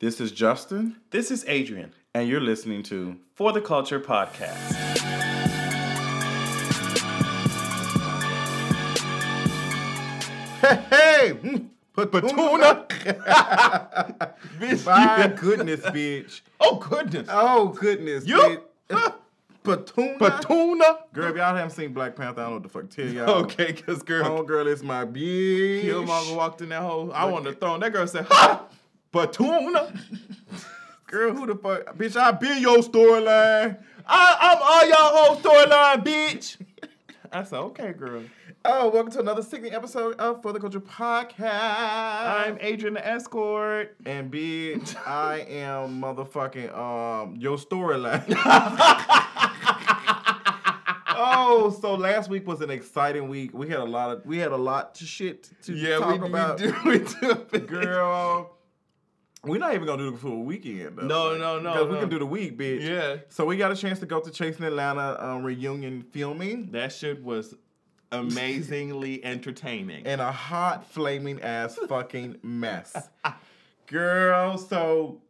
This is Justin, This is Adrian and you're listening to for the Culture Podcast. Hey, hey, mm, Patuna. Bitch, My goodness, bitch. Oh goodness. Oh goodness, You- bitch. Patuna. Patuna. Girl, if y'all haven't seen Black Panther, I don't know what the fuck to tell y'all. Okay, cause girl, Oh, girl, it's my bitch. Killmonger walked in that hole. I wanted to throw him. That girl said, "Ha, Patuna." Girl, who the fuck? Bitch, I been your storyline. I, I'm all y'all whole storyline, bitch. I said, "Okay, girl." Oh, welcome to another sickening episode of For the Culture Podcast. I'm Adrian the escort. And bitch, I am motherfucking um your storyline. oh, so last week was an exciting week. We had a lot of we had a lot to shit to Yeah, talk we, about. we do. We do. Girl, we're not even gonna do the full weekend though. No, no, no, Because we can do the week, bitch. Yeah, So we got a chance to go to Chasing Atlanta um, reunion filming that shit was amazingly entertaining. and a hot flaming ass fucking mess. Girl, so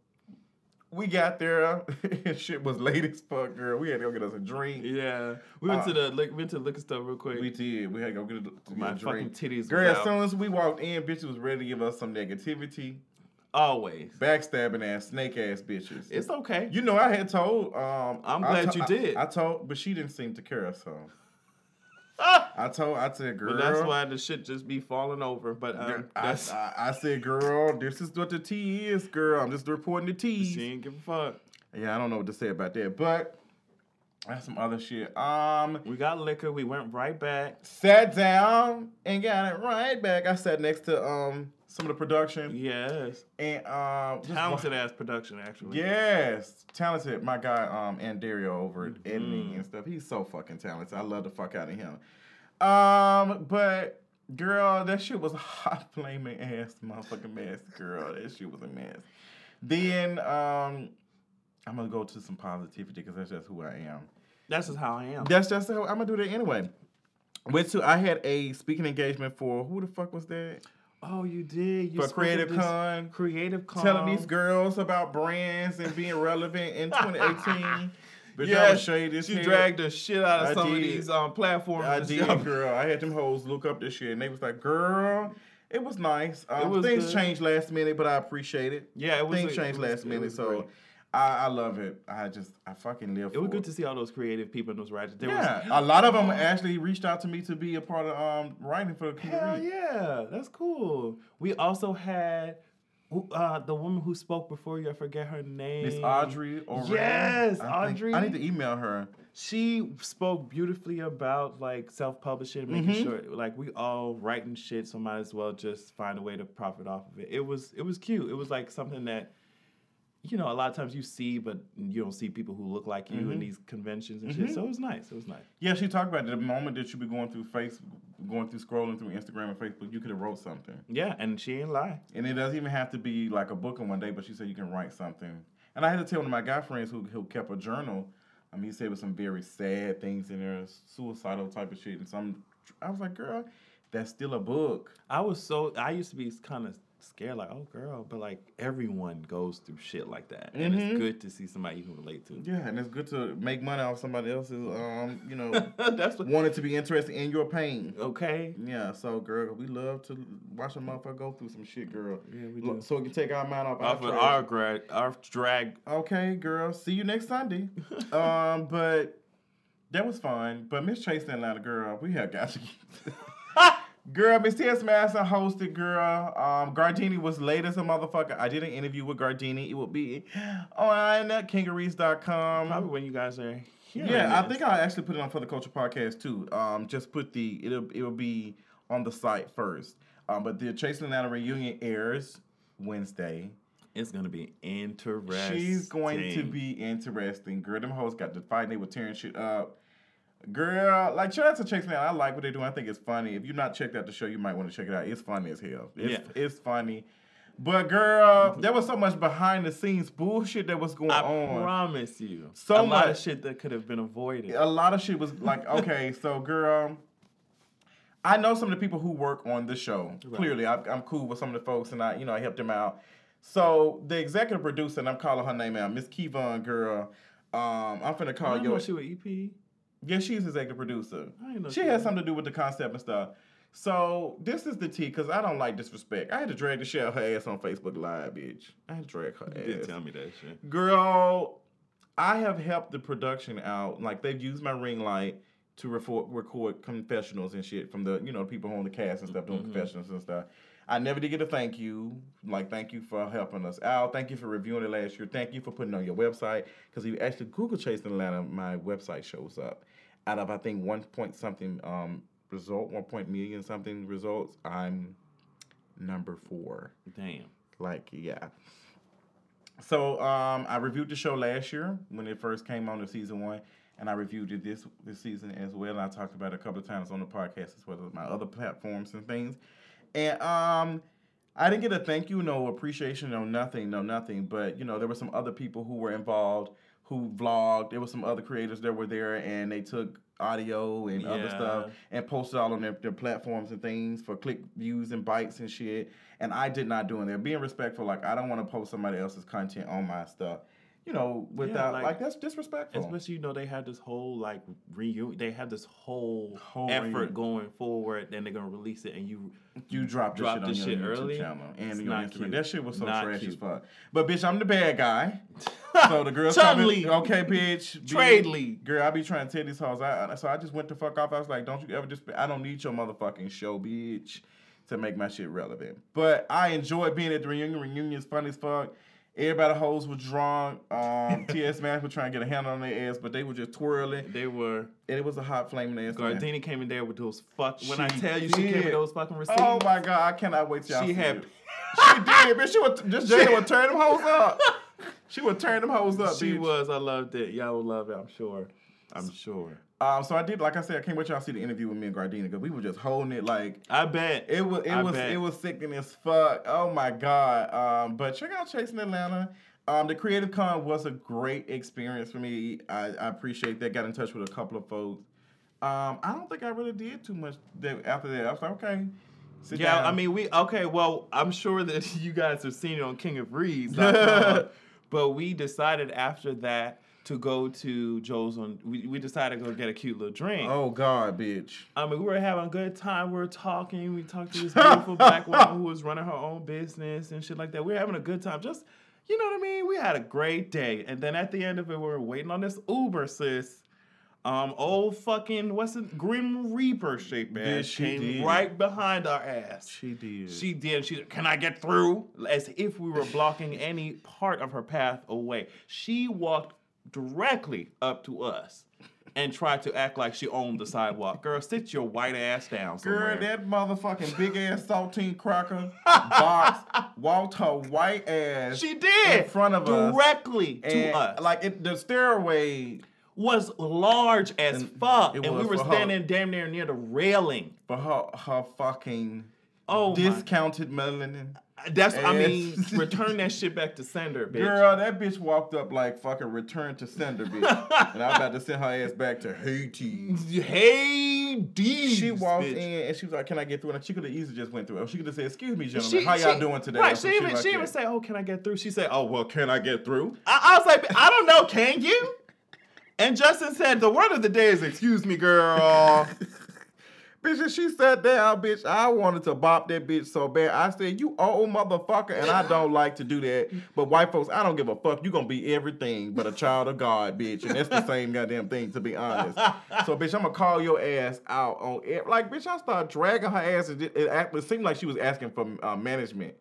we got there and shit was late as fuck, girl. We had to go get us a drink. Yeah, we went Uh, to the li- went to the liquor store real quick. We did. We had to go get a, to get My fucking titties Girl, as soon as we walked in, bitches was ready to give us some negativity. Always. Backstabbing ass, snake ass bitches. It's okay. You know, I had told. Um, I'm glad to- you did. I, told, but she didn't seem to care. So! I told. I said, "Girl." But that's why the shit just be falling over. But um, I, I, I said, "Girl, this is what the tea is, girl. I'm just reporting the tea." she ain't give a fuck. Yeah, I don't know what to say about that, but that's some other shit. Um, We got liquor. We went right back. sat down and got it right back. I sat next to um some of the production Yes, and um talented ass production actually. Yes, talented. My guy, um, Andario over at editing and stuff. He's so fucking talented. I love the fuck out of him. Um, but girl, that shit was a hot flaming ass motherfucking mess, girl. That shit was a mess. Then um, I'm gonna go to some positivity because that's just who I am. That's just how I am. That's just how I'm gonna do that anyway. Went to I had a speaking engagement for who the fuck was that? Oh, you did. You for Creative this Con. Creative Con. telling these girls about brands and being relevant in 2018. But y'all Yeah, was shady as She hell. dragged the shit out of I some of these um platforms. I and did, stuff. girl. I had them hoes look up this shit, and they was like, "Girl, it was nice. Um, was things good. changed last minute, but I appreciate it. Yeah, it was. things it changed was- last it minute, so great. I, I love it. I just, I fucking live. It It was good to see all those creative people and those writers. There yeah, was, a lot of them actually reached out to me to be a part of um writing for the Hell yeah, that's cool. We also had uh, the woman who spoke before you. I forget her name. Miss Audrey or Yes, I think- Audrey. I need to email her. She spoke beautifully about like self-publishing, making Mhm. sure like we all writing shit, so might as well just find a way to profit off of it. It was it was cute. It was like something that you know a lot of times you see, but you don't see people who look like you in Mhm. these conventions and Mhm. shit. So it was nice. It was nice. Yeah, she talked about it. the moment that you be going through face, going through scrolling through Instagram and Facebook, you could have wrote something. Yeah, and she ain't lie. And it doesn't even have to be like a book in one day, but she said you can write something. And I had to tell one of my guy friends who, who kept a journal. Um, he said it was some very sad things in there, suicidal type of shit. And some, I was like, girl, that's still a book. I was so I used to be kind of scared, like, oh girl, but like everyone goes through shit like that, and Mhm. it's good to see somebody you can relate to. Yeah, and it's good to make money off somebody else's, um, you know, That's what. wanted to be interested in your pain. Okay. Yeah, so girl, we love to watch a motherfucker go through some shit, girl. Yeah, we do. So we can take our mind off, Off our of our drag, our drag. Okay, girl. See you next Sunday. um, but that was fun. But Miss Chasing Atlanta, girl, we have got to. girl, Miss Tess Madison hosted. Girl, um, Gardini was late as a motherfucker. I did an interview with Gardini. It will be on kangaroos.com. Probably when you guys are here. Yeah, I think I'll actually put it on for the Culture Podcast too. Um, just put the it'll it'll be on the site first. Um, but the Chasing Atlanta reunion airs Wednesday. it's gonna be interesting. She's going to be interesting. Girl, them hoes got to fight. They were tearing shit up. Girl, like shout out to Chase Man. I like what they're doing. I think it's funny. If you've not checked out the show, you might want to check it out. It's funny as hell. It's, Yeah. it's funny. But girl, there was so much behind the scenes bullshit that was going I on. I promise you, So a lot of much. shit that could have been avoided. a lot of shit was like, okay, so girl, I know some of the people who work on the show. Right. Clearly, I, I'm cool with some of the folks, and I, you know, I helped them out. So the executive producer, and I'm calling her name out, Miss Kevon girl. Um, I'm finna call didn't know your. she was EP. Yeah, she's executive producer. I know She has something to do with the concept and stuff. So this is the tea, because I don't like disrespect. I had to drag the shit out her ass on Facebook Live, bitch. I had to drag her You did ass. tell me that shit. Girl, I have helped the production out. Like they've used my ring light to record, record confessionals and shit from the you know people on the cast and stuff doing Mhm. confessionals and stuff. I never did get a thank you. Like thank you for helping us out. Thank you for reviewing it last year. Thank you for putting it on your website because if you actually Google Chasing Atlanta, my website shows up. Out of I think one point something um result, one point million something results, I'm number four. Damn. Like, yeah. So um, I reviewed the show last year when it first came on in season one, and I reviewed it this this season as well. And I talked about it a couple of times on the podcast as well as my other platforms and things. And um, I didn't get a thank you, no appreciation, no nothing, no nothing. But you know, there were some other people who were involved who vlogged. There were some other creators that were there, and they took audio and other stuff and posted all on their, their platforms and things for click views and bites and shit. And I did not do it. They're being respectful. Like I don't want to post somebody else's content on my stuff. You know, without like, like- that's disrespectful. Especially, you know, they had this whole like reunion. They had this whole, Whole effort reunion. going forward. Then they're gonna release it, and you You dropped this shit on this your shit YouTube early. channel and It's your Instagram. cute. That shit was so Not trash as fuck. But bitch, I'm the bad guy. So the girls coming, okay, bitch. bitch. trade league. Girl, I be trying to tell these hoes. I, so I just went the fuck off. I was like, don't you ever just. I don't need your motherfucking show, bitch, to make my shit relevant. But I enjoyed being at the reunion. Reunion's funny as fuck. Everybody hoes were drunk. Um, TS Max were trying to get a handle on their ass, but they were just twirling. They were. And it was a hot flame in their ass. Gardini came in there with those fuck. When I tell you, she came did. with those fucking receipts. Oh my god, I cannot wait till y'all She had-. She did, bitch. She would just Jada would turn them hoes up. She would turn them hoes up. She bitch. was. I loved it. Y'all will love it. I'm sure. I'm sure. Um, so I did, like I said, I can't wait y'all see the interview with me and Gardina because we were just holding it like I bet. it was. It I was. bet. It was sickening as fuck. Oh my god. Um, but check out Chasing Atlanta. Um, the Creative Con was a great experience for me. I, I appreciate that. Got in touch with a couple of folks. Um, I don't think I really did too much that, after that. I was like, okay. sit Yeah, down. I mean, we okay. Well, I'm sure that you guys have seen it on King of Reads, but we decided after that to go to Joe's on. We, we decided to go get a cute little drink. Oh God, bitch. I mean, we were having a good time. We were talking. We talked to this beautiful black woman who was running her own business and shit like that. We were having a good time. Just, you know what I mean? We had a great day. And then at the end of it, we were waiting on this Uber, sis. Um, old fucking what's it? Grim Reaper shape ass she came did. right behind our ass. She did. She did. She can I get through? As if we were blocking any part of her path away. She walked directly up to us and tried to act like she owned the sidewalk. Girl, sit your white ass down somewhere. Girl, that motherfucking big ass saltine cracker box walked her white ass she did in front of us. directly to us. Like it, the stairway was large as And fuck, and we were for her. standing damn near near the railing. for her her fucking Oh discounted melanin. That's I mean, return that shit back to sender, bitch. Girl, that bitch walked up like fucking return to sender, bitch. and I was about to send her ass back to Haiti. Hey, D. She walked in and she was like, "Can I get through?" And she could have easily just went through. She could have said, "Excuse me, gentlemen, how y'all doing today?" Right, she even like she even say, "Oh, can I get through?" She said, "Oh, well, can I get through?" I, I was like, "I don't know, can you?" And Justin said, "The word of the day is excuse me, girl." Bitch, she sat down, bitch. I wanted to bop that bitch so bad. I said, You old motherfucker, and I don't like to do that. But white folks, I don't give a fuck. You gonna be everything but a child of God, bitch. And that's the same goddamn thing, to be honest. So, bitch, I'm gonna call your ass out on it. Like, bitch, I start dragging her ass. And it, it, it seemed like she was asking for uh, management.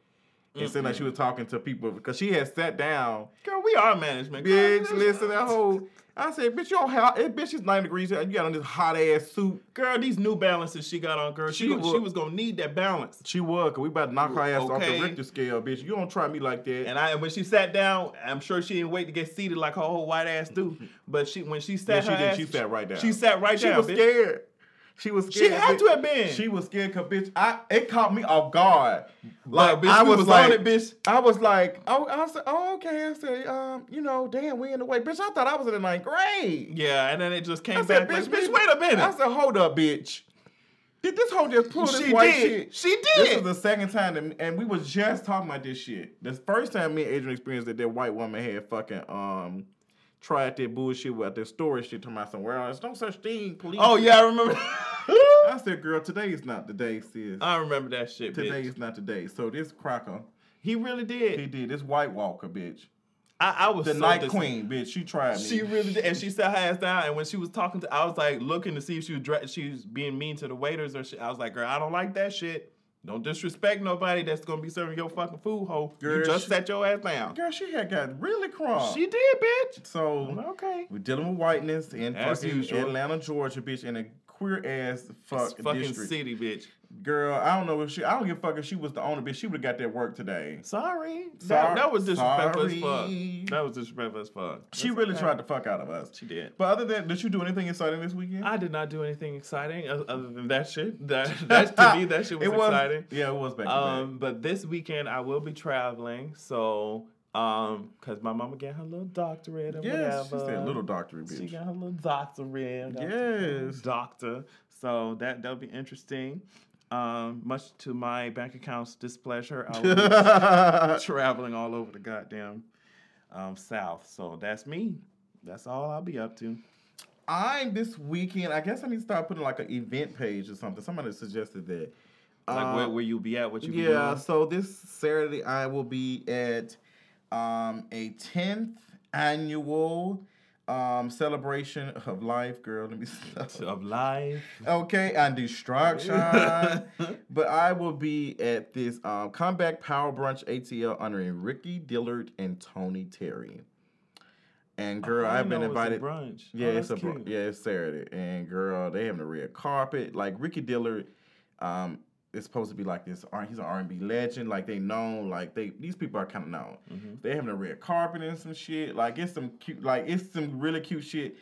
It seemed like she was talking to people because she had sat down. girl, we are management. Bitch, listen, that whole. I said, bitch, you don't have. Bitch, it's 90 degrees. You got on this hot ass suit. Girl, these New Balances she got on, girl, she, She was, she was gonna need that balance. She was, cause we about to knock her ass off the Okay. Richter scale, bitch. You don't try me like that. And I when she sat down, I'm sure she didn't wait to get seated like her whole white ass do. But she when she sat Yeah, she did. ass, She sat right down. She sat right she down. was bitch. scared. She was scared. She had bitch. to have been. She was scared, cause bitch, I it caught me off guard. Like bitch, I was, was like, on it, bitch. I was like, oh, I said, oh, okay. I said, um, you know, damn, we in the way, bitch. I thought I was in the ninth grade. Yeah, and then it just came I said, back. bitch, like, bitch, wait a minute. I said, hold up, bitch. Did this whole just pull this She white did. shit? She did. This is the second time, that, and we was just talking about this shit. The first time me and Adrian experienced that that white woman had fucking um tried that bullshit with their story shit to my somewhere else. No such thing, police. Oh yeah, I remember. I said, girl, today is not the day, sis. I remember that shit, Today bitch. is not the day. So this cracker, He really did. he did this White Walker, bitch. I, I was The so Night dis- Queen, bitch. She tried me. She really did, and she sat her ass down. And when she was talking to, I was like looking to see if she was she was being mean to the waiters or shit. I was like, girl, I don't like that shit. Don't disrespect nobody that's gonna be serving your fucking food, hoe. Girl, you just she- set your ass down. Girl, she had got really crunk. She did, bitch. so Okay. we're dealing with whiteness in As fucking usual. Atlanta, Georgia, bitch, in a queer ass fuck fucking district. city, bitch. Girl, I don't know if she. I don't give a fuck if she was the owner, bitch. She would have got that work today. Sorry. Sorry- that, that was disrespectful as sorry. fuck. That was disrespectful as fuck. She That's really okay. tried to fuck out of us. She did. But other than, did you do anything exciting this weekend? I did not do anything exciting other than that shit. That, that to me, that shit was, was exciting. Yeah, it was back Um, but this weekend I will be traveling, so um, cause my mama got her little doctorate or. Yes, she whatever. said little doctorate, She got her little doctorate. Yes. doctor. So that that'll be interesting. Um, much to my bank account's displeasure, I be traveling all over the goddamn um, South. So that's me. That's all I'll be up to. I'm this weekend. I guess I need to start putting like an event page or something. Somebody suggested that. Like where, Um, where you be at? What you be yeah, so this Saturday I will be at um, a 10th annual um, celebration of life, girl. Let me stop. of life. Okay, and destruction. but I will be at this um, Comeback Power Brunch ATL honoring Ricky Dillard and Tony Terry. And girl, Oh, I've been know it was invited. brunch. Yeah, Oh, it's a cute. yeah, it's Saturday, and girl, they having a red carpet. Like Ricky Dillard, um, is supposed to be like this. He's an R and B legend. Like they known. Like they these people are kind of known. Mhm. They having a red carpet and some shit. Like it's some cute. Like it's some really cute shit.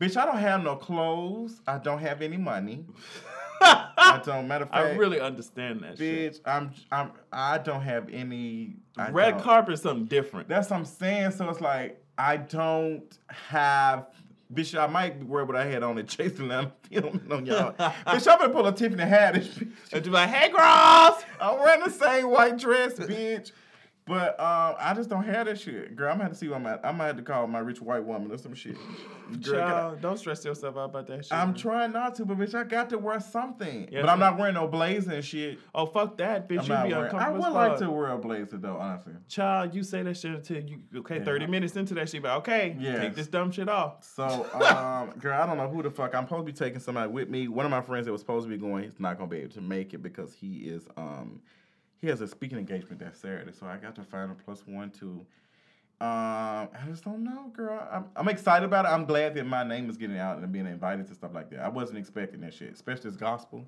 Bitch, I don't have no clothes. I don't have any money. I don't. Matter of fact, I really understand that shit. bitch, I'm, I'm, I don't have any. I Red carpet something different. That's what I'm saying. So it's like I don't have. Bitch, I might be worried what I had on the Chasing filming on y'all. bitch, I'm gonna pull a Tiffany Haddish. bitch. And you be like, hey, girls! I'm wearing the same white dress, bitch. But um, I just don't have that shit, girl. I'm gonna have to see what I'm at. I might have to call my rich white woman or some shit. Girl, can I- Child, don't stress yourself out about that shit. I'm trying not to, but bitch, I got to wear something. Yeah, but I'm not wearing no blazer and shit. Oh, fuck that, bitch. I'm You be wearing. I would like fuck. to wear a blazer though, honestly. Child, you say that shit until you, okay, Yeah. 30 minutes into that shit, but okay, Yes. take this dumb shit off. So, um, girl, I don't know who the fuck. I'm supposed to be taking somebody with me. One of my friends that was supposed to be going, he's not gonna be able to make it because he is um he has a speaking engagement that Saturday. So I got to find a plus one too. Um, I just don't know, girl. I'm, I'm excited about it. I'm glad that my name is getting out and being invited to stuff like that. I wasn't expecting that shit, especially as gospel.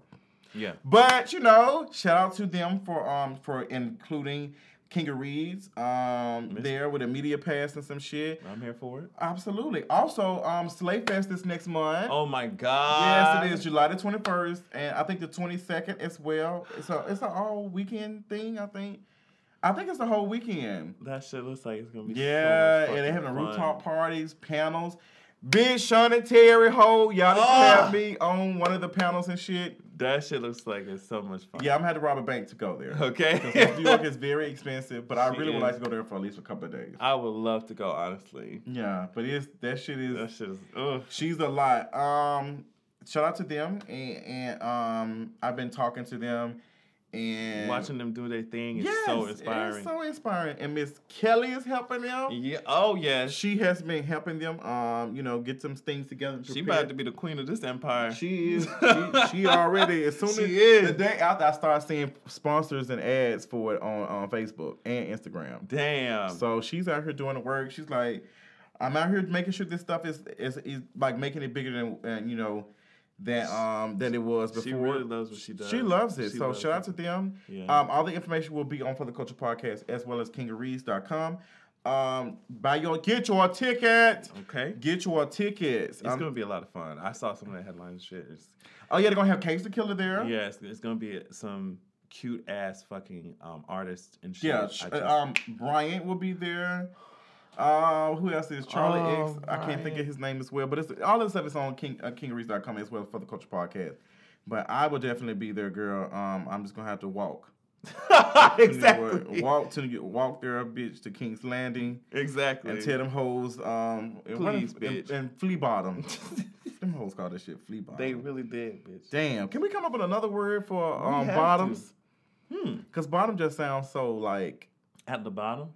Yeah. But you know, shout out to them for um for including King of Reads um there with a media pass and some shit. I'm here for it. Absolutely. Also, um, Slay Fest is next month. Oh my God. yes, it is July the twenty first, and I think the twenty second as well. It's a it's an all weekend thing. I think. I think it's the whole weekend. That shit looks like it's gonna be Yeah, so and they're having fucking rooftop parties, panels. Big Sean and Terry Ho, y'all just Ah. have me on one of the panels and shit. That shit looks like it's so much fun. Yeah, I'm gonna have to rob a bank to go there. Okay. Because New York is very expensive, but I She really would is. like to go there for at least a couple of days. I would love to go, honestly. Yeah, but it's that shit is That shit is ugh. She's a lot. Um, shout out to them, and, and um, I've been talking to them, and Watching them do their thing is yes, so inspiring. It's so inspiring, and Miss Kelly is helping them. yeah. Oh yes. She has been helping them. Um, you know, get some things together. She about to be the queen of this empire. She is. She, she already. As soon as She is. the day after I start seeing sponsors and ads for it on on Facebook and Instagram. Damn. So she's out here doing the work. She's like, I'm out here making sure this stuff is is, is like making it bigger than and you know than um than it was before. she really loves what she does. She loves it. She so loves shout it. out to them. Yeah. Um, all the information will be on For the Culture Podcast as well as kingofreads.com. Um, buy your get your ticket. Okay. Get your tickets. It's Um, gonna be a lot of fun. I saw some of the headlines. Shit. It's, oh yeah, they're gonna have Cakes da Killa there. yeah, it's, it's gonna be some cute ass fucking um artists and shit. Yeah, just- um, Bryant will be there. Uh, who else is Charlie Oh, X? I can't think of his name as well, but it's all this stuff is on King uh, KingReese.com as well for the Culture Podcast. But I will definitely be there, girl. Um, I'm just gonna have to walk. exactly. Walk to walk there, bitch, to King's Landing Exactly. and tell them hoes, um, and Please, if- bitch. and, and flea bottom. them hoes call that shit flea bottom. they really did, bitch. Damn. Can we come up with another word for We um have bottoms? Hmm. Cause bottom just sounds so like. At the bottom.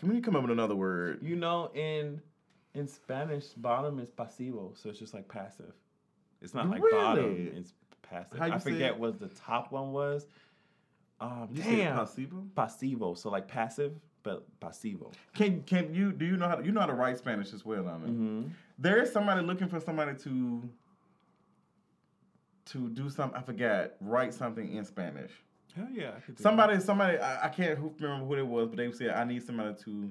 Can we come up with another word? You know, in in Spanish, bottom is pasivo, so it's just like passive. It's not like bottom; it's passive. I forget what the top one was. Um, You damn, pasivo? pasivo. So like passive, but pasivo. Can can you do you know how to, you know how to write Spanish as well, Donna? Mm-hmm. There is somebody looking for somebody to to do something. I forgot. Write something in Spanish. Hell yeah, I could do Somebody, somebody. I, I can't remember who it was, but they said I need somebody to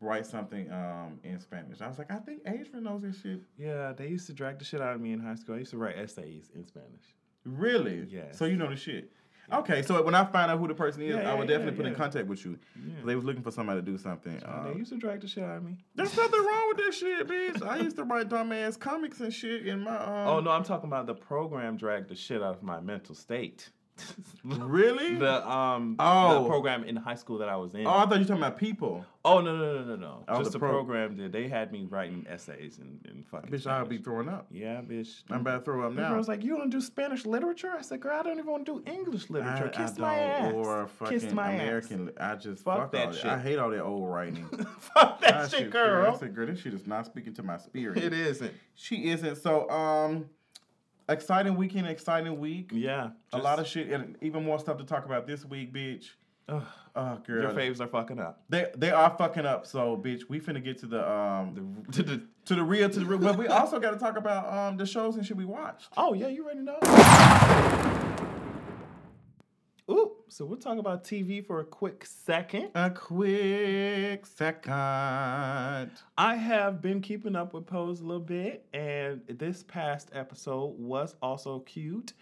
write something um in Spanish. I was like, I think Adrian knows this shit. Yeah, they used to drag the shit out of me in high school. I used to write essays in Spanish. Really? Yes. So you know the shit. Okay, so when I find out who the person is, Yeah, I would yeah, definitely yeah, put in contact with you. Yeah. They was looking for somebody to do something. And they Um, used to drag the shit out of me. there's nothing wrong with that shit, bitch. I used to write dumbass comics and shit in my. Um, Oh no, I'm talking about the program dragged the shit out of my mental state. Really? the um Oh. the program in high school that I was in. oh, I thought you were talking about people. Oh no no no no no! Oh, Just the pro- program that They had me writing essays and, and fucking. Bitch, I'll be throwing up. Yeah, bitch. I'm about to throw up girl now. was like, "You want to do Spanish literature?" I said, "Girl, I don't even want to do English literature. I, I Kiss my don't, ass. or fucking Kiss my American. I just Fuck fuck, that all that. shit. I hate all that old writing. Fuck that Ah, shit, I girl. I said, girl, this shit is not speaking to my spirit. It isn't. She isn't. So, um, exciting weekend, exciting week. Yeah. a lot of shit and even more stuff to talk about this week, bitch. Ugh, Oh, girl, your faves are fucking up. they they are fucking up. So, bitch, we finna get to the um The, to the, to the real to the real. But we also got to talk about um the shows and shit we watched. oh yeah, you already know. So we'll talk about TV for a quick second. A quick second. I have been keeping up with Pose a little bit, and this past episode was also cute.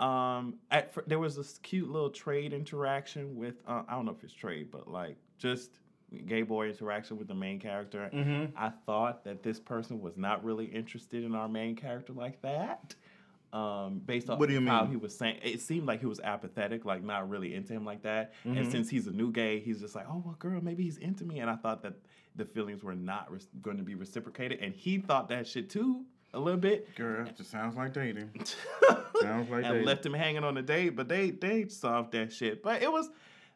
Um, at there was this cute little trade interaction with uh, I don't know if it's trade, but like just gay boy interaction with the main character. Mm-hmm. I thought that this person was not really interested in our main character like that. Um, based off What do you how mean? he was saying, it seemed like he was apathetic, like not really into him like that. Mhm. And since he's a new gay, he's just like, oh well, girl, maybe he's into me. And I thought that the feelings were not re- going to be reciprocated, and he thought that shit too a little bit. Girl, it just sounds like dating. Sounds like and dating. left him hanging on the date, but they they solved that shit. But it was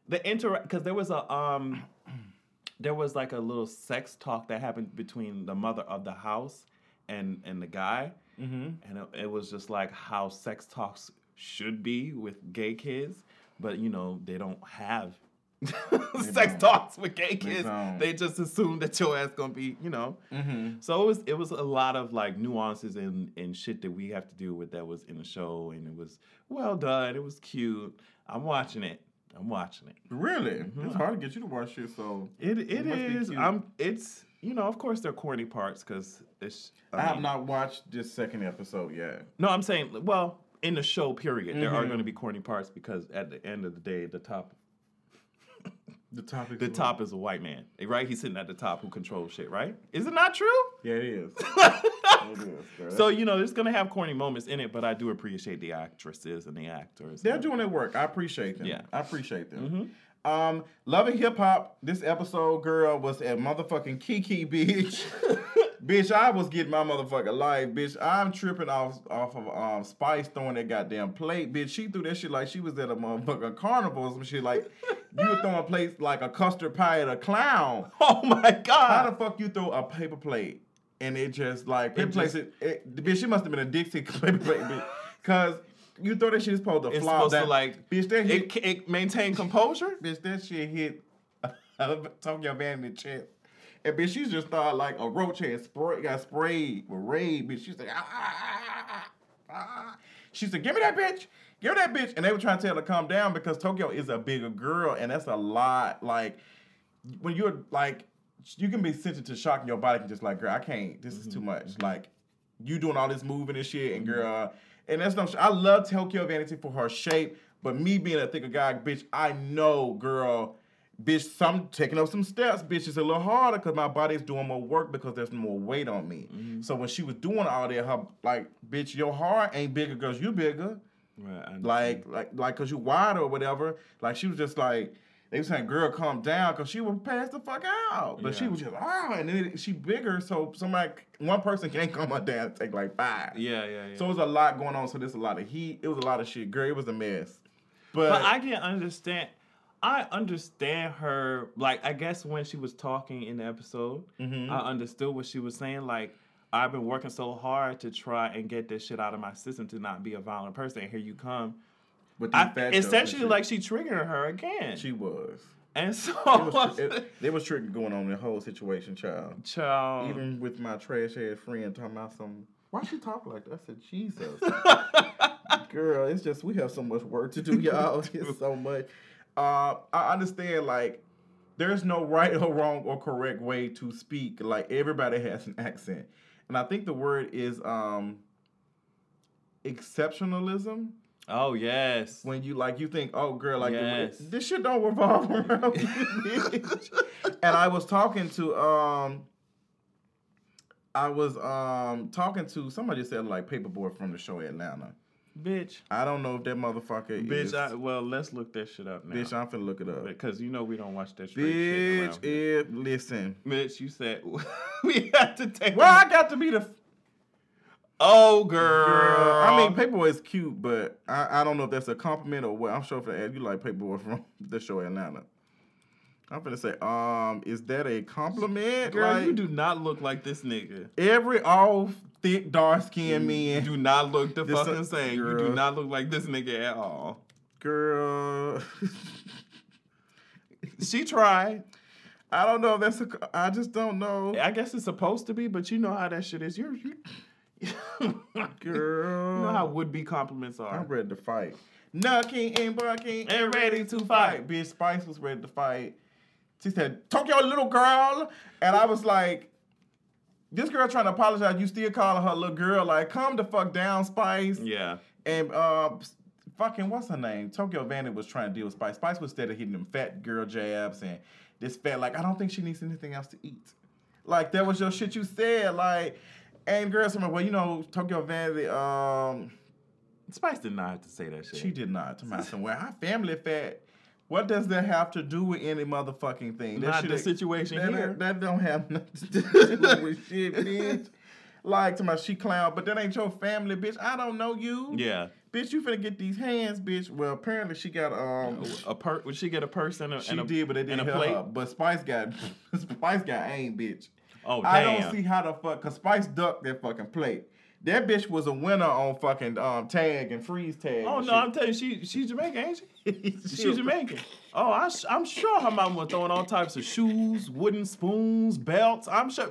the inter because there was a um there was like a little sex talk that happened between the mother of the house and and the guy, Mm-hmm. and it, it was just like how sex talks should be with gay kids, but you know they don't have. sex don't. talks with gay kids. don't. They just assume that your ass gonna be, you know, Mm-hmm. so it was it was a lot of like nuances and and shit that we have to deal with that was in the show and it was well done. It was cute. I'm watching it. I'm watching it. Really? Mhm. It's hard to get you to watch shit. So It it be is. I'm it's you know of course there are corny parts because it's. I, have mean- not watched this second episode yet. No, I'm saying well in the show period there are Mhm. going to be corny parts because at the end of the day the top The topic. the top is a white man right he's sitting at the top who controls shit right is it not true Yeah, it is. it is. So you know it's gonna have corny moments in it but i do appreciate the actresses and the actors They're doing their work. I appreciate them. Yeah. I appreciate them. Mhm. Um, Love and Hip Hop. This episode, girl, was at motherfucking Kiki Beach. bitch, I was getting my motherfucking life, bitch. I'm tripping off off of um Spice throwing that goddamn plate, bitch. She threw that shit like she was at a motherfucking carnival or some shit. Like you were throwing plates like a custard pie at a clown. Oh my god! How the fuck you throw a paper plate and it just like It plate? just- It, it, bitch, she must have been a Dixie paper plate, bitch. Cause you throw that shit it's supposed to It's flop supposed to like bitch, that hit, it, it maintain composure. bitch, that shit hit Tokyo Van in the chest. And bitch, she just thought like a roach had spray, got sprayed with raid, bitch. She's like, ah, ah, ah, ah, ah. She said, give me that bitch. Give me that bitch. And they were trying to tell her to calm down because Tokyo is a bigger girl. And that's a lot. Like, when you're like, you can be sensitive to shock and your body can just like, girl, I can't. This is too much. Like, you doing all this moving and shit, and girl, and that's no. sh- I love Tokyo Vanity for her shape, but me being a thicker guy, bitch, I know, girl, bitch, some taking up some steps, bitch, it's a little harder because my body's doing more work because there's more weight on me. Mm-hmm. So when she was doing all that, her like, bitch, your heart ain't bigger because you bigger. Right, Like, like, like, cause you wider or whatever. Like, she was just like, they were saying, "Girl, calm down," cause she was passed the fuck out. But she was just, ah, and then it- she bigger, so somebody, one person can't come her down take like five. yeah, yeah, yeah. So it was a lot going on. So there's a lot of heat. It was a lot of shit. Girl, it was a mess. But, But I can understand. I understand her. Like, I guess when she was talking in the episode, Mhm. I understood what she was saying. Like, I've been working so hard to try and get this shit out of my system to not be a violent person. And here you come. But I, essentially, like, she triggering her again. she was. and so, It was, it, there was tricking going on in the whole situation, child. child. Even with my trash head friend talking about some. Why she talk like that? I said, Jesus. Girl, it's just we have so much work to do, y'all. It's so much. Uh, I understand, like, there's no right or wrong or correct way to speak. Like everybody has an accent, and I think the word is um exceptionalism. Oh yes. When you like, you think, oh, girl, like Yes. this shit don't revolve around bitch. and I was talking to um. I was um talking to somebody said like paperboy from the show Atlanta. bitch. I don't know if that motherfucker Bitch. is. I, well, let's look that shit up now. bitch, I'm finna look it up. because you know we don't watch that straight shit Bitch, if listen. Bitch, you said we had to take. Well, I got to be the oh, girl. girl. I mean, Paperboy is cute, but I, I don't know if that's a compliment or what. I'm sure if you like Paperboy from the show Atlanta. I'm gonna say, um, is that a compliment? girl, like, you do not look like this nigga. every all thick, dark skinned man. do not look the This a- fucking same. You do not look like this nigga at all. Girl. She tried. I don't know if that's a I just don't know. I guess it's supposed to be, but you know how that shit is. You're you. Girl. You know how would be compliments are. I'm ready to fight. Nucking and bucking And ready to fight. Bitch, Spice was ready to fight. She said, Tokyo little girl. And I was like, this girl trying to apologize. You still calling her little girl. Like, calm the fuck down, Spice. Yeah. And uh, fucking, what's her name? Tokyo Vanity was trying to deal with Spice. Spice was instead of hitting them fat girl jabs and this fat, like, I don't think she needs anything else to eat. Like, that was your shit you said. Like, and girls, like, well, you know, Tokyo Vanity, um, Spice did not have to say that shit. she did not. To my son, well, our family fat. What does that have to do with any motherfucking thing? That Not the situation that, here. That don't have nothing to do with shit, bitch. Like to my she clown, but that ain't your family, bitch. I don't know you. Yeah. Bitch, you finna get these hands, bitch. Well, apparently she got um A per would she get a purse and a, she and a, did, but they didn't help her. But Spice got Spice got aim, bitch. Oh damn. I don't see how the fuck cause Spice ducked that fucking plate. That bitch was a winner on fucking um tag and freeze tag. Oh no, I'm telling you, she she's Jamaican, ain't she? She's Jamaican. Oh, I, am sure her mom was throwing all types of shoes, wooden spoons, belts. I'm sure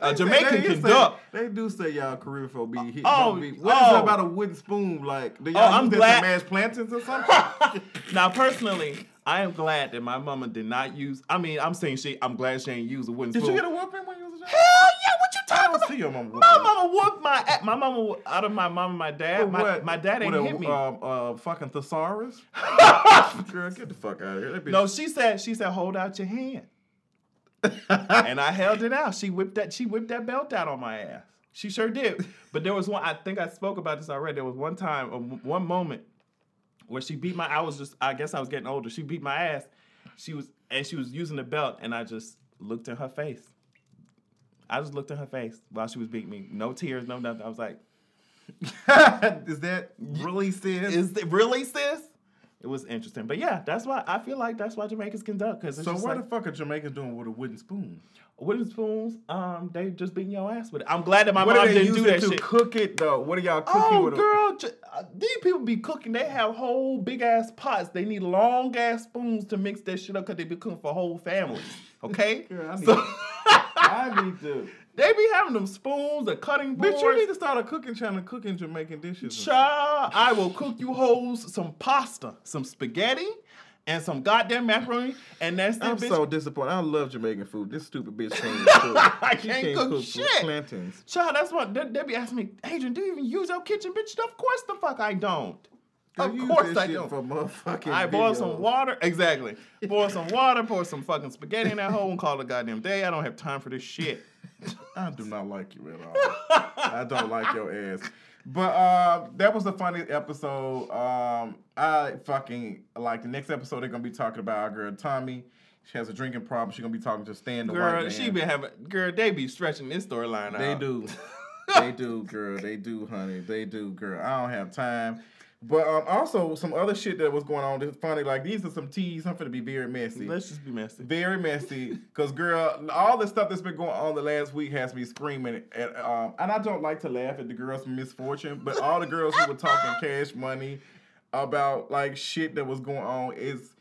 a They- Jamaican they can say- duck. They do say y'all Caribbean folk be hit. Oh, be, what is oh. it about a wooden spoon? Like, do y'all Oh, I'm use that glad- to mash plantains or something? Now, personally, I am glad that my mama did not use. I mean, I'm saying she. I'm glad she ain't use a wooden Did spoon. you get a whooping when you was a child? Hell yeah! What you talking I don't about? see your mama whooping. My mama whooped my my mama out of my mom and my dad. My, my dad ain't What a, hit me. Um, uh, fucking thesaurus? Girl, get the fuck out of here. Bitch. no, she said she said hold out your hand, and I held it out. She whipped that she whipped that belt out on my ass. She sure did. But there was one. I think I spoke about this already. There was one time, uh, one moment where she beat my. I was just. I guess I was getting older. She beat my ass. She was and she was using the belt, and I just looked in her face. I just looked in her face while she was beating me. No tears, no nothing. I was like, is that really sis? "Is it really, sis?" It was interesting, but yeah, that's why I feel like that's why Jamaicans can duck so what like the fuck are Jamaicans doing with a wooden spoon? Wooden spoons. Um, they just beating your ass with it. I'm glad that my what mom didn't do that to shit. cook it though? What are y'all cooking Oh, with? a- girl, uh, these people be cooking. They have whole big ass pots. They need long ass spoons to mix that shit up because they be cooking for whole families. Okay, Girl, I need, so I need to. they be having them spoons, the cutting boards. Bitch, you need to start a cooking channel cooking Jamaican dishes. Child, I will cook you hoes some pasta, some spaghetti, and some goddamn macaroni, and that's I'm bitch. so disappointed. I love Jamaican food. This stupid bitch can't cook. I She can't cook shit. Plantains. Child, that's what they, they be asking me, Adrian, do you even use your kitchen, bitch? Of course the fuck I don't. Of you course I don't. For motherfucking I boil some water. Exactly. Boil some water, pour some fucking spaghetti in that hole and call it a goddamn day. I don't have time for this shit. I do not like you at all. I don't like your ass. But uh, that was a funny episode. Um, I fucking like the next episode. They're gonna be talking about our girl Tommie. She has a drinking problem. She's gonna be talking to Stan the white Girl, man. she been having girl, they be stretching this storyline out. They do. they do, girl. They do, honey. They do, girl. I don't have time. But um, also some other shit that was going on that's funny. Like these are some teas. I'm gonna be very messy. Let's just be messy. Very messy. Cause girl, all the stuff that's been going on the last week has me screaming. At, um, and I don't like to laugh at the girls misfortune, but all the girls who were talking cash money about like shit that was going on is.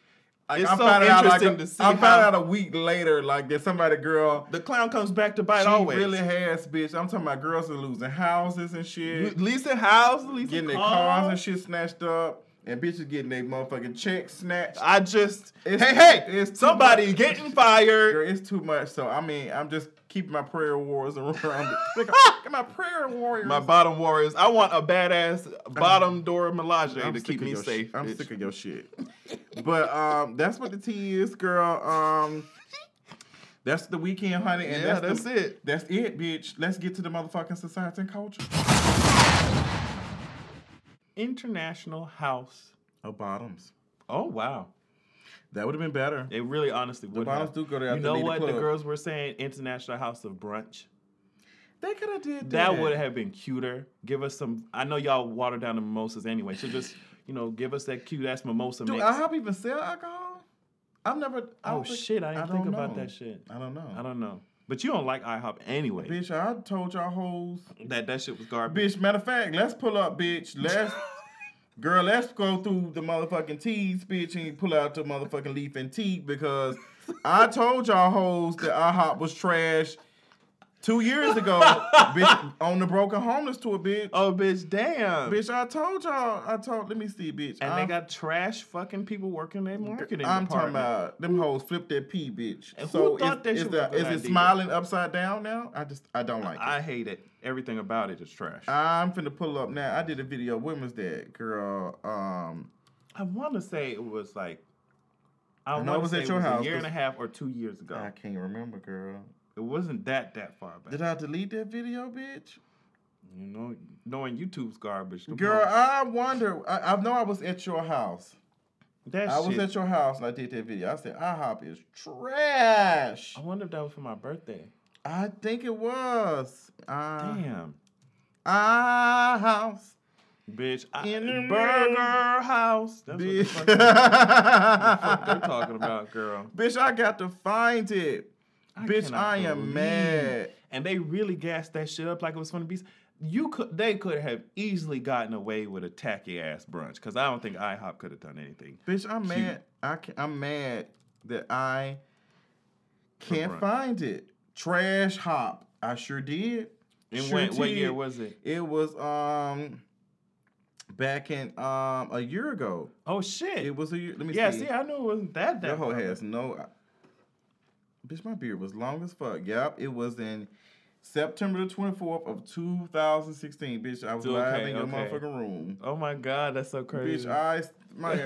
Like, It's I'm so out like a, interesting to see I'm how- out a week later like there's somebody girl The clown comes back to bite she always. really has, bitch. I'm talking about girls are losing houses and shit, Lisa houses, Lisa getting their cars and shit snatched up, and bitches getting their motherfucking checks snatched. I just It's- hey hey, it's somebody much. getting fired. Girl, it's too much. So I mean, I'm just keeping my prayer warriors around. it. My prayer warriors. My bottom warriors. I want a badass bottom door Melage I'm to keep me safe. Shit. I'm bitch. sick of your shit. but um, that's what the tea is, girl. Um, that's the weekend, honey, and Yeah, that's, that's the, it. That's it, bitch. Let's get to the motherfucking society and culture. International House. of bottoms. Oh wow. That would have been better. It really honestly would bottoms have. do go to You know leave the what the girls were saying? International House of Brunch. They could have did that. That would have been cuter. Give us some. I know y'all water down the mimosas anyway, so just you know, give us that cute ass mimosa Do mix. IHOP even sell alcohol? I've never. I oh think- shit! I didn't think don't about know. that shit. I don't know. I don't know. But you don't like IHOP anyway. Bitch, I told y'all hoes. That that shit was garbage. Bitch, matter of fact, let's pull up, bitch. Let's, girl, let's go through the motherfucking teas, bitch, and pull out the motherfucking leaf and tea because I told y'all hoes that IHOP was trash two years ago, bitch, on the Broken Homeless tour, bitch. Oh bitch, damn. Bitch, I told y'all. I told. Let me see, bitch. And I'm, they got trash fucking people working their marketing I'm department. talking about them hoes flip their pee, bitch. And who so thought is, that is, the- is it idea? smiling upside down now? I just I don't like it. I hate it. Everything about it is trash. I'm finna pull up now. I did a video. When was that, girl? Um, I want to say it was like. I, know want it was at your house, a year and a half or two years ago. I can't remember, girl. It wasn't that that far back. Did I delete that video, bitch? You know, knowing YouTube's garbage. Girl, hoes- I wonder. I, I know I was at your house. that I was at your house and I did that video. I said IHOP is trash. I wonder if that was for my birthday. I think it was. Uh, Damn, our house. bitch. I, In the Burger House. That's what the Bitch. fuck, the fuck they're talking about, girl. Bitch, I got to find it. I Bitch, I am mad. And they really gassed that shit up like it was funny beast. You could, they could have easily gotten away with a tacky ass brunch because I don't think IHOP could have done anything. Bitch, I'm Cute. mad. I can, I'm mad that I can't find it. Trash hop. I sure did. And Sure when, what year was it? It was um back in um a year ago. Oh shit! It was a year. Let me see. yeah, see. see, I knew it wasn't that that hoe far has no. Bitch, my beard was long as fuck. Yep, it was in September the twenty fourth of two thousand sixteen. Bitch, I was Okay, live in your okay. motherfucking room. Oh my god, that's so crazy. Bitch, I my.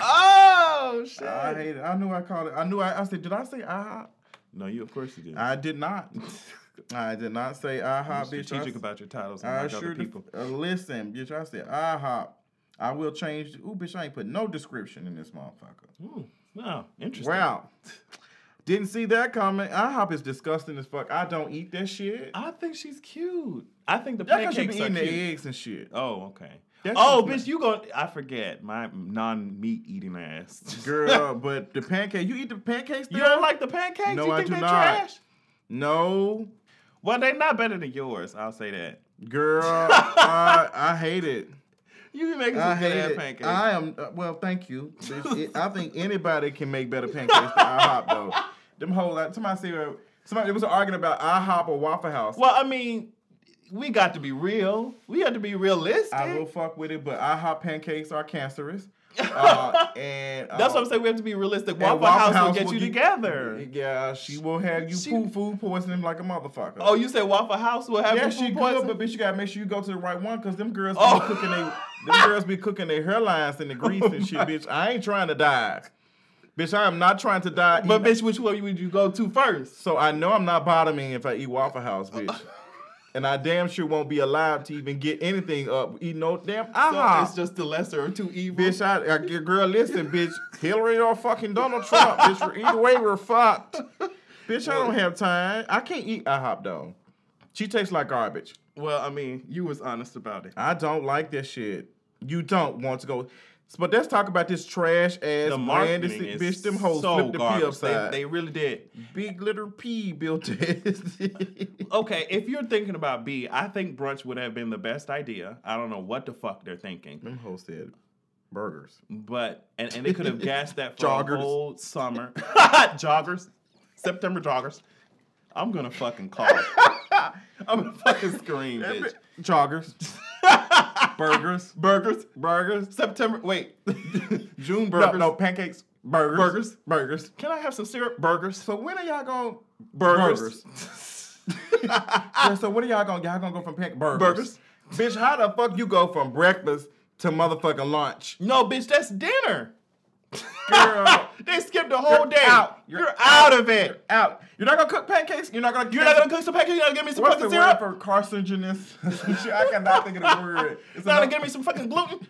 oh shit! I hate it. I knew I called it. I knew I, I said, did I say IHOP? no, you of course you did. I did not. I did not say IHOP, bitch. strategic I, about your titles and I like sure other did- people. uh, listen, bitch. I said IHOP. I will change. Ooh, bitch, I ain't put no description in this motherfucker. Ooh, wow, interesting. Wow. Didn't see that coming. IHOP is disgusting as fuck. I don't eat that shit. I think she's cute. I think the That's because you pancakes be are eating cute. the eggs and shit. Oh, okay. That's oh, just bitch, you go. I forget my non-meat eating ass. Girl, but the pancake, you eat the pancakes you don't like the pancakes? No, you I think do they're not. trash? No. Well, they're not better than yours. I'll say that. Girl, I, I hate it. You be making some good ass pancakes. I am uh, well. Thank you. It- I think anybody can make better pancakes than IHOP though. Them whole like somebody said uh, somebody there was an argument about IHOP or Waffle House. well, I mean, we got to be real. We got to be realistic. I will fuck with it, but IHOP pancakes are cancerous. Uh, and That's uh, what I'm saying. We have to be realistic. Waffle, Waffle House, will get will you get- together. Yeah, she will have you She- food food poisoning like a motherfucker. Oh, you said Waffle House will have yeah, you she food good, poison? but bitch, you gotta make sure you go to the right one because them girls Oh. be cooking they them girls be cooking their hairlines and the grease and shit, bitch. I ain't trying to die. Bitch, I am not trying to die. But eating- bitch, which one would you go to first? So I know I'm not bottoming if I eat Waffle House, bitch. and I damn sure won't be alive to even get anything up. Eat no damn So IHOP. it's uh-huh. just the lesser of two evils. Bitch, I, I girl, listen, bitch. Hillary or fucking Donald Trump, bitch. Either way, we're fucked. Bitch, I don't have time. I can't eat IHOP though. She tastes like garbage. Well, I mean, you was honest about it. I don't like this shit. You don't want to go. But let's talk about this trash ass The brand. marketing This, is bitch, them hoes so flipped the P garbage. upside. They, they really did. Big little P built this. Okay, if you're thinking about B, I think brunch would have been the best idea. I don't know what the fuck they're thinking, them hoes said burgers. but and, and they could have gassed that for Joggers. a whole summer. joggers, September joggers. I'm gonna fucking call. I'm gonna fucking scream, bitch. Joggers. Burgers. Burgers, Burgers. September. Wait, June No, burgers. no, pancakes. Burgers. Burgers. Burgers. can I have some syrup? Burgers, So when are y'all going burgers, Yeah, so when are y'all going y'all gonna go from pan- burgers? Burgers. Bitch, how the fuck you go from breakfast to motherfucking lunch? No, bitch, that's dinner. Girl. they skipped the whole You're day. out. You're, You're out of it. Out. You're not gonna cook pancakes? You're not gonna You're not gonna cook some pancakes. You're not gonna give me some What's fucking the syrup. word for carcinogenous? I cannot think of the word. It's You're not gonna give me some fucking gluten.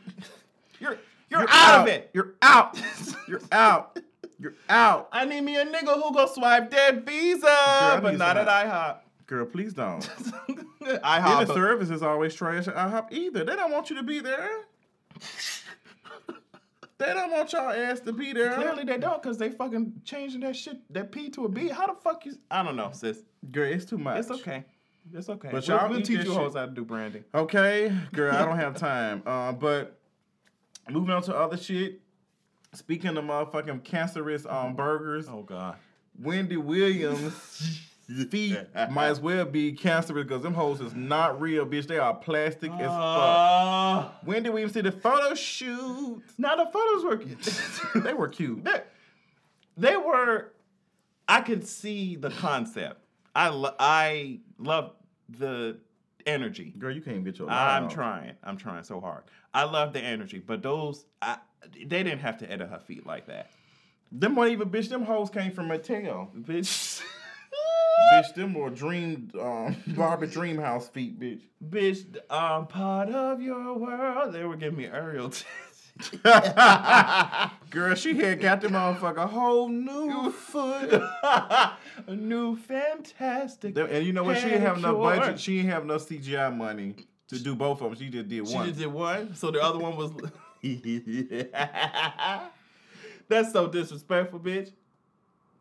You're you're, You're out, of it. You're out. You're out. You're out. I need me a nigga who go swipe that visa, I but not at IHOP. Girl, please don't. IHOP. the service is always trash at IHOP either. They don't want you to be there. They don't want y'all ass to be there. Clearly they don't, cause they fucking changing that shit, that P to a B. How the fuck you? I don't know, sis. Girl, it's too much. It's okay. It's okay. But y'all we'll teach you hoes how to do branding. Okay, girl, I don't have time. Uh, but moving on to other shit. Speaking of motherfucking cancerous um burgers, Oh God. Wendy Williams feet might as well be cancerous because them hoes is not real, bitch. They are plastic as fuck. Uh, Williams did a photo shoot. now the photos were. Cute. they were cute. they, they were. I could see the concept. I lo- I love the energy. Girl, you can't get your. I'm off. trying. I'm trying so hard. I love the energy, but those I, they didn't have to edit her feet like that, Them weren't even bitch. Them hoes came from Mattel. bitch. bitch, them were dream um Barbie Dream House feet, bitch. bitch, I'm part of your world. They were giving me aerial. Girl, she had got them motherfucker a whole new foot. a new fantastic. And you know what? She didn't have no pedicure. budget. She didn't have no CGI money to do both of them. She just did one. She just did one, so the other one was. That's so disrespectful, bitch.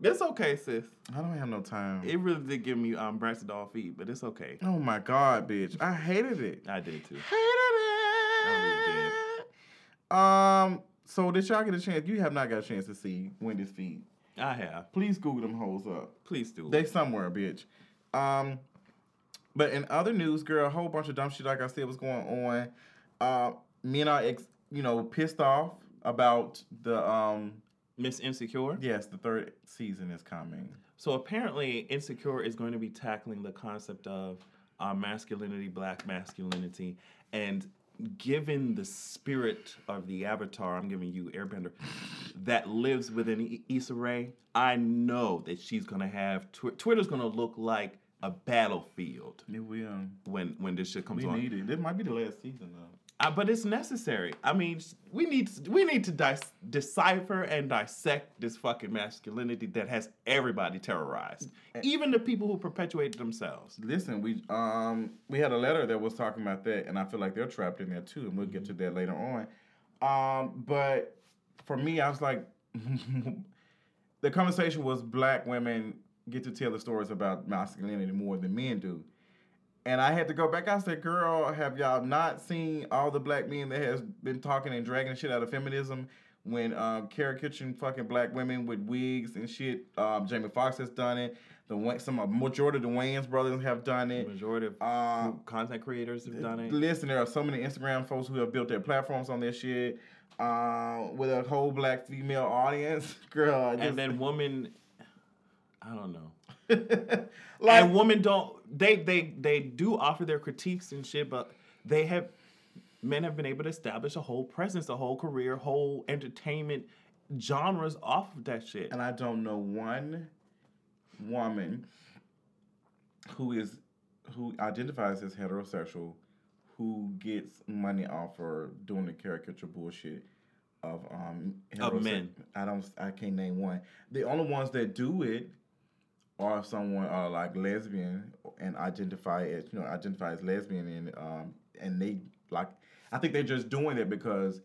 It's okay, sis. I don't have no time. It really did give me um Braxton doll feet, but it's okay. oh my god, bitch! I hated it. I did too. Hated it. I really did. Um. So did y'all get a chance? You have not got a chance to see Wendy's feet. I have. Please Google them hoes up. Please do. They somewhere, bitch. Um, but in other news, girl, a whole bunch of dumb shit, like I said, was going on. Uh, men are, ex- you know, pissed off about the um. Miss Insecure. Yes, the third season is coming. So apparently, Insecure is going to be tackling the concept of uh, masculinity, black masculinity, and given the spirit of the avatar, I'm giving you Airbender, that lives within I- Issa Rae, I know that she's going to have tw- Twitter's going to look like a battlefield It will. when when this shit comes We on. need it. This might be the last season though. Uh, but it's necessary. I mean, we need we need to dis- decipher and dissect this fucking masculinity that has everybody terrorized, even the people who perpetuate themselves. Listen, we um we had a letter that was talking about that, and I feel like they're trapped in there too, and we'll get to that later on. Um, but for me, I was like, the conversation was black women get to tell the stories about masculinity more than men do. And I had to go back. I said, "Girl, have y'all not seen all the black men that has been talking and dragging shit out of feminism when um, caricaturing fucking black women with wigs and shit. Um, Jamie Foxx has done it. The some uh, majority of the Wayans brothers have done The it. majority of Um, content creators have done it. Listen, there are so many Instagram folks who have built their platforms on this shit. Um, with a whole black female audience, girl. Just- And then women, I don't know. like and women don't they they they do offer their critiques and shit, but they have men have been able to establish a whole presence, a whole career, whole entertainment genres off of that shit. and I don't know one woman who is who identifies as heterosexual who gets money off for doing the caricature bullshit of um Of men. I don't I can't name one. The only ones that do it are someone are like lesbian and identify as you know identify as lesbian and um and they like I think they're just doing it because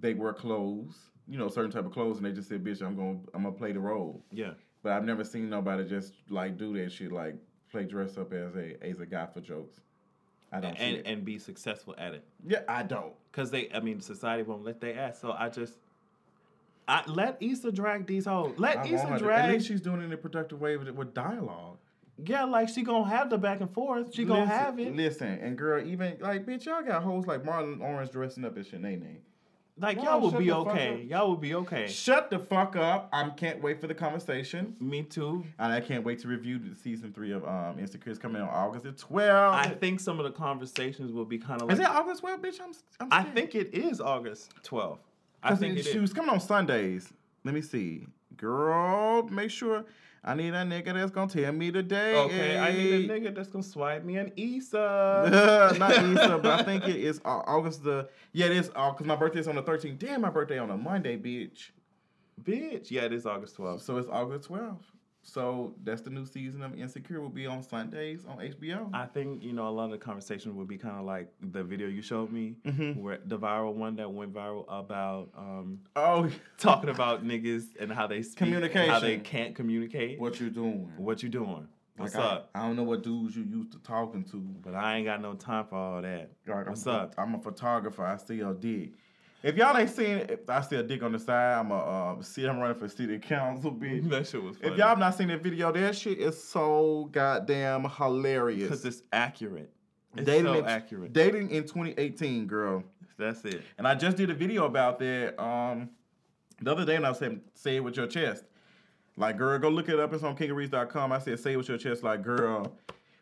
they wear clothes, you know, certain type of clothes, and they just say, "Bitch, I'm gonna I'm gonna play the role." Yeah. But I've never seen nobody just like do that shit, like play dress up as a as a guy for jokes. I don't see And it. and be successful at it. yeah, I don't. Cause they I mean society won't let they ask. So I just I let Issa drag these hoes. Let I Issa to- At least she's doing it in a productive way with, with dialogue. Yeah, like she gonna have the back and forth. She gonna Listen- have it. Listen, and girl, even like bitch, y'all got hoes like Martin Lawrence dressing up as Shanae. Like Wow, y'all will be okay. Y'all will be okay. Shut the fuck up! I can't wait for the conversation. Me too. And I can't wait to review the season three of um Insecure. It's coming on August the 12th. I think some of the conversations will be kind of like Is it August 12th, bitch? I'm, I'm I think it is August 12th. I think she is. was coming on Sundays. Let me see. Girl, make sure I need a nigga that's gonna tell me today. Okay, I need a nigga that's gonna swipe me an Issa. Not Easter, but I think it is August the yeah, it is because my birthday is on the 13th. Damn, my birthday on a Monday, bitch. Bitch. Yeah, it is August 12th. So it's August 12th. So that's the new season of Insecure will be on Sundays on HBO. I think you know a lot of the conversation would be kind of like the video you showed me, Mhm. where the viral one that went viral about um, oh, talking about niggas and how they speak, and how they can't communicate. what you doing? What you doing? What's Like, up? I, don't know what dudes you used to talking to. But I ain't got no time for all that. Like, What's I'm, up? I'm a photographer. I still dick. If y'all ain't seen it, I see a dick on the side. I'm a um, see. I'm running for city council, bitch. that shit was funny. If y'all have not seen that video, that shit is so goddamn hilarious. because it's accurate. It's dating so in, accurate. Dating in 2018, girl. That's it. And I just did a video about that um the other day, and I said, "Say it with your chest." Like, girl, go look it up. It's on kingofreads.com. I said, "Say it with your chest." Like, girl,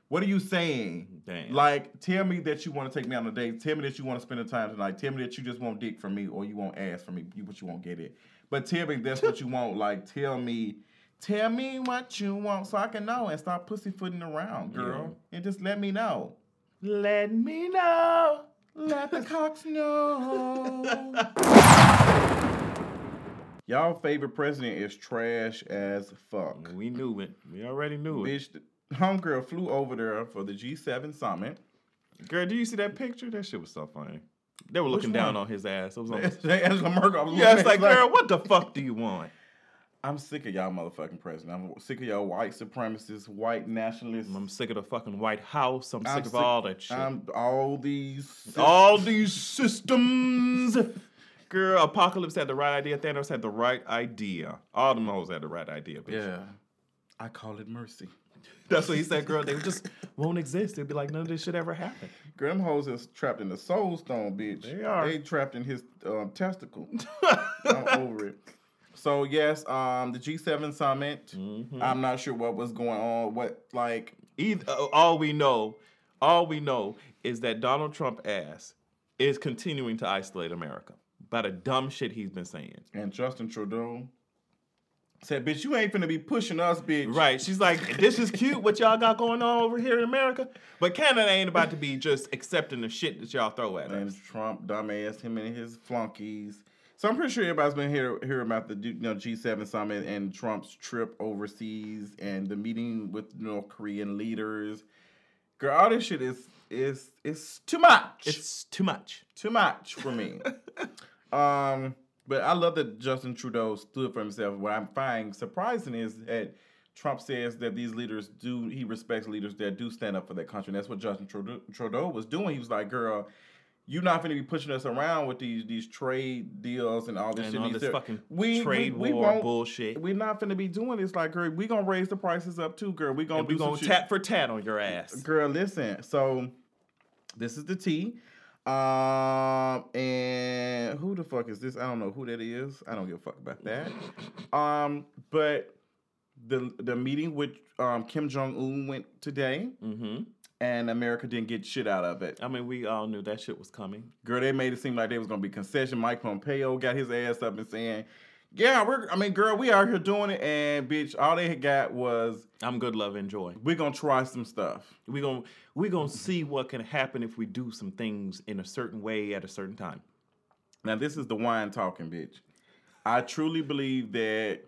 what are you saying? Damn. Like, tell me that you want to take me on a date. Tell me that you want to spend the time tonight. Tell me that you just want dick from me, or you want ass from me, you but you won't get it. But tell me that's what you want. Like, tell me. Tell me what you want so I can know and stop pussyfooting around, girl. And just let me know. Let me know. Let the cocks know. Y'all favorite president is trash as fuck. We knew it. We already knew it. Bitch, homegirl flew over there for the G7 summit. Girl, do you see that picture? That shit was so funny. They were looking down on his ass. It was on Angela Merkel. was yeah, it's like, girl, what the fuck do you want? I'm sick of y'all motherfucking president. I'm sick of y'all white supremacists, white nationalists. I'm sick of the fucking White House. I'm, I'm sick of all that shit. I'm all these. all these systems. Girl, Apocalypse had the right idea. Thanos had the right idea. All them hoes had the right idea. Bitch. Yeah. I call it mercy. That's what he said, girl. They just won't exist. They'd be like, none of this should ever happen. Them hoes is trapped in the soul stone, bitch. They are. They trapped in his um, testicle. I'm over it. So yes, um, the G7 summit. Mm-hmm. I'm not sure what was going on. What like Either, uh, all we know, all we know is that Donald Trump ass is continuing to isolate America by the dumb shit he's been saying. and Justin Trudeau said, "Bitch, you ain't finna be pushing us, bitch." Right. She's like, this is cute what y'all got going on over here in America, but Canada ain't about to be just accepting the shit that y'all throw at And us. Trump, dumbass, him and his flunkies. So I'm pretty sure everybody's been hear hear about the you know G7 summit and Trump's trip overseas and the meeting with North Korean leaders. Girl, all this shit is is is too much. It's too much. too much for me. um, but I love that Justin Trudeau stood for himself. What I'm finding surprising is that Trump says that these leaders do. He respects leaders that do stand up for their country. And that's what Justin Trudeau, was doing. He was like, "Girl, you're not going to be pushing us around with these these trade deals and all this and shit. all this fucking we, trade we, we war won't, bullshit. We're not going to be doing this. Like, girl, we're gonna raise the prices up too, girl. We're gonna and do we gonna shit. tat for tat on your ass. Girl, listen. So this is the T. Um and who the fuck is this? I don't know who that is. I don't give a fuck about that. Um, but the the meeting with um Kim Jong Un went today, hmm and America didn't get shit out of it. I mean, we all knew that shit was coming. Girl, they made it seem like they was gonna be concession. Mike Pompeo got his ass up and saying, "Yeah, we're. I mean, girl, we out here doing it." And bitch, all they got was, I'm good, love, and joy. "We're gonna try some stuff." We gonna we gonna see what can happen if we do some things in a certain way at a certain time. Now this is the wine talking, bitch. I truly believe that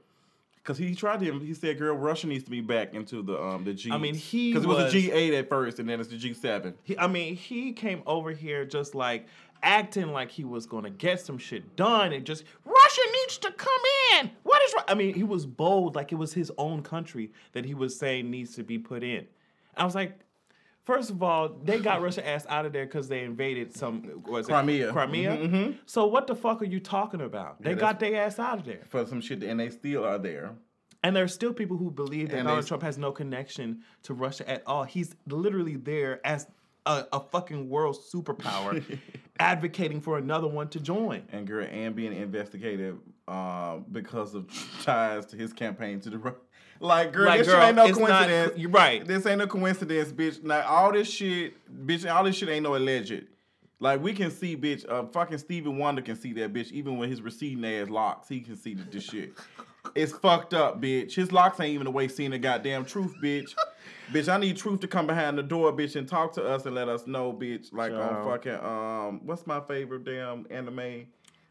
because he tried to. He said, "Girl, Russia needs to be back into the um the G." I mean, he because it was, a G eight at first, and then it's the G seven. I mean, he came over here just like acting like he was gonna get some shit done and just Russia needs to come in. What is? Ru-" I mean, he was bold, like it was his own country that he was saying needs to be put in. I was like. First of all, they got Russia ass out of there because they invaded some was it Crimea. Crimea. Mhm, mhm. So what the fuck are you talking about? They Yeah, got their ass out of there. for some shit, and they still are there. And there are still people who believe that And Donald Trump has no connection to Russia at all. He's literally there as a, a fucking world superpower, advocating for another one to join. And girl, and being investigated uh, because of ties to his campaign to the Ru- like, girl, Like, this girl, ain't no it's not- coincidence. you're right. This ain't no coincidence, bitch. Now all this shit, bitch, all this shit ain't no alleged. Like we can see, bitch. Uh, fucking Stevie Wonder can see that, bitch. Even with his receding ass locks, he can see that this shit. It's fucked up, bitch. His locks ain't even the way seeing the goddamn truth, bitch. bitch, I need truth to come behind the door, bitch, and talk to us and let us know, bitch. Like on fucking um, what's my favorite damn anime?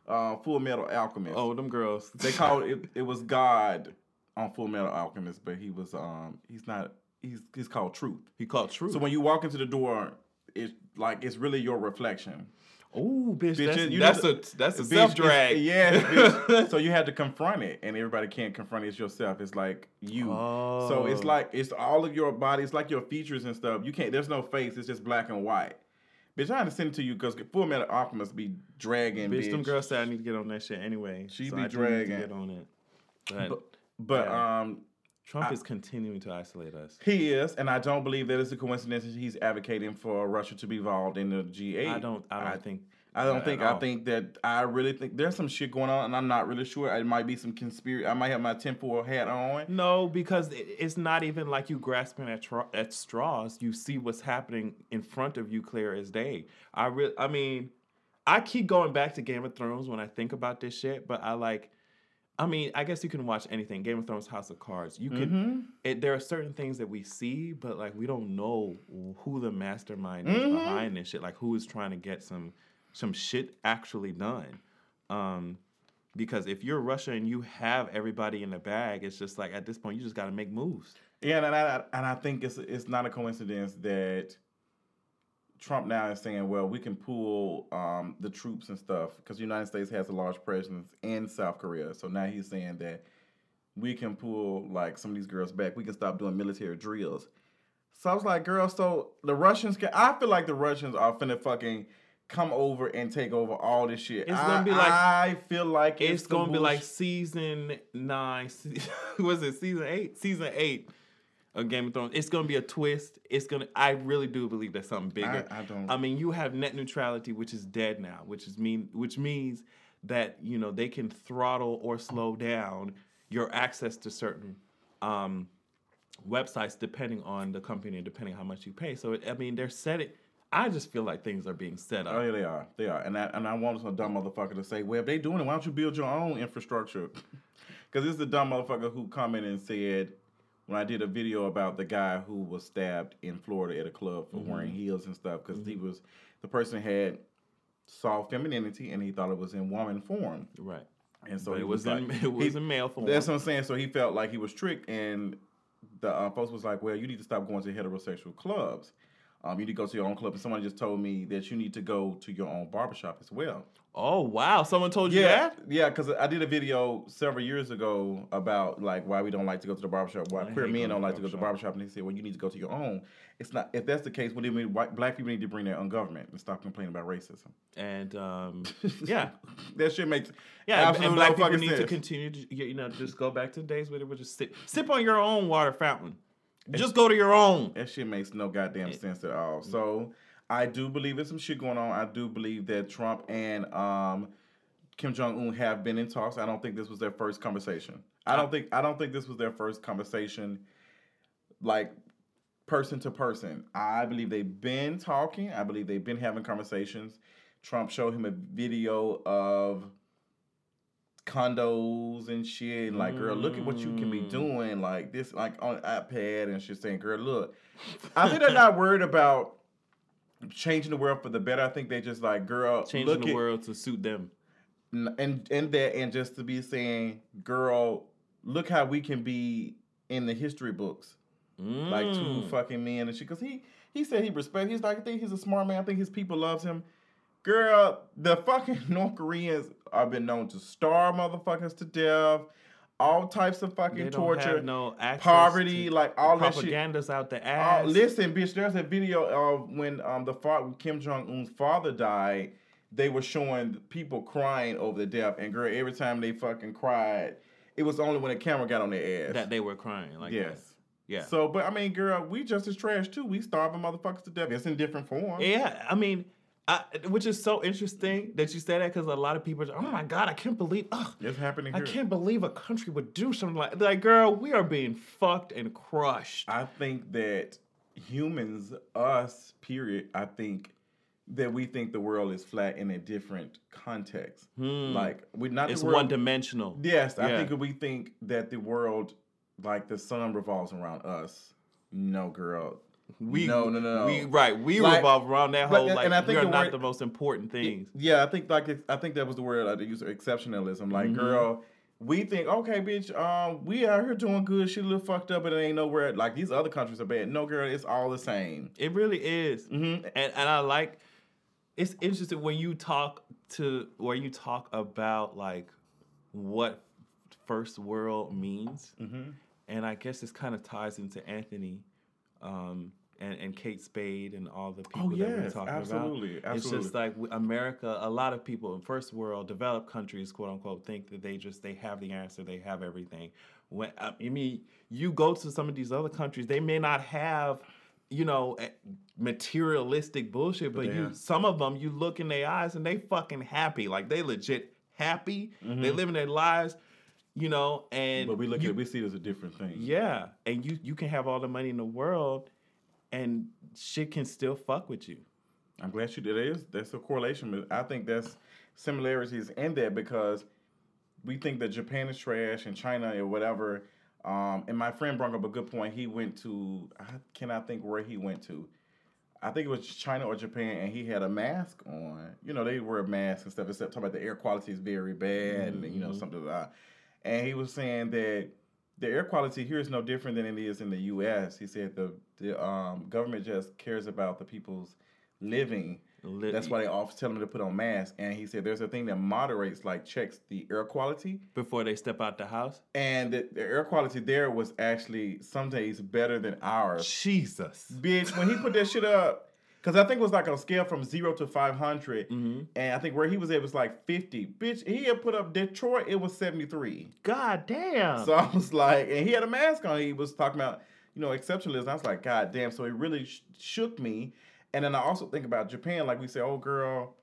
Uh, Full Metal Alchemist. Oh, them girls. They called it. It was God on Full Metal Alchemist, but he was um, he's not. He's he's called Truth. he called Truth. So when you walk into the door, it's like it's really your reflection. Oh, bitch, Bitch, that's, you that's know- a that's a self drag. Yeah. so you had to confront it, and everybody can't confront it. It's yourself. It's like you. So it's Oh. like it's all of your body. It's like your features and stuff. You can't. There's no face. It's just black and white. Bitch, I had to send it to you because Full Metal Alchemist be dragging. bitch, Bitch, them girls said I need to get on that shit anyway. She so be I do need to dragging. get on it. But, But, but Yeah. um, Trump I- is continuing to isolate us. he is, and I don't believe that it's a coincidence that he's advocating for Russia to be involved in the G8. I don't. I don't think. I don't think. I all. think that I really think there's some shit going on, and I'm not really sure. It might be some conspiracy. I might have my tinfoil hat on. No, because it's not even like you grasping at tra- at straws. You see what's happening in front of you, clear as day. I really, I mean, I keep going back to Game of Thrones when I think about this shit. But I like, I mean, I guess you can watch anything. Game of Thrones, House of Cards. You can. Mhm. It, there are certain things that we see, but like we don't know who the mastermind is Mhm. behind this shit. Like who is trying to get some some shit actually done. Um, because if you're Russia and you have everybody in the bag, it's just like at this point you just got to make moves. Yeah, and I, and I think it's it's not a coincidence that Trump now is saying, well, we can pull um, the troops and stuff because the United States has a large presence in South Korea. So now he's saying that we can pull like some of these girls back. We can stop doing military drills. So I was like, girl, so the Russians can. I feel like the Russians are finna fucking come over and take over all this shit. It's gonna be like- I feel like It's, it's, gonna be like season nine. Was it season eight? Season eight of Game of Thrones. It's gonna be a twist. It's gonna. I really do believe there's something bigger. I, I don't. I mean, you have net neutrality, which is dead now, which is mean, which means that you know they can throttle or slow down your access to certain um, websites depending on the company and depending how much you pay. So it, I mean, they're set it. I just feel like things are being set up. Oh yeah, they are. They are. And I and I want some dumb motherfucker to say, well, if they doing it, why don't you build your own infrastructure? Because this is the dumb motherfucker who commented and said when I did a video about the guy who was stabbed in Florida at a club for wearing heels and stuff, because he was the person had saw femininity and he thought it was in woman form, Right. and so but he it was, like, in it was he- in male form. that's what I'm saying. So he felt like he was tricked, and the uh, folks was like, "Well, you need to stop going to heterosexual clubs." Um, you need to go to your own club. And someone just told me that you need to go to your own barbershop as well. Oh wow! Someone told you Yeah, that? yeah, because I did a video several years ago about like why we don't like to go to the barbershop, why I queer men don't like to go to the barbershop, and they said, well, you need to go to your own. It's not if that's the case. Well, then mean? white, black people need to bring their own government and stop complaining about racism. And um, yeah, that shit makes yeah. And, and no black people fucking need to continue to you know just go back to the days where they would just sip sip on your own water fountain. Just go to your own. That shit makes no goddamn sense at all. So I do believe there's some shit going on. I do believe that Trump and um, Kim Jong Un have been in talks. I don't think this was their first conversation. I don't think I don't think this was their first conversation, like person to person. I believe they've been talking. I believe they've been having conversations. Trump showed him a video of condos and shit. And like, girl, look at what you can be doing. Like this, like on iPad and shit saying, girl, look. I think they're not worried about changing the world for the better. I think they just like, girl, Changing the at, world to suit them. and and that and just to be saying, girl, look how we can be in the history books like two Mm. fucking men and shit. Cause he he said he respect. He's like I think he's a smart man. I think his people loves him. Girl, the fucking North Koreans have been known to starve motherfuckers to death, all types of fucking torture, no poverty, to like all that shit. propaganda's out the Oh, ass. listen, bitch. There's a video of when um the fa- Kim Jong Un's father died. They were showing people crying over the death, and girl, every time they fucking cried, it was only when the camera got on their ass. that they were crying like yes. that. Yeah. So, but I mean, girl, we just as trash too. We starving motherfuckers to death. It's in different forms. Yeah, I mean, I, which is so interesting that you say that because a lot of people, are, oh my god, I can't believe, ugh, It's happening I can't believe a country would do something like like, girl, we are being fucked and crushed. I think that humans, us, period. I think that we think the world is flat in a different context. Hmm. Like we're not it's one dimensional. Yes, I Yeah. think we think that the world, like the sun, revolves around us. No, girl. We no, no, no, no. We right, we Like- revolve around that whole like and I we think are the not word- the most important things. Yeah, I think like it's, I think that was the word I use exceptionalism. Like, Mhm. girl, we think okay, bitch, um, we out here doing good. She a little fucked up, but it ain't nowhere like these other countries are bad. No, girl, it's all the same. It really is. hmm and and I like it's interesting when you talk to where you talk about like what first world means, hmm and I guess this kind of ties into Anthony, um, and and Kate Spade and all the people Oh that we're yes, talking absolutely, about. absolutely. It's just like America. A lot of people in first world, developed countries, quote unquote, think that they just they have the answer, they have everything. When I mean, you go to some of these other countries, they may not have, you know, materialistic bullshit, but they you some of them you look in their eyes and they fucking happy, like they legit happy. They Mhm. living their lives, you know, and but we look you, at it, we see it as a different thing. yeah, and you you can have all the money in the world, and shit can still fuck with you. I'm glad you did. That is that's a correlation. But I think that's similarities in that because we think that Japan is trash and China or whatever. Um, and my friend brought up a good point. He went to I cannot think where he went to. I think it was China or Japan, and he had a mask on. You know, they wear masks and stuff. Except talking about the air quality is very bad, and you know Mhm. something like that. And he was saying that the air quality here is no different than it is in the U.S. He said the the um, government just cares about the people's living. That's why they always tell them to put on masks. And he said there's a thing that moderates, like checks the air quality, before they step out the house. and the, the air quality there was actually some days better than ours. Jesus. Bitch, when he put that shit up, because I think it was like on a scale from zero to five hundred, hmm and I think where he was at was like fifty. Bitch, he had put up Detroit, it was seventy three. God damn. So I was like, and he had a mask on. He was talking about, you know, exceptionalism. I was like, God damn. So it really sh- shook me. And then I also think about Japan. Like we say, oh girl,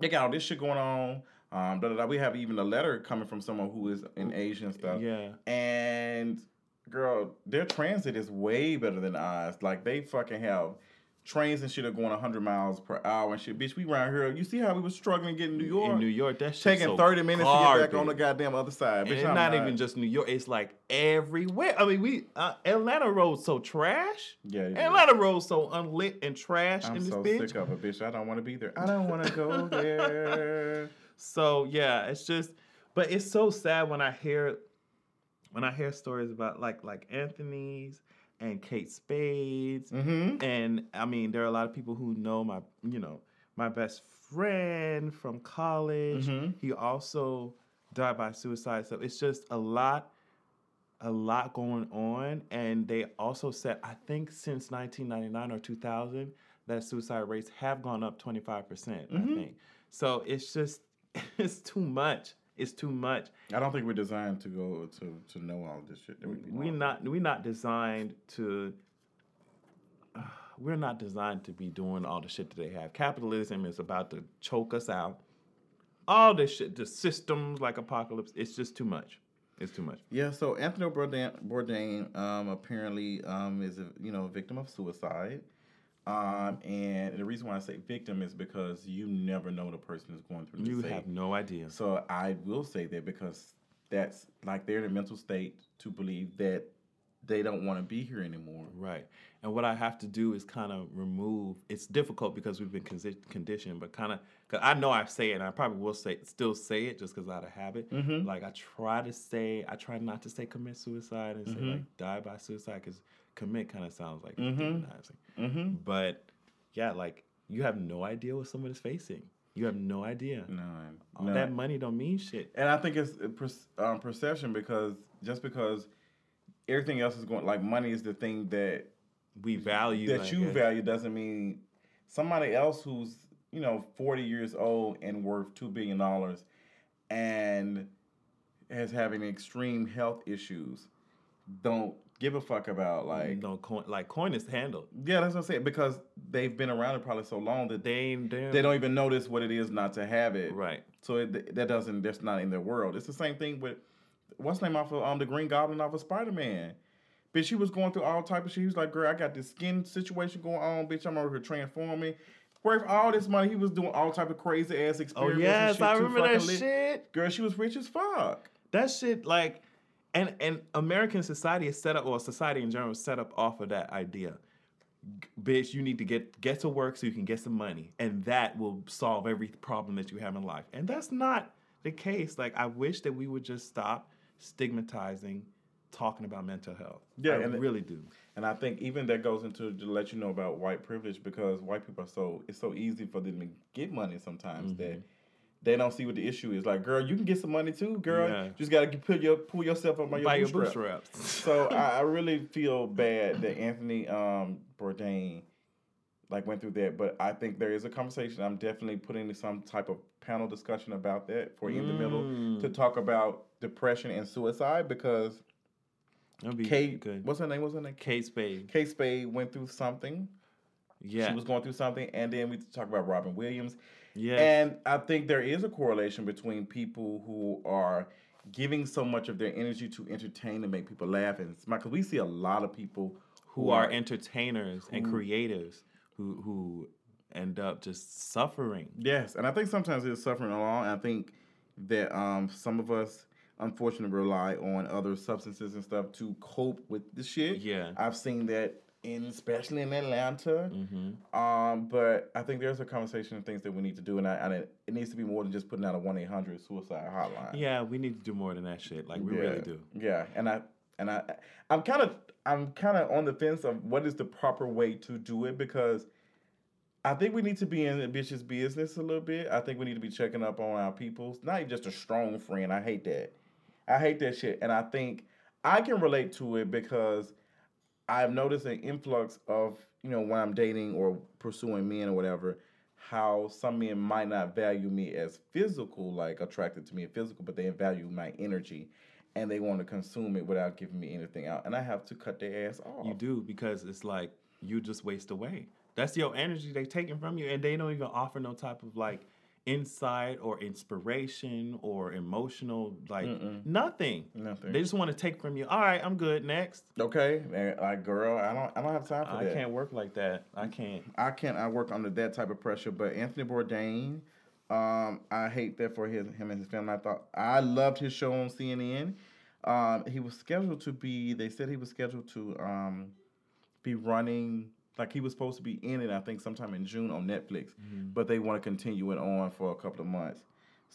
they got all this shit going on. Um, da, da, da. We have even a letter coming from someone who is in Asia and stuff. yeah. And girl, their transit is way better than ours. Like they fucking have trains and shit are going 100 miles per hour and shit. Bitch, we around here. You see how we was struggling getting New York? In New York, that shit's Taking so 30 minutes to get back on the goddamn other side. And Bitch, it's I'm not even just New York. It's like everywhere. I mean, we uh, Atlanta road so trash. Yeah. Atlanta road so unlit and trash I'm in this so bitch. sick of it, bitch. I don't want to be there. I don't want to go there. So yeah, it's just, but it's so sad when I hear, when I hear stories about like like Anthony's and Kate Spades. Mm-hmm. And I mean, there are a lot of people who know my, you know, my best friend from college. Mhm. He also died by suicide. So it's just a lot, a lot going on. And they also said, I think since 1999 or 2000, that suicide rates have gone up 25%, percent I think. So it's just, it's too much. It's too much. I don't think we're designed to go to to know all this shit. We, be we not We're not designed to we're not designed to be doing all the shit that they have. Capitalism is about to choke us out. All this shit, the systems like apocalypse, it's just too much. It's too much. Yeah, so Anthony Bourdain, Bourdain um, apparently um, is a you know a victim of suicide, um, and the reason why I say victim is because you never know the person is going through. You have no idea. So I will say that because that's like they're in a mental state to believe that they don't want to be here anymore. Right. And what I have to do is kind of remove. It's difficult because we've been condi- conditioned, but kind of because I know I say it, and I probably will say still say it just because out of habit. Mhm. Like I try to say, I try not to say commit suicide and say Mhm. like die by suicide because commit kind of sounds like Mhm. demonizing. Mm-hmm. But yeah, like you have no idea what someone is facing. You have no idea. None. All None. that money don't mean shit. And I think it's uh, um, perception because just because everything else is going like money is the thing that We value that you value doesn't mean somebody else who's you know 40 years old and worth two billion dollars and has having extreme health issues don't give a fuck about like no coin like coin is handled. yeah that's what i'm saying because they've been around it probably so long that They ain't they, don't even notice what it is not to have it right. so it, that doesn't that's not in their world it's the same thing with what's name off of um the green goblin off of spider-man Bitch, she was going through all type of shit. He was like, girl, I got this skin situation going on, bitch. I'm over here transforming. Worth all this money, he was doing all type of crazy ass Oh experiments. and yes, I remember that live. shit. Girl, she was rich as fuck. That shit like and and American society is set up or society in general is set up off of that idea. G- Bitch, you need to get get to work so you can get some money and that will solve every problem that you have in life. And that's not the case. Like I wish that we would just stop stigmatizing talking about mental health. Yeah, I and- really do. And I think even that goes into to let you know about white privilege because white people are so it's so easy for them to get money sometimes Mm-hmm. that they don't see what the issue is. Like, girl, you can get some money too, girl. Yeah. Just gotta pull your pull yourself up by your your bootstrap. bootstraps. so I, I really feel bad that Anthony um, Bourdain like went through that, but I think there is a conversation. I'm definitely putting some type of panel discussion about that for in the middle Mm. to talk about depression and suicide because That'd be Kate, good. what's her name? What's her name? Kate Spade. Kate Spade went through something. Yeah. She was going through something, and then we talk about Robin Williams. Yeah. And I think there is a correlation between people who are giving so much of their energy to entertain and make people laugh and smile. Because we see a lot of people who are entertainers and creatives who who end up just suffering. Yes, and I think sometimes it's suffering along. I think that um, some of us unfortunately rely on other substances and stuff to cope with the shit. Yeah. I've seen that in especially in Atlanta. Mm-hmm. Um, but I think there's a conversation of things that we need to do, and, I, and it, it needs to be more than just putting out a one eight hundred suicide hotline. Yeah, we need to do more than that shit. Like we yeah. really do. Yeah, and I and I I'm kind of I'm kind of on the fence of what is the proper way to do it because I think we need to be in bitch's business a little bit. I think we need to be checking up on our peoples, not just a strong friend. I hate that. I hate that shit, and I think I can relate to it because I've noticed an influx of you know when I'm dating or pursuing men or whatever. How some men might not value me as physical, like attracted to me physical, but they value my energy and they want to consume it without giving me anything out. And I have to cut their ass off. You do because it's like you just waste away. That's your energy they taking from you, and they don't even offer no type of like insight or inspiration or emotional like Mm-mm. nothing. Nothing. They just want to take from you. All right, I'm good. Next. okay, like girl, I don't I don't have time for I that. I can't work like that. I can't. I can't. I work under that type of pressure. But Anthony Bourdain, um, I hate that for his him and his family. I thought I loved his show on CNN. Um, he was scheduled to be. They said he was scheduled to um, be running. Like he was supposed to be in it. I think sometime in June on Netflix. But they want to continue it on for a couple of months.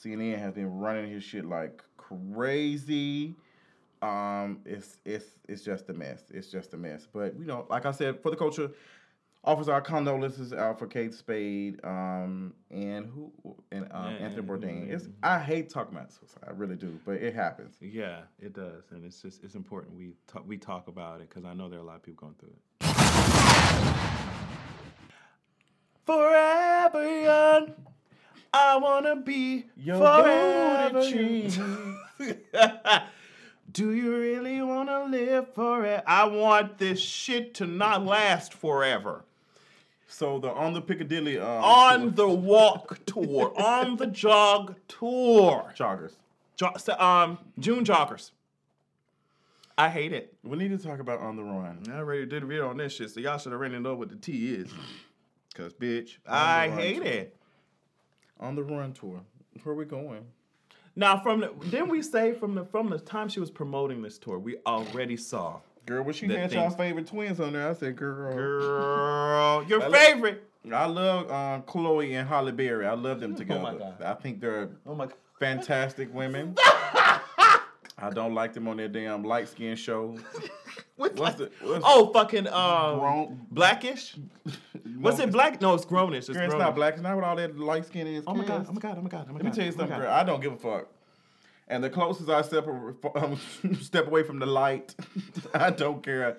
CNN has been running his shit like crazy. Um, it's it's it's just a mess. It's just a mess. But you know, like I said, for the culture, offers our condolences out for Kate Spade, um, and who and um, Yeah, Anthony Bourdain. yeah, It's. I hate talking about suicide. I really do, but it happens. Yeah, it does, and it's just it's important we talk we talk about it because I know there are a lot of people going through it. Forever young, I wanna be Your forever young. Do you really wanna live forever? I want this shit to not last forever. So the on the Piccadilly um, On the walk tour, on the jog tour. joggers. Jo- um, June joggers. I hate it. We need to talk about on the run. I already did a video on this shit, so y'all should have already know what the T is. Cause bitch, I hate tour. it. On the run tour. Where we going? Now from the didn't we say from the from the time she was promoting this tour, we already saw Girl, when she had things- y'all favorite twins on there, I said, girl. girl your I li- favorite. I love um, Chloe and Holly Berry. I love them together. Oh God. I think they're Oh my god. fantastic women. I don't like them on their damn light skin show. What's What's the what's Oh fucking um Grown- blackish? No, it black? No, it's grownish. It's, Girl, it's not black. It's not with all that light skin is. Oh my god, oh my god, oh my god, oh my god. Let me tell you oh something, God. girl. I don't give a fuck. And the closest I step um, step away from the light, I don't care.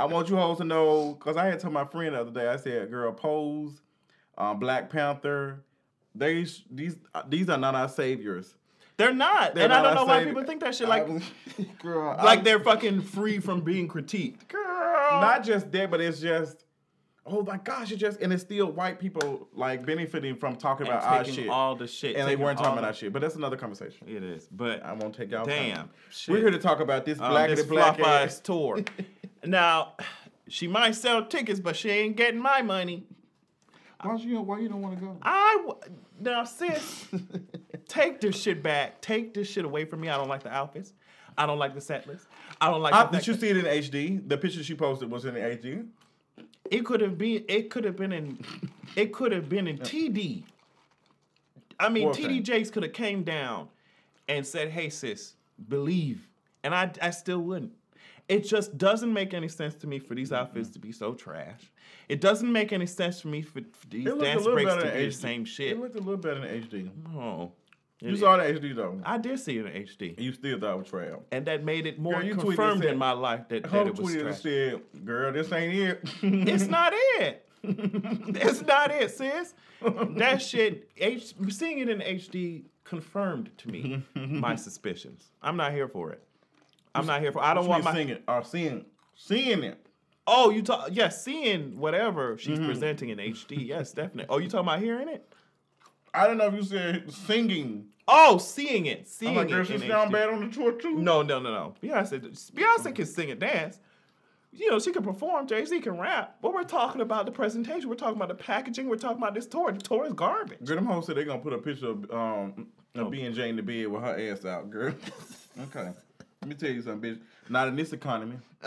I want you hoes to know, because I had told my friend the other day, I said, girl, Pose, um, Black Panther, they, these these are not our saviors. They're not. They're and I don't know why people think that shit like girl, like they're fucking free from being critiqued. Girl. not just that, but it's just, oh my gosh, it's just, and it's still white people like benefiting from talking and about our shit. all the shit. and they weren't talking about our shit, but that's another conversation. It is, but I won't take y'all. Damn. We're here to talk about this um, black this black flop ass. ass tour. now, she might sell tickets, but she ain't getting my money. Why you why you don't want to go? I w- now sis, take this shit back. Take this shit away from me. I don't like the outfits. I don't like the set list. I don't like. I, did you see it in HD? The picture she posted was in HD. It could have been. It could have been in. It could have been in TD. I mean, TD thing. Jakes could have came down and said, "Hey, sis, believe," and I, I still wouldn't. It just doesn't make any sense to me for these outfits to be so trash. It doesn't make any sense for me for, for these It dance breaks to be the same shit. It looked a little better in HD. oh, You It- saw the HD though. I did see it in HD, And You still thought it was trash. and that made it more Girl, you confirmed said- in my life that, that it was tweeted and trash. said, "Girl, this ain't it." It's not it. It's not it, sis. That shit, H, seeing it in HD confirmed to me my suspicions. I'm not here for it. I'm not here for. I don't want my. singing or seeing seeing it. Oh, you talk? Yes, seeing whatever she's Mm-hmm. presenting in HD. Yes, definitely. Oh, you talking about hearing it? I don't know if you said singing. Oh, seeing it, seeing I'm like, girl, it she in sound HD. bad on the tour too. No, no, no, no. Beyonce, Beyonce can sing and dance. You know, she can perform. Jay Z can rap. But we're talking about the presentation. We're talking about the packaging. We're talking about this tour. The tour is garbage. Girl, them hoes said they gonna put a picture of um Oh. of B and J in the bed with her ass out, girl. okay. Let me tell you something, bitch. Not in this economy.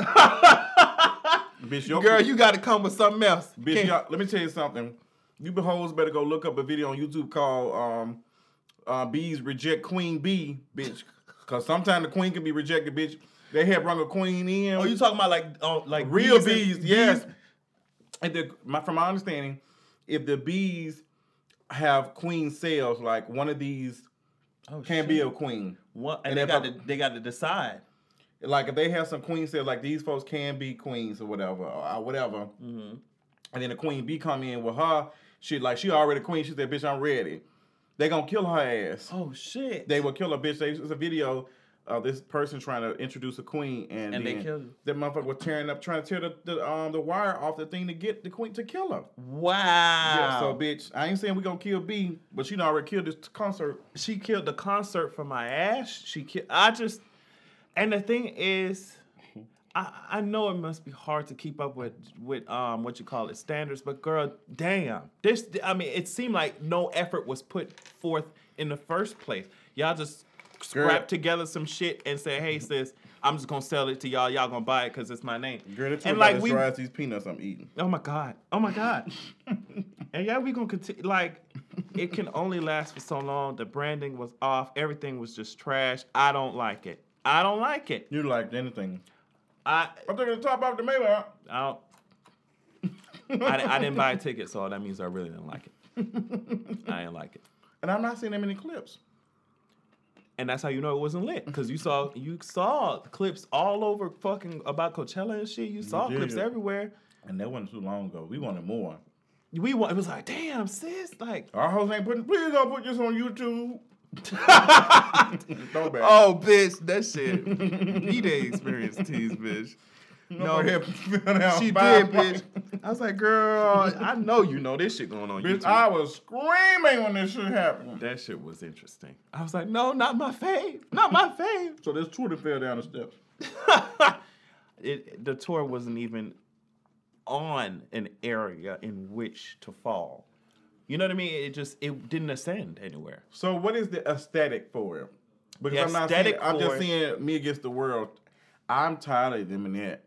bitch, your Girl, you got to come with something else. bitch, y'all, let me tell you something. You hoes better go look up a video on YouTube called um uh Bees Reject Queen Bee, bitch. Cause sometimes the queen can be rejected, bitch. They had brought a queen in. Oh, you talking about like oh, like real bees bees, and- yes. And the, my, from my understanding, if the bees have queen cells, like one of these Oh, can be a queen. What? and And, they got I- to they got to decide. Like if they have some queen cells, like these folks can be queens or whatever, or whatever. Mm-hmm. And then the queen bee come in with her she like she already queen. She said, "Bitch, I'm ready." They gonna kill her ass. Oh shit! They will kill a bitch. They, it's a video of this person trying to introduce a queen, and, And they killed her. That motherfucker was tearing up, trying to tear the, the um the wire off the thing to get the queen to kill her. wow. Yeah, so bitch, I ain't saying we gonna kill B, but she already killed this concert. she killed the concert for my ass. She killed. I just, and the thing is, I I know it must be hard to keep up with with um what you call it standards, but girl, damn, this. I mean, it seemed like no effort was put forth in the first place. Y'all just scrapped together some shit and said, "Hey sis, I'm just gonna sell it to y'all. Y'all gonna buy it because it's my name." Girl, and like like we, dry as these peanuts I'm eating. Oh my god. Oh my god. and yeah, we gonna continue. Like, it can only last for so long. The branding was off. Everything was just trash. I don't like it. I don't like it. You liked anything? I I took it to top off the Maybach. I don't. I, I didn't buy a ticket, so that means I really didn't like it. I didn't like it, And I'm not seeing that many clips. and that's how you know it wasn't lit because you saw you saw clips all over fucking about Coachella and shit. You saw did. clips everywhere. And that wasn't too long ago. We wanted more. We wa- it was like, damn, sis, like. Our host ain't putting. Please don't put this on YouTube. Bad. Oh, bitch, that shit. B Day experience tease, bitch. No, Over here filling out she did, bitch. I was like, girl, I know you know this shit going on Bitch, YouTube. I was screaming when this shit happened. that shit was interesting. I was like, no, not my fave, not my fave. So this Twitter fell down the steps. it the tour wasn't even on an area in which to fall. You know what I mean? It just it didn't ascend anywhere. So what is the aesthetic for it? Because The I'm not saying, aesthetic I'm just seeing me against the world. I'm tired of them and that.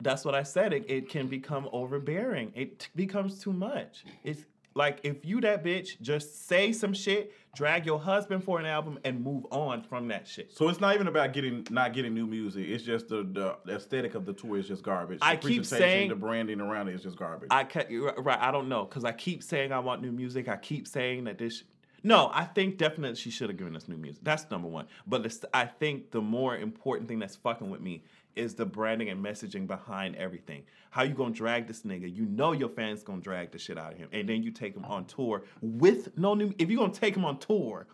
That's what I said. It, it can become overbearing. It t- becomes too much. It's like if you that bitch, just say some shit, drag your husband for an album, and move on from that shit. So it's not even about getting not getting new music. It's just the, the, the aesthetic of the tour is just garbage. I keep saying- the branding around it is just garbage. I ca- right. I don't know because I keep saying I want new music. I keep saying that this. No, I think definitely she should have given us new music. That's number one. But I think the more important thing that's fucking with me is the branding and messaging behind everything. How you gonna drag this nigga? You know your fans gonna drag the shit out of him, and then you take him on tour with no new. If you gonna take him on tour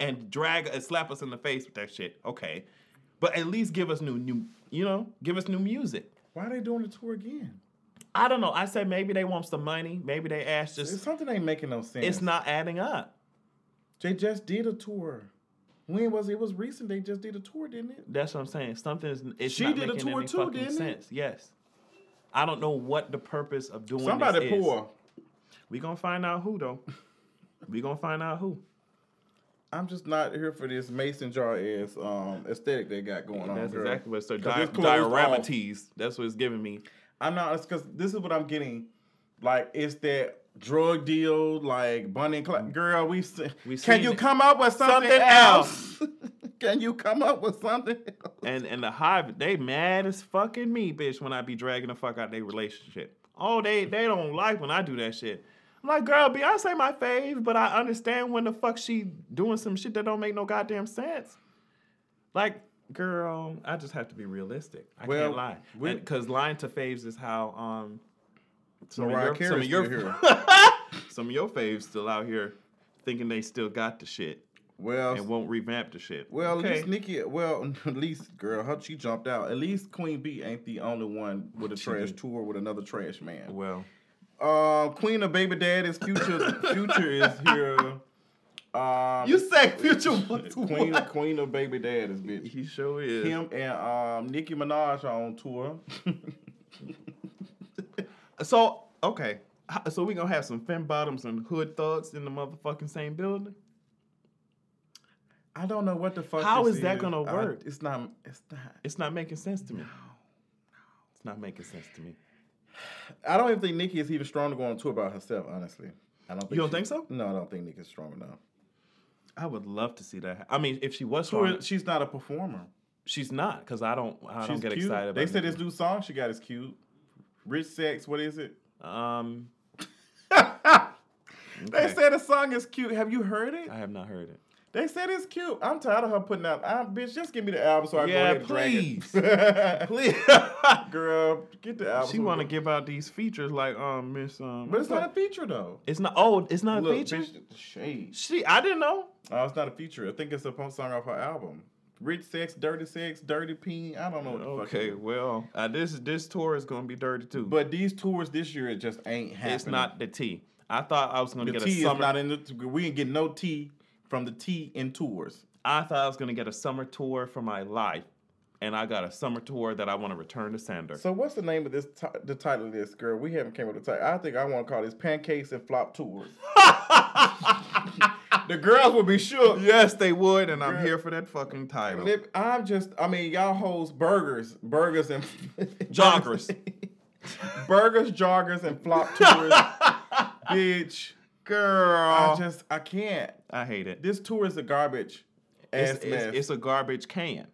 and drag and slap us in the face with that shit, okay. But at least give us new new. You know, give us new music. Why are they doing the tour again? I don't know. I said maybe they want some money. Maybe they asked just It's something ain't making no sense. it's not adding up. They just did a tour. When was it? It was recent. They just did a tour, didn't it? That's what I'm saying. Something is it's She did a tour too, didn't it? Yes. I don't know what the purpose of doing Somebody this is. poor. We gonna find out who though. we gonna find out who. I'm just not here for this mason jar ass um, aesthetic they got going on. That's girl. exactly what it's so di- it's closed diorama That's what it's giving me. I'm not because this is what I'm getting. Like it's that drug deal, like Bonnie Clyde. Girl, we, se- We can seen you it. come up with something, Something else? can you come up with something else? And and the hive, they mad as fucking me, bitch, when I be dragging the fuck out their relationship. Oh, they they don't like when I do that shit. I'm like, girl, Beyonce my fave, but I understand when the fuck she doing some shit that don't make no goddamn sense. Like, girl, I just have to be realistic. I Well, can't lie. Because lying to faves is how um some Mariah of your, some of your some of your faves still out here thinking they still got the shit Well, and won't revamp the shit. well, okay. at least Nicki. Well, at least girl, her she jumped out. At least Queen B ain't the only one with a She trash did. tour with another trash man. well, Uh, Queen of Baby Dad is Future. Future is here. Um, you said Future Queen what? Queen of Baby Dad is bitch. He sure is. Him and um, Nicki Minaj are on tour. So okay, so we gonna have some fem bottoms and hood thugs in the motherfucking same building? I don't know what the fuck. How is that gonna I- work? it's not. It's not. It's not making sense to me. No, It's not making sense to me. I don't even think Nicki is even strong to go on tour by herself. Honestly, I don't. Think You don't she- think so? No, I don't think Nicki's strong enough. I would love to see that. I mean, if she was strong, she's not a performer. she's not because I don't. I she's don't get cute. excited. They said this new song she got is cute. Rich sex. What is it? Um, They okay. said the song is cute. Have you heard it? I have not heard it. They said it's cute. I'm tired of her putting out. I, bitch, just give me the album so I Yeah, can go ahead and please. it. Please. Girl, get the album. she want to give out these features like um Miss um. But it's not a feature though. It's not. Oh, it's not Look, a feature. bitch, shade. She. I didn't know. Oh, it's not a feature. I think it's a punk song off her album. Rich sex, dirty sex, dirty peen. I don't know what the fuck. Okay, is. well, uh, this this tour is gonna be dirty too. But these tours this year it just ain't happening. it's not the T. I thought I was gonna The get T a is summer. not in the. We ain't get no tea from the T in tours. I thought I was gonna get a summer tour for my life, and I got a summer tour that I want to return to sender. So what's the name of this? T- the title of this, girl? We haven't came up with the title. I think I want to call this pancakes and flop tours. the girls would be shook. yes, they would, and I'm here for that fucking title. I'm just, I mean, y'all host burgers, burgers and Joggers. burgers, joggers, and flop tours. Bitch, Girl, I just, I can't. I hate it. This tour is a garbage. It's, it's, it's a garbage can.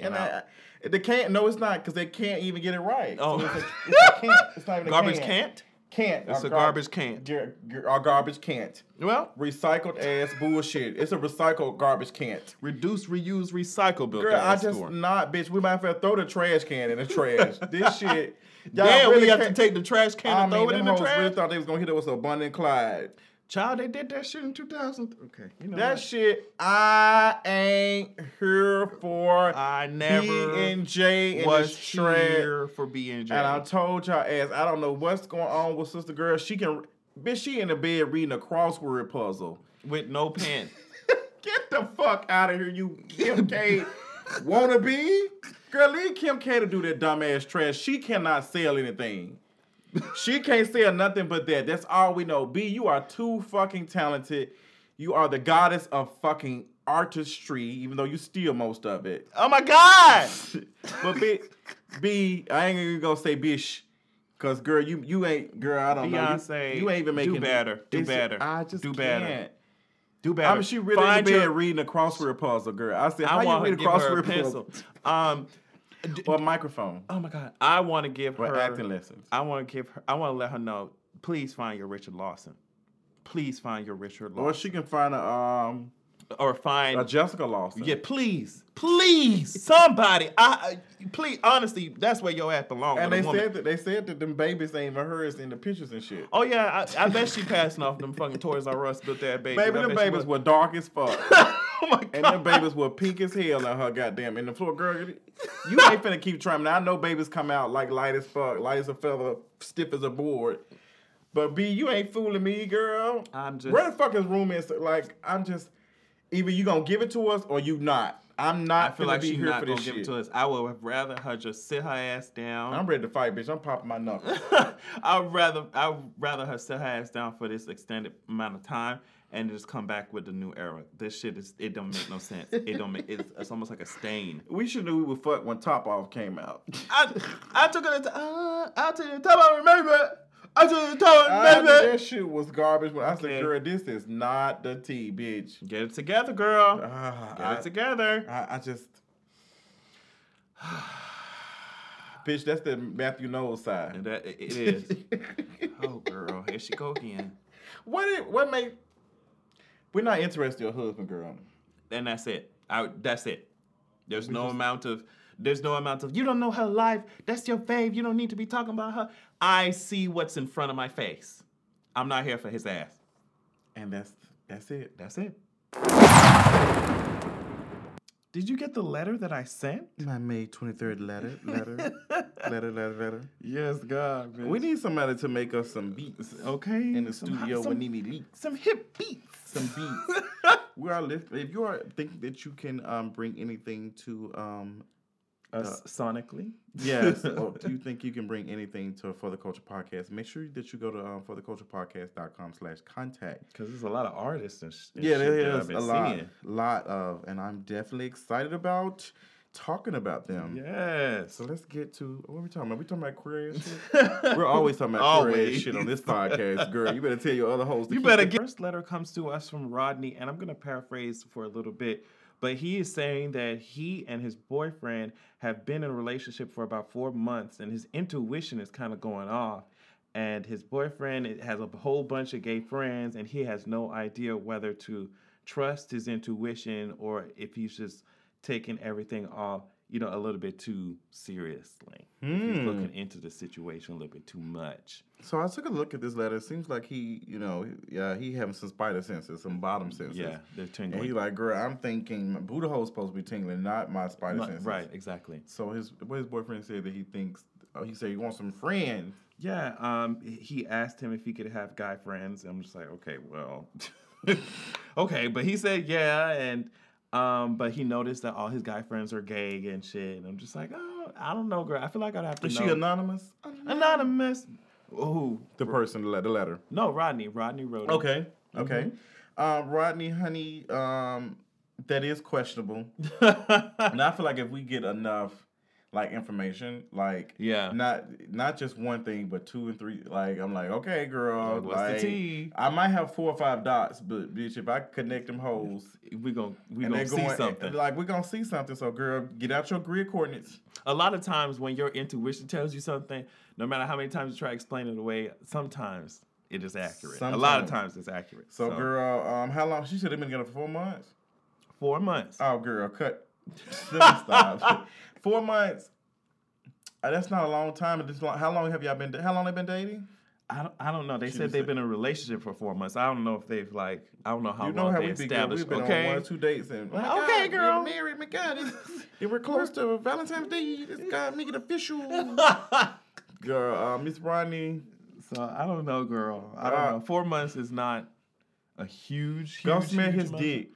and I, the can't. No, it's not because they can't even get it right. Oh. So it's, a, it's a can't. It's not even a Garbage can. can't. Can't. It's a gar- garbage can. gar- gar- Our garbage can't. Well, Recycled ass bullshit. It's a recycled garbage can't. reduce, reuse, recycle. Built Girl, I just store. not, bitch. We might have to throw the trash can in the trash. this shit. y'all Damn, really we have to take the trash can I and throw it in the trash. really thought they was gonna hit us with a Bonnie and Clyde. Child, they did that shit in 2000. Okay, you know That what? shit, I ain't here for. I never B and J was here for being And I told y'all ass, I don't know what's going on with sister girl. She can, bitch, she in the bed reading a crossword puzzle. with no pen. Get the fuck out of here, you Kim K wanna be? Girl, leave Kim K to do that dumbass trash. She cannot sell anything. She can't say nothing but that. That's all we know. B, you are too fucking talented. You are the goddess of fucking artistry, even though you steal most of it. oh my God! But B, B, I ain't even gonna say bish. Cause girl, you you ain't girl. I don't know. Beyonce, You, you ain't even do making better, do better, I just do can't. better. Do better. I mean, she really Find in the bed your- reading a crossword puzzle, girl. I said, how I you want read to a crossword pencil. puzzle? Um, Or a microphone. oh my God! I want to give Or her acting lessons. I want to give her. I want to let her know. Please find your Richard Lawson. Please find your Richard Lawson. Or she can find a um Or, find. a Jessica Lawson. yeah, please, please, somebody. I, I please, honestly, that's where your ass belongs. And they woman. said that they said that them babies ain't even hers in the pictures and shit. Oh yeah, I, I bet she passing off them fucking Toys R Us built that baby. Baby, I them babies were dark as fuck. oh my god. And them babies were pink as hell in her goddamn in the floor. Girl, you ain't finna keep trying. Now I know babies come out like light as fuck, light as a feather, stiff as a board. But B, you ain't fooling me, girl. I'm just. Where the fuck is room is like I'm just either you gonna give it to us or you not. I'm I not feel finna like she's here not for gonna give shit. it to us. I would rather her just sit her ass down. I'm ready to fight, bitch. I'm popping my knuckles. I'd rather I'd rather her sit her ass down for this extended amount of time and just come back with the new era. This shit is it don't make no sense. It don't make it's, it's almost like a stain. we should knew we would fuck when Top Off came out. I I took it to uh, I took it to top remember. I just told to I top that shit was garbage. When I said, Okay. "Girl, this is not the tea, bitch." Get it together, girl. Ah, Get I, it together. I, I just, bitch, that's the Matthew Knowles And side. that it it is. oh girl, here she go again. what? It, what make? We're not interested in your husband, girl. And that's it. I, that's it. There's We no just- amount of there's no amount of you don't know her life. That's your fave. You don't need to be talking about her. I see what's in front of my face. I'm not here for his ass. And that's that's it. That's it. Did you get the letter that I sent? My May twenty third letter, letter, letter, letter, letter. Yes, God. We need somebody to make us some beats. okay In the some- studio some, with Nene Leakes. some hip beats. Some beats. we are listening. If you are thinking that you can um, bring anything to um, Us sonically. Yes. do you think you can bring anything to For the Culture Podcast? Make sure that you go to um, fortheculturepodcast.com slash contact. Because there's a lot of artists and, sh- and Yeah, shit there that I've is been a lot, seeing. lot of, and I'm definitely excited about talking about them. Yes. So let's get to what are we talking about? We talking about queer shit? We're always talking about queer shit on this podcast, girl. You better tell your other hosts. You keep better get. First letter comes to us from Rodney, and I'm gonna paraphrase for a little bit, but he is saying that he and his boyfriend have been in a relationship for about four months, and his intuition is kind of going off. And his boyfriend has a whole bunch of gay friends, and he has no idea whether to trust his intuition or if he's just taking everything off, you know, a little bit too seriously. If he's Hmm. looking into the situation a little bit too much. So I took a look at this letter. It seems like he, you know, yeah, he having some spider senses, some bottom senses. Yeah, they're And tingling. he like, girl, I'm thinking my Buddha hole's supposed to be tingling, not my spider Not- senses. right, exactly. So his what his boyfriend said that he thinks oh, he said he wants some friends. Yeah, um, he asked him if he could have guy friends. I'm just like, okay, well, okay, but he said yeah, and um, but he noticed that all his guy friends are gay and shit. And I'm just like, oh, I don't know, girl. I feel like I'd have to Is know. she anonymous? anonymous? Who? The person, the le- the letter. No, Rodney. Rodney wrote it. Okay. Okay. Um, Rodney, honey, um, that is questionable. and I feel like if we get enough like information, like Yeah. not not just one thing, but two and three. Like I'm like, okay, girl, Like, what's the tea? I might have four or five dots, but bitch, if I connect them holes, We gon' we gonna see going something. like we're gonna see something. So, girl, get out your grid coordinates. a lot of times when your intuition tells you something, no matter how many times you try to explain it away, sometimes it is accurate. A lot of times it's accurate. So, girl, um, how long? She should have been together for four months. four months. Oh, girl, cut. Stop. Four months. Uh, that's not a long time. Long, how long have y'all been? How long they been dating? I don't, I don't know. They She said they've been in a relationship for four months. I don't know if they've like I don't know how you know long how they we established. We've been okay, on one or two dates and oh okay, God, girl. we're married. My God, and we're close to Valentine's Day. This guy make it official. girl, uh, Miss Rodney, so I don't know, girl. I don't Uh, know. Four months is not a huge. huge go his amount. dick.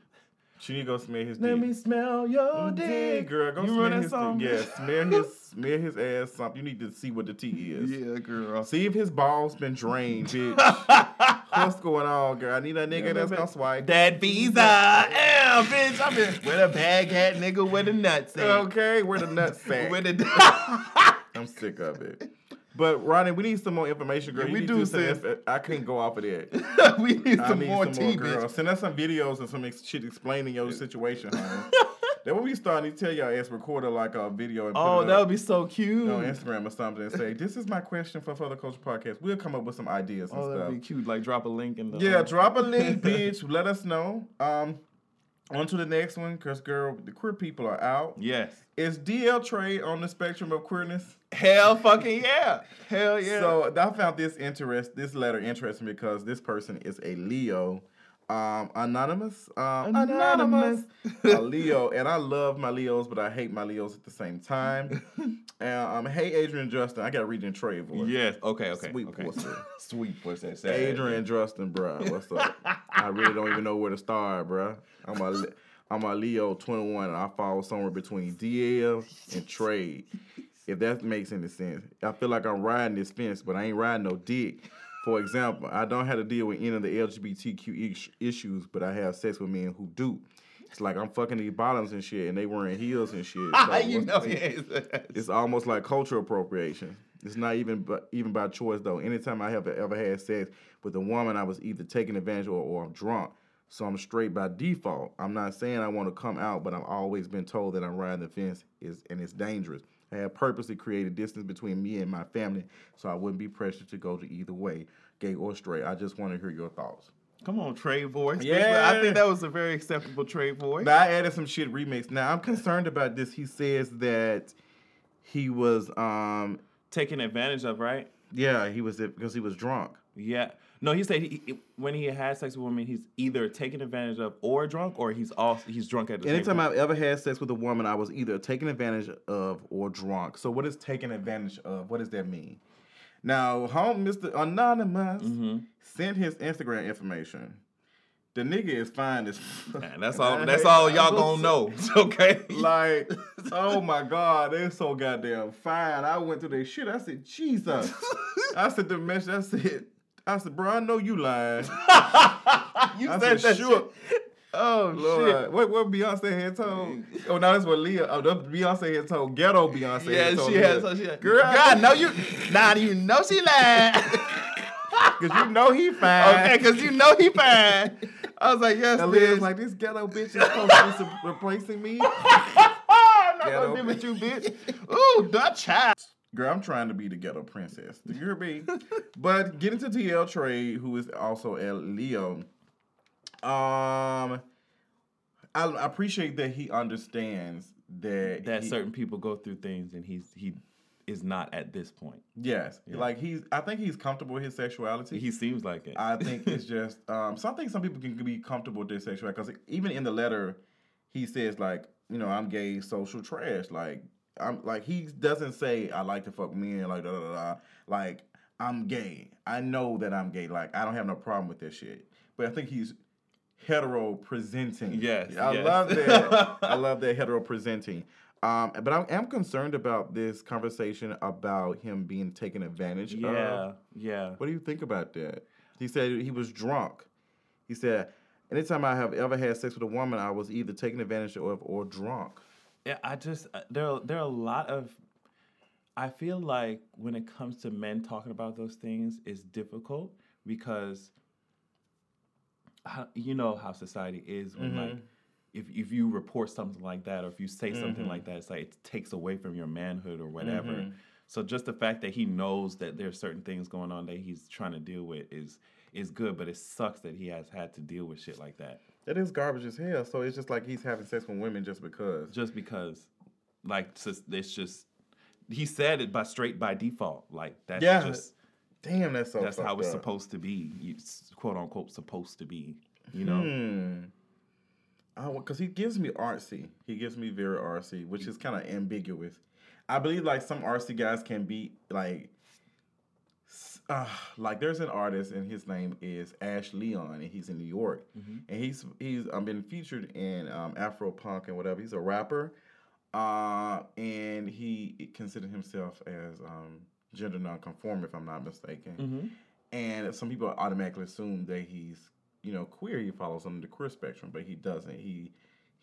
She need to go smell his Let dick. me smell your mm, Dick, dick, girl. Go you smell remember his song? dick. Yeah, smell his smell his ass. Something. You need to see what the tea is. Yeah, girl. See if his balls been drained, bitch. What's going on, girl? I need a nigga that's gonna swipe. That visa, yeah, bitch. I'm in where the bag hat nigga with the nuts. at. Okay, where the nuts sack? Where the I'm sick of it. But Ronnie, we need some more information, girl. Yeah, we do, sis. I can't go off of that. we need I some need more some tea, more, bitch. girl. Send us some videos and some ex- shit explaining your situation, honey. then when we start, to tell y'all ass record a, like a video and Oh, that would be so cute. on Instagram or something and say, "This is my question for Further Culture Podcast." We'll come up with some ideas and Oh, stuff. that'd be cute. Like drop a link in the. Yeah, uh, drop a link, bitch. Let us know. Um, on to the next one, cause girl, the queer people are out. Yes. Is DL Trade on the spectrum of queerness? Hell fucking yeah. Hell yeah. So I found this interest, this letter interesting because this person is a Leo, um, anonymous, um, anonymous, a Leo, and I love my Leos, but I hate my Leos at the same time. and um, hey, Adrian Justin, I got to read in Trey voice. yes. Okay. Okay. Sweet okay. pussy. Sweet pussy. sad. Adrian Justin, bro, what's up? I really don't even know where to start, bro. I'm a, I'm a Leo 21, and I fall somewhere between DL and Trade. If that makes any sense, I feel like I'm riding this fence, but I ain't riding no dick. For example, I don't have to deal with any of the LGBTQ issues, but I have sex with men who do. It's like I'm fucking these bottoms and shit, and they wearing heels and shit. So you know, yes. it's almost like cultural appropriation. It's not even but even by choice though. Anytime I have ever had sex with a woman, I was either taking advantage or, or I'm drunk. So I'm straight by default. I'm not saying I want to come out, but I've always been told that I'm riding the fence is and it's dangerous. I have purposely created distance between me and my family so I wouldn't be pressured to go to either way, gay or straight. I just want to hear your thoughts. Come on, trade voice. Yeah. I think that was a very acceptable trade voice. Now I added some shit remix. Now I'm concerned about this. He says that he was um Taken advantage of, right? yeah, he was because he was drunk. Yeah. No, he said he, he- when he had sex with women, he's either taken advantage of or drunk, or he's also he's drunk at the Anytime same time. I've ever had sex with a woman, I was either taken advantage of or drunk. So what is taken advantage of? What does that mean? Now, home Mr. Anonymous Mm-hmm. sent his Instagram information. The nigga is fine as Man, that's all. That's all y'all gonna know. Okay. Like, oh my God, they're so goddamn fine. I went through their shit. I said, Jesus. I said the message. I said, I said, bro, I know you lying. you I said said, that sure. shit. Oh Lord, what what Beyonce had told? Mm. Oh, no, that's what Leah. Oh, that Beyonce had told. Ghetto Beyonce. Yeah, had told she has. So she had, Girl, God, no, you. Nah, you know she lied. Cause you know he fine. okay, cause you know he fine. I was like, yes, And Leah's like, this ghetto bitch is supposed to be replacing me. I'm not Ghetto gonna be with you, bitch. Ooh, Dutch child. Girl, I'm trying to be the ghetto princess. Do you hear me? but getting to DL Trade, who is also a Leo. Um, I, I appreciate that he understands that That he- certain people go through things, and he's he is not at this point. Yes, Yeah. like he's. I think he's comfortable with his sexuality. He seems like it. I think it's just. Um, so I think some people can be comfortable with their sexuality because even in the letter, he says like, you know, I'm gay, social trash. Like I'm like he doesn't say I like to fuck men. Like da da da. da. Like I'm gay. I know that I'm gay. Like I don't have no problem with this shit. But I think he's hetero presenting. Yes, I yes. love that. I love that hetero presenting. Um, but I am concerned about this conversation about him being taken advantage of. yeah, yeah. What do you think about that? He said he was drunk. He said, anytime I have ever had sex with a woman, I was either taken advantage of or drunk. Yeah, I just uh, there are, there are a lot of I feel like when it comes to men talking about those things, it's difficult because how, you know how society is when mm-hmm. like if if you report something like that or if you say something mm-hmm. like that, it's like it takes away from your manhood or whatever. Mm-hmm. So just the fact that he knows that there's certain things going on that he's trying to deal with is is good, but it sucks that he has had to deal with shit like that That is garbage as hell. So it's just like he's having sex with women just because. just because like it's just- he said it by straight by default like that's Yeah. just Damn, that's so. that's how it's up. supposed to be it's quote unquote supposed to be you know Hmm. Oh, because he gives me artsy. He gives me very artsy, which is kind of ambiguous. I believe like some artsy guys can be like, uh, like there's an artist and his name is Ash Leon and he's in New York. And he's he's um, been featured in um, Afro punk and whatever. He's a rapper, uh, and he considered himself as um, gender nonconforming, if I'm not mistaken. Mm-hmm. and some people automatically assume that he's you know queer. He follows on the queer spectrum but he doesn't. He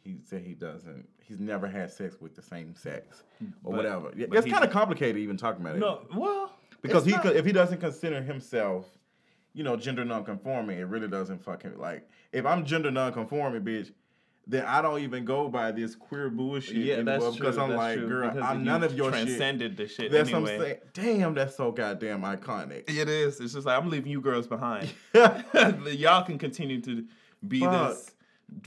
he said he doesn't. He's never had sex with the same sex or But- whatever. It's kind of complicated even talking about it. No well because it's he not- if he doesn't consider himself you know gender nonconforming it really doesn't fucking like if i'm gender nonconforming bitch then I don't even go by this queer bullshit yeah anymore that's true because I'm that's like, true, girl, because I'm none of your shit. transcended the shit That's anyway what I'm saying. Damn, that's so goddamn iconic. it is it's just like i'm leaving you girls behind y'all can continue to be Fuck. this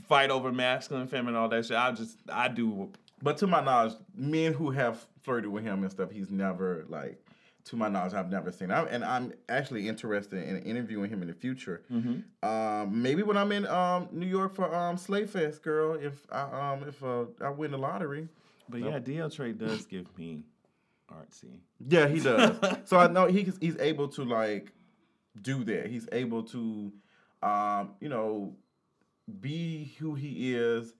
fight over masculine feminine all that shit i just i do But to my knowledge, men who have flirted with him and stuff, he's never like. To my knowledge, I've never seen. I, and I'm actually interested in interviewing him in the future. Mm-hmm. Um, maybe when I'm in um, New York for um, Slay Fest, girl. If I um, if uh, I win the lottery. but yeah dl trade does give me artsy Yeah, he does. so I know he's he's able to like do that. He's able to, um, you know, be who he is,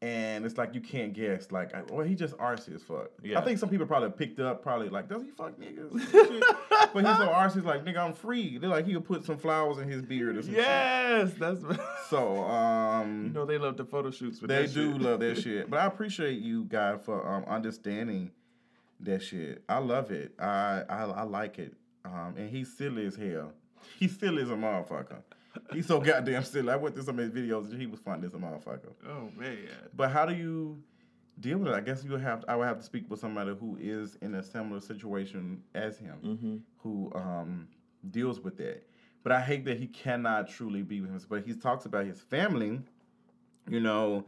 and it's like you can't guess. Like, I- well, he just artsy as fuck. Yeah. I think some people probably picked up, probably like, does he fuck niggas? but he's so artsy, like, nigga, I'm free. They're like, he'll put some flowers in his beard or some shit. yes that's So, um, You know they love the photo shoots with they do shit. love that shit. But I appreciate you guys for um, understanding that shit. I love it. I I, I like it. Um, and he's silly as hell. He silly as a motherfucker. He's so goddamn silly. I went through some of his videos and he was funny as a motherfucker. Oh man. But how do you deal with it? I guess you have. I would have to speak with somebody who is in a similar situation as him, Mm-hmm. who um, deals with that. But I hate that he cannot truly be with him. But he talks about his family, you know,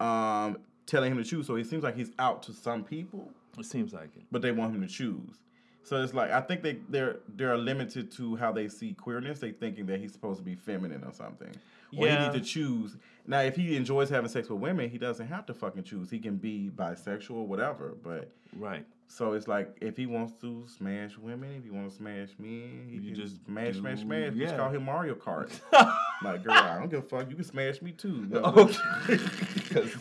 um, telling him to choose. So it seems like he's out to some people, It seems like it. but they want him to choose. So it's like I think they they're they're limited to how they see queerness. They thinking that he's supposed to be feminine or something. Or he need to choose. Now, if he enjoys having sex with women, he doesn't have to fucking choose. He can be bisexual, whatever. But Right. so it's like if he wants to smash women, if he wants to smash men, he You can just smash, smash, do- smash. yeah. Just call him Mario Kart. like, girl, I don't give a fuck. You can smash me too. Okay.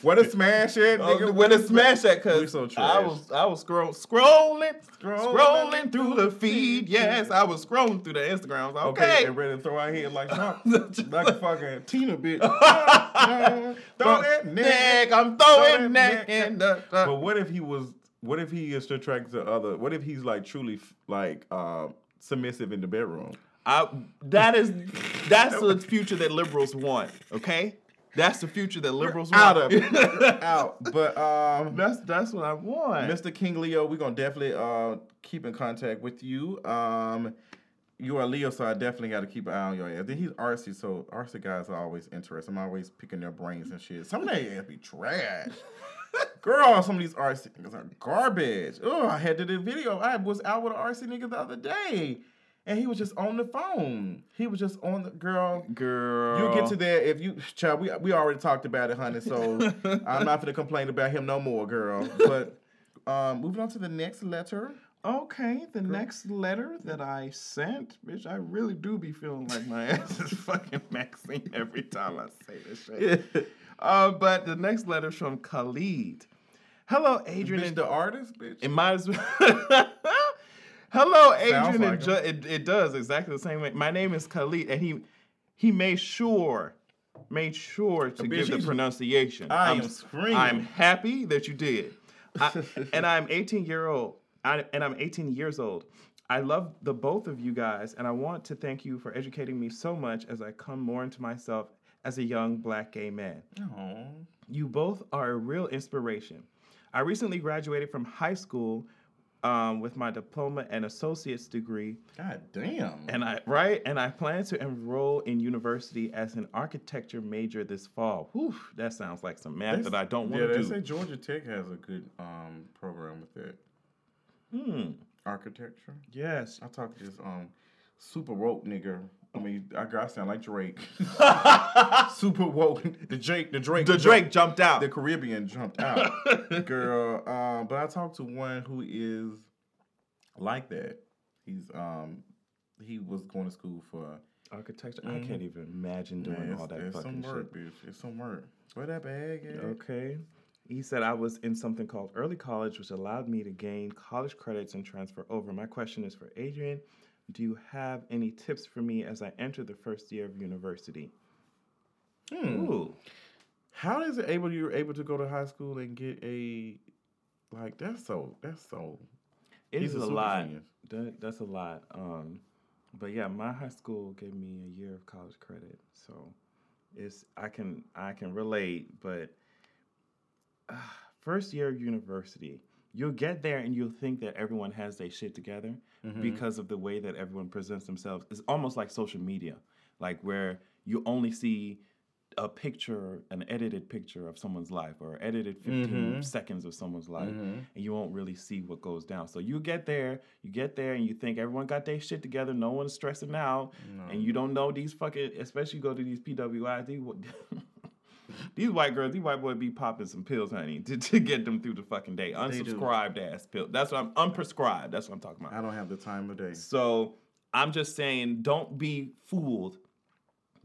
What a smash it, Oh, nigga. smash that, cause so I was I was scroll, scrolling, Scrolling. scrolling through the feed. Yes, I was scrolling through the Instagrams. Like, Okay, okay, and ready to throw our head like like a fucking Tina bitch. throw that neck. neck, I'm throwing that neck neck. in the. But what if he was? What if he is attracted to other? What if he's like truly like uh, submissive in the bedroom? I, that is that's the future that liberals want. Okay, that's the future that liberals want. Out of it, out. But um, That's that's what I want. Mr. King Leo, we're gonna definitely uh keep in contact with you. Um, you are Leo, so I definitely got to keep an eye on your ass. Then he's artsy, so artsy guys are always interesting. I'm always picking their brains and shit. Some of they ass be trash. Girl, some of these artsy niggas are garbage. Oh, I had to do a video. I was out with an artsy nigga the other day, and he was just on the phone. He was just on the girl. Girl, You get to that if you child. We we already talked about it, honey. So I'm not gonna complain about him no more, girl. But um, moving on to the next letter. Okay, the next letter that I sent, bitch, I really do be feeling like my ass is fucking Maxine every time I say this shit. uh, but the next letter is from Khalid. Hello, Adrian Bitch, and the artist, bitch. It might as well. Hello, Adrian like and Ju- it, it does exactly the same way. My name is Khalid, and he he made sure made sure to Bitch, give the pronunciation. I I'm, am screaming. I'm happy that you did. I, and I'm 18 year old I, and I'm 18 years old. I love the both of you guys, and I want to thank you for educating me so much as I come more into myself as a young black gay man. Oh, You both are a real inspiration. I recently graduated from high school um, with my diploma and associate's degree, god damn. and I right, and I plan to enroll in university as an architecture major this fall. Whew, that sounds like some math that I don't want to do. yeah, they say Georgia Tech has a good um program with that Hmm. architecture. Yes. I talked to this um super woke nigga. I mean, I got sound like Drake. super woke. The Drake. The Drake. The Drake jumped out. The Caribbean jumped out, girl. Um, but I talked to one who is like that. He's um, he was going to school for. Architecture. I can't even imagine doing Man, all that it's some work, shit. bitch. It's some work. Where that bag at? Okay. He said I was in something called early college, which allowed me to gain college credits and transfer over. My question is for Adrian. Do you have any tips for me as I enter the first year of university? Hmm. Ooh. How is it able you're able to go to high school and get a like that's so that's so It is a a lot. That, that's a lot. Um, but yeah, my high school gave me a year of college credit, so it's I can I can relate. But uh, first year of university, you'll get there and you'll think that everyone has their shit together Mm-hmm. because of the way that everyone presents themselves. It's almost like social media, like where you only see a picture, an edited picture of someone's life, or edited 15 Mhm. seconds of someone's life Mhm. and you won't really see what goes down. So you get there, you get there, and you think everyone got their shit together, no one's stressing out, No. and you don't know these fucking, especially go to these PWIs. These, white girls, these white boys be popping some pills, honey, to, to get them through the fucking day. Unsubscribed ass pill. That's what I'm unprescribed. That's what I'm talking about. I don't have the time of day. So I'm just saying, don't be fooled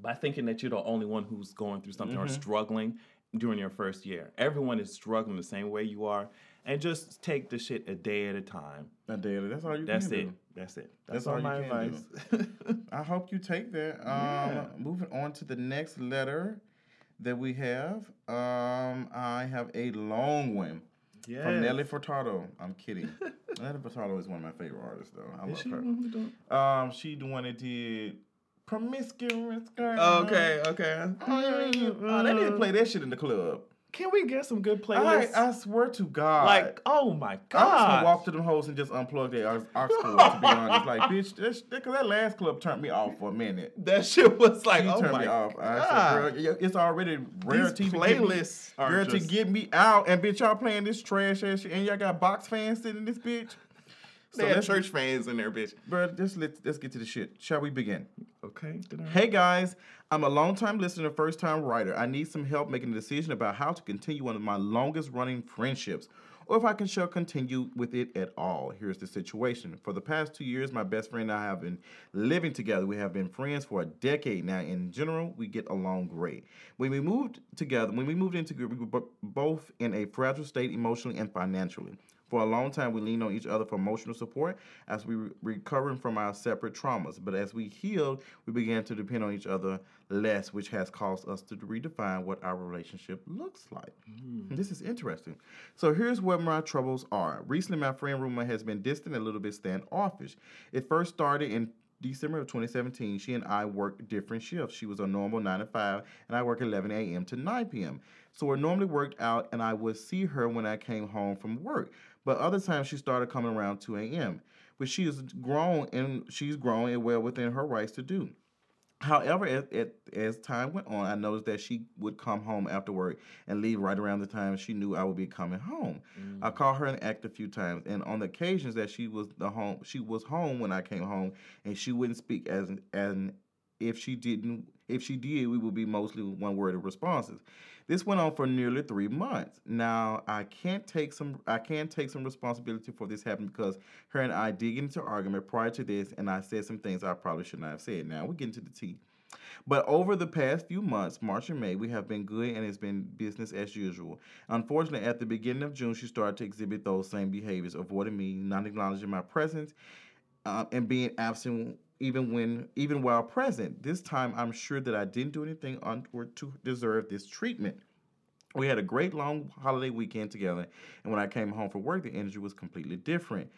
by thinking that you're the only one who's going through something or Mm-hmm. struggling during your first year. Everyone is struggling the same way you are, and just take the shit a day at a time. A day. That's all you That's it. do. That's it. That's That's, all all my advice. I hope you take that. Um, Yeah. Moving on to the next letter that we have. Um, I have a long one yeah. from Nelly Furtado. I'm kidding. Nelly Furtado is one of my favorite artists, though. I Is love she the her. one who Um, she the one that did promiscuous girl. Okay, okay. Oh, they need to play that shit in the club. Can we get some good I, playlists? I swear to God. like, oh my God. I'm just gonna god. walk to them hoes and just unplug their aux, aux cord, to be honest. Like, bitch, cause that last club turned me off for a minute. that shit was like, She oh turned my me off. I said, god. girl, it's already rare These to get me- playlists are girl, just- to get me out, and bitch, y'all playing this trash ass shit, and y'all got box fans sitting in this bitch. So They had church fans in there, bitch. bro, let's, let's, let's get to the shit. Shall we begin? Okay. Hey guys, I'm a long time listener, first time writer. I need some help making a decision about how to continue one of my longest running friendships, or if I can shall continue with it at all. Here's the situation. For the past two years, my best friend and I have been living together. We have been friends for a decade now. In general, we get along great. When we moved together, when we moved into together, we were both in a fragile state emotionally and financially. For a long time, we leaned on each other for emotional support as we were recovering from our separate traumas. But as we healed, we began to depend on each other less, which has caused us to redefine what our relationship looks like. Hmm. This is interesting. So here's where my troubles are. Recently, my friend Ruma has been distant, and a little bit standoffish. It first started in December of 2017, she and I worked different shifts. She was a normal 9 to 5, and I work 11 a.m. to 9 p.m. So it normally worked out, and I would see her when I came home from work. But other times she started coming around 2 a.m. But she is grown, and she's grown and well within her rights to do. However, as, as, as time went on, I noticed that she would come home after work and leave right around the time she knew I would be coming home. I mm. called her and act a few times, and on the occasions that she was the home, she was home when I came home, and she wouldn't speak as and if she didn't, if she did, we would be mostly one worded responses. This went on for nearly three months. Now I can't take some, I can't take some responsibility for this happening because her and I did get into argument prior to this, and I said some things I probably should not have said. Now we get into the tea. But over the past few months, March and May, we have been good and it's been business as usual. Unfortunately, at the beginning of June, she started to exhibit those same behaviors, avoiding me, not acknowledging my presence, uh, and being absent even when even while present. This time, I'm sure that I didn't do anything untoward to deserve this treatment. We had a great long holiday weekend together, and when I came home from work, the energy was completely different.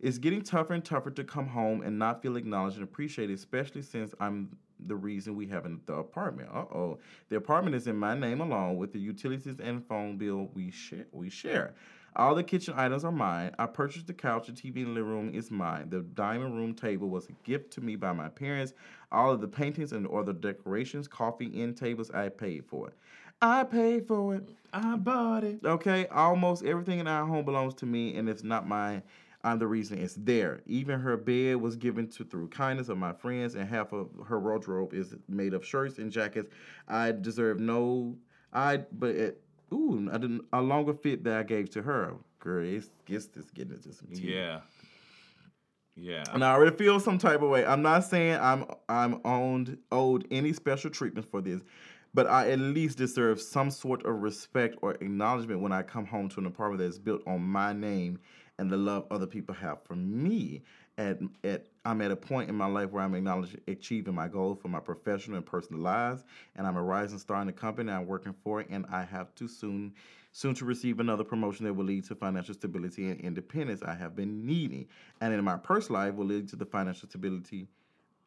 It's getting tougher and tougher to come home and not feel acknowledged and appreciated, especially since I'm the reason we have the apartment. Uh oh, the apartment is in my name alone with the utilities and phone bill we share. We share. All the kitchen items are mine. I purchased the couch, the TV in the living room is mine. The dining room table was a gift to me by my parents. All of the paintings and other decorations, coffee end tables, I paid for. I paid for it. I bought it. Okay, almost everything in our home belongs to me, and it's not mine. I'm the reason it's there. Even her bed was given to through kindness of my friends, and half of her wardrobe is made of shirts and jackets. I deserve no, I but it, ooh, I didn't a longer fit that I gave to her. Girl, it's it's, it's getting into some tea. Yeah. Yeah. And I already feel some type of way. I'm not saying I'm I'm owned owed any special treatment for this, but I at least deserve some sort of respect or acknowledgement when I come home to an apartment that's built on my name and the love other people have for me. At, at I'm at a point in my life where I'm acknowledging achieving my goals for my professional and personal lives, and I'm a rising star in the company I'm working for, and I have to soon soon to receive another promotion that will lead to financial stability and independence I have been needing, and in my personal life will lead to the financial stability.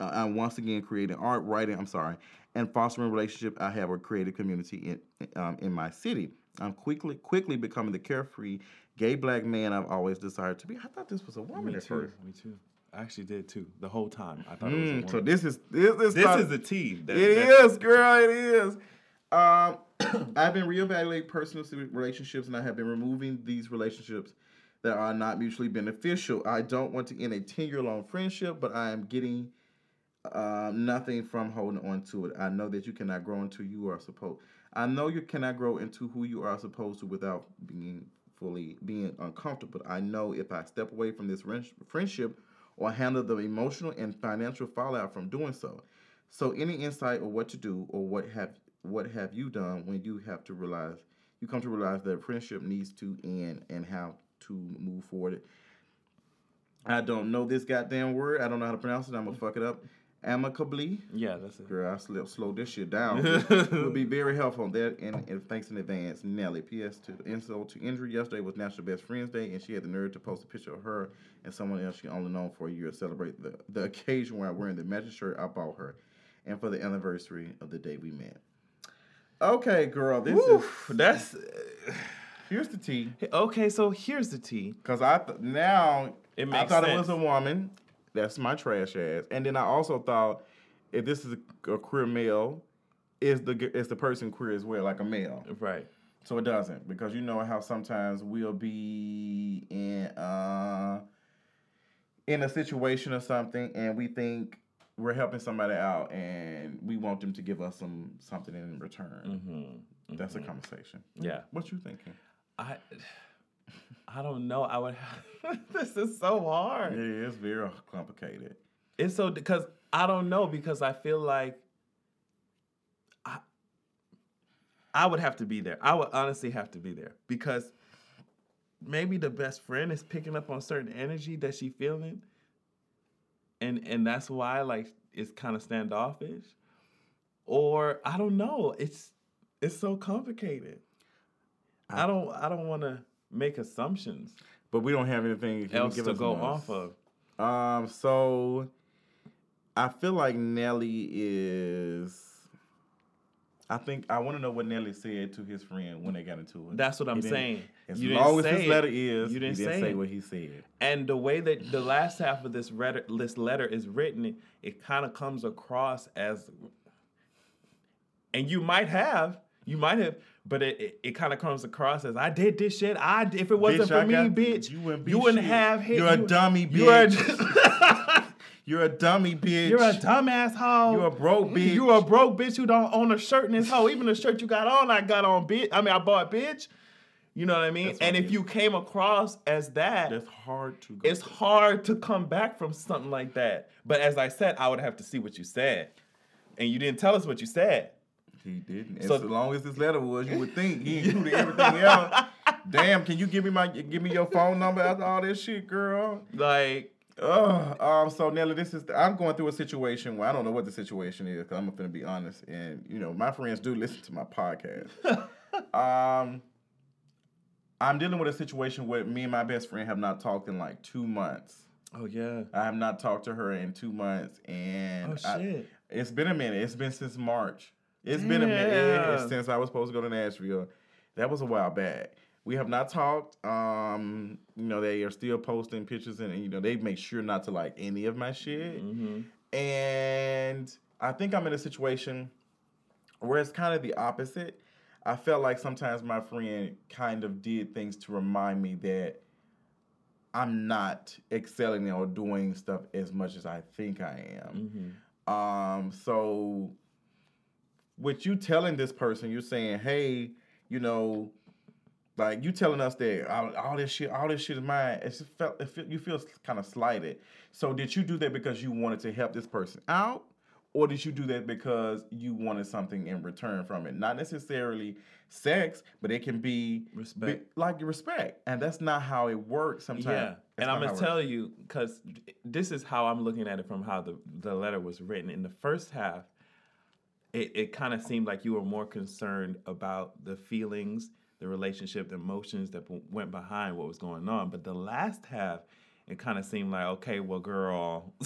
Uh, I'm once again creating art, writing. I'm sorry, and fostering relationship I have a creative community in um, in my city. I'm quickly quickly becoming the carefree gay black man I've always desired to be. I thought this was a woman Me at too. first. Me too. I actually did too. The whole time. I thought it was a Mm, woman. so this is this, is this not- is the tea. That, It that- is, girl. It is. Um, I've been reevaluating personal relationships, and I have been removing these relationships that are not mutually beneficial. I don't want to end a ten-year-long friendship, but I am getting um, nothing from holding on to it. I know that you cannot grow until you are supposed. I know you cannot grow into who you are supposed to without being fully being uncomfortable. I know if I step away from this friendship or handle the emotional and financial fallout from doing so. So any insight or what to do or what have what have you done when you have to realize you come to realize that friendship needs to end and how to move forward. I don't know this goddamn word. I don't know how to pronounce it. I'm gonna fuck it up. Amicably. yeah, that's it. Girl, I slow, slow this shit down. It would be very helpful. That and, and thanks in advance, Nelly. P.S. To insult to injury. Yesterday was National Best Friends Day, and she had the nerve to post a picture of her and someone else she only known for a year to celebrate the, the occasion where I'm wearing the matching shirt I bought her, and for the anniversary of the day we met. Okay, girl, this is that's here's the tea. okay. So here's the tea. Cause I th- now It I thought it was a woman. That's my trash ass. And then I also thought if this is a, a queer male, is the is the person queer as well, like a male. Right. So it doesn't because you know how sometimes we'll be in uh in a situation or something and we think we're helping somebody out and we want them to give us some something in return. Mm-hmm. That's a conversation. Yeah. What you thinking? I I don't know. I would. Have, this is so hard. Yeah, it's very complicated. It's so because I don't know because I feel like I I would have to be there. I would honestly have to be there because maybe the best friend is picking up on certain energy that she feeling, and and that's why like it's kind of standoffish, or I don't know. It's it's so complicated. I don't I don't want to make assumptions But we don't have anything else to go off of. Um, so I feel like Nelly is. I think I want to know what Nelly said to his friend when they got into it. That's what I'm saying. As You long as his letter is, You didn't he didn't say say what he said. And the way that the last half of this letter, this letter is written, it, it kind of comes across as, and you might have, you might have, but it, it, it kind of comes across as I did this shit. I if it wasn't Bitch, for I me, got- bitch, you wouldn't you wouldn't have hit. You're a you- dummy, You're a, bitch. You're a dummy, bitch. you're a dumbass hoe. Mm, you're a broke bitch. You're a broke bitch who don't own a shirt in this hoe. Even the shirt you got on, I got on, bitch. I mean, I bought, bitch. You know what I mean? That's and what if you came across as that, That's hard to. Go it's through. hard to come back from something like that. But as I said, I would have to see what you said. And you didn't tell us what you said. He didn't. So- as long as this letter was, you would think he included everything else. Damn, can you give me my give me your phone number after all this shit, girl? Like, Ugh. Um. So Nelly, this is I'm going through a situation where I don't know what the situation is because I'm gonna be honest, and you know my friends do listen to my podcast. Um, I'm dealing with a situation where me and my best friend have not talked in like two months. Oh yeah. I have not talked to her in two months, and Oh I- shit. it's been a minute. It's been since March. It's been a minute yeah, since I was supposed to go to Nashville. That was a while back. We have not talked. Um, you know, they are still posting pictures, and you know they make sure not to like any of my shit. hmm And I think I'm in a situation where it's kind of the opposite. I felt like sometimes my friend kind of did things to remind me that I'm not excelling or doing stuff as much as I think I am. hmm Um, so with you telling this person, you're saying, hey, you know, like you telling us that all, all this shit, all this shit is mine. It's felt, it feel, you feel kind of slighted. So did you do that because you wanted to help this person out, or did you do that because you wanted something in return from it? Not necessarily sex, but it can be Respect. be- like respect, and that's not how it works. Sometimes, Yeah, That's and I'm gonna tell you because this is how I'm looking at it from how the the letter was written. In the first half, it it kind of seemed like you were more concerned about the feelings, the relationship, the emotions that w- went behind what was going on. But the last half, it kind of seemed like, okay, well, girl,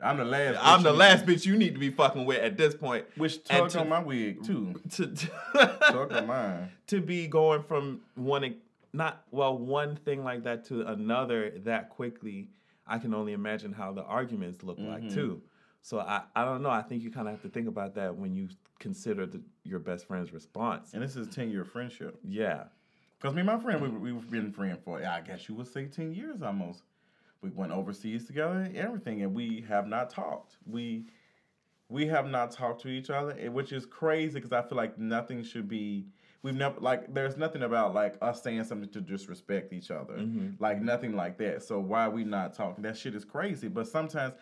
I'm the last. I'm the last bitch you need to be fucking with at this point. Which tugged to- on my wig too. To Tugged on mine. to be going from one not well one thing like that to another that quickly i can only imagine how the arguments look like Mhm. too so i i don't know i think you kind of have to think about that when you consider the, your best friend's response And this is a 10 year friendship. yeah Because me and my friend, we, we've been friends for, yeah, I guess you would say 10 years almost. We went overseas together and everything, and we have not talked. We we have not talked to each other, which is crazy because I feel like nothing should be. We've never like there's nothing about like us saying something to disrespect each other, Mhm. like nothing like that. So why are we not talking? That shit is crazy. But sometimes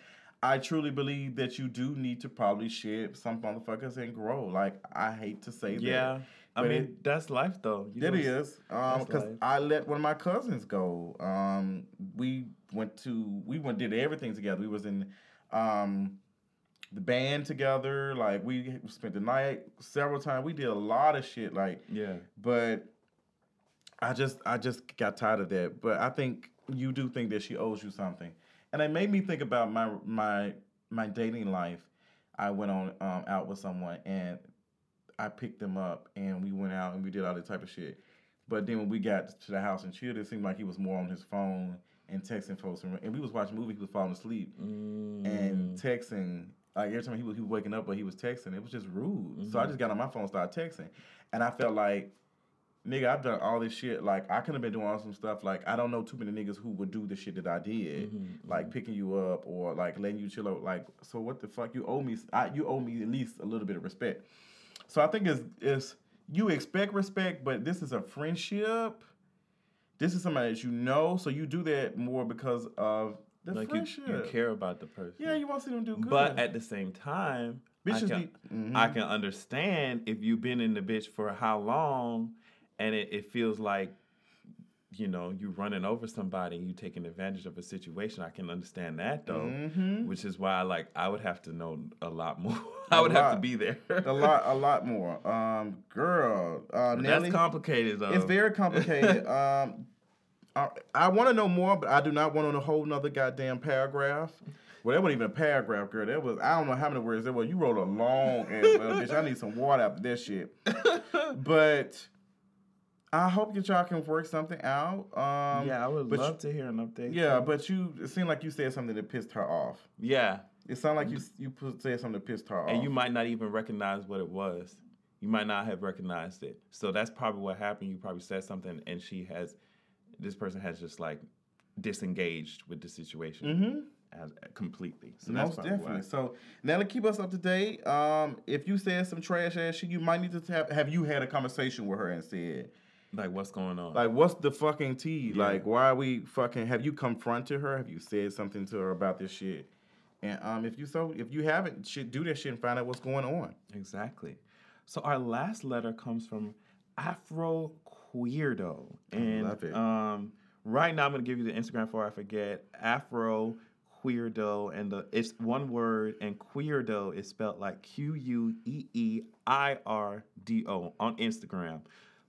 I truly believe that you do need to probably shed some motherfuckers and grow. Like I hate to say that. yeah i mean it- that's life though You It is, um, because life. I let one of my cousins go. Um, we went to, we went did everything together. We was in, um, the band together. Like we spent the night several times. We did a lot of shit. Like, yeah but I just, I just got tired of that. But I think you do think that she owes you something, and it made me think about my my my dating life. I went on um, out with someone and I picked them up and we went out and we did all that type of shit. But then when we got to the house and chilled, it seemed like he was more on his phone and texting folks. And, we was watching a movie, he was falling asleep Mm. and texting. Like every time he was, he was waking up, but he was texting. It was just rude. So I Mhm. just got on my phone, and started texting, and I felt like, nigga, I've done all this shit. Like I could have been doing some stuff. Like I don't know too many niggas who would do the shit that I did Mhm, like picking you up or like letting you chill out. Like, so what the fuck? You owe me. I, you owe me at least a little bit of respect. So I think it's it's you expect respect, but this is a friendship. This is somebody that you know, so you do that more because of the like you, friendship. you care about the person Yeah, you want to see them do good. but at the same time I bitches can- need. Mhm. I can understand if you've been in the bitch for how long and it, it feels like, you know, you running over somebody and you taking advantage of a situation. I can understand that though. Mhm. Which is why like I would have to know a lot more. I would have to be there. a lot, a lot more. Um, girl, uh, Nelly, That's complicated though. It's very complicated. um, I, I want to know more, but I do not want on a whole nother goddamn paragraph. Well, that wasn't even a paragraph, girl. That was I don't know how many words there was. You wrote a long ass letter, bitch. I need some water after that shit. But I hope that y'all can work something out. Um, yeah, I would love to hear an update. yeah, but you it seemed like you said something that pissed her off. yeah, It sounded like you you put, said something that pissed her off. and you might not even recognize what it was. You might not have recognized it. So that's probably what happened. You probably said something, and she has, this person has just like disengaged with the situation Mm-hmm. as, completely. So Most definitely. why. So now to keep us up to date, um, if you said some trash ass shit, you might need to have have you had a conversation with her and said, Like, what's going on? like, what's the fucking tea? Yeah. Like, why are we fucking? Have you confronted her? Have you said something to her about this shit? And um, if you so, if you haven't, shit, do that shit and find out what's going on. Exactly. So our last letter comes from Afro Queerdo. And love it. um right now I'm gonna give you the Instagram for I forget. Afro Queerdo, and the it's one word, and Queerdo is spelled like Q U E E I R D O on Instagram.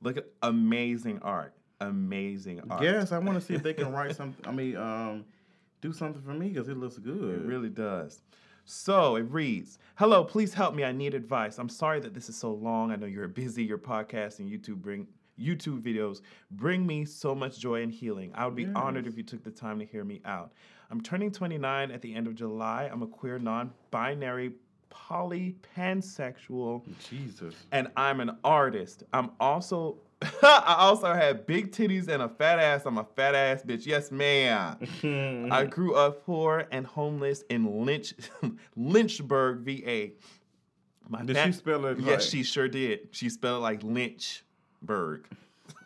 Look at amazing art, amazing art. Yes, I want to see if they can write something. I mean, um, do something for me because it looks good. It really does. So it reads Hello, please help me. I need advice. I'm sorry that this is so long. I know you're busy. Your podcast and YouTube bring YouTube videos bring me so much joy and healing. I would be honored if you took the time to hear me out. I'm turning 29 at the end of July. I'm a queer, non binary, poly, pansexual, Jesus. and I'm an artist. I'm also. I also have big titties and a fat ass. I'm a fat ass bitch. Yes, ma'am. I grew up poor and homeless in Lynch, Lynchburg, VA. My Did fa- she spell it? Yes, right? she sure did. She spelled it like Lynchburg.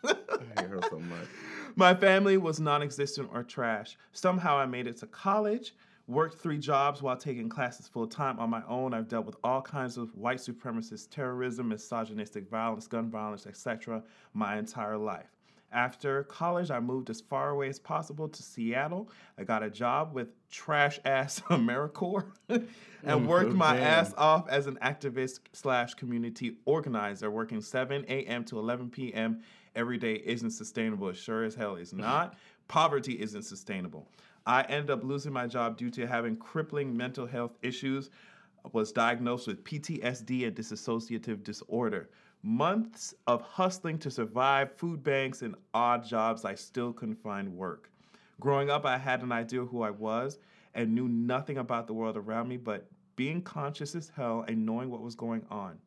I hate her so much. My family was non existent or trash. Somehow I made it to college, worked three jobs while taking classes full time on my own. I've dealt with all kinds of white supremacist terrorism, misogynistic violence, gun violence, etc., my entire life. After college, I moved as far away as possible to Seattle. I got a job with trash ass AmeriCorps and worked mm-hmm. my damn. ass off as an activist slash community organizer, working 7 a.m. to 11 p.m. every day isn't sustainable. It sure as hell is not. Poverty isn't sustainable. I ended up losing my job due to having crippling mental health issues. Was diagnosed with PTSD and dissociative disorder. Months of hustling to survive, food banks, and odd jobs, I still couldn't find work. Growing up, I had an idea who I was and knew nothing about the world around me, but being conscious as hell and knowing what was going on.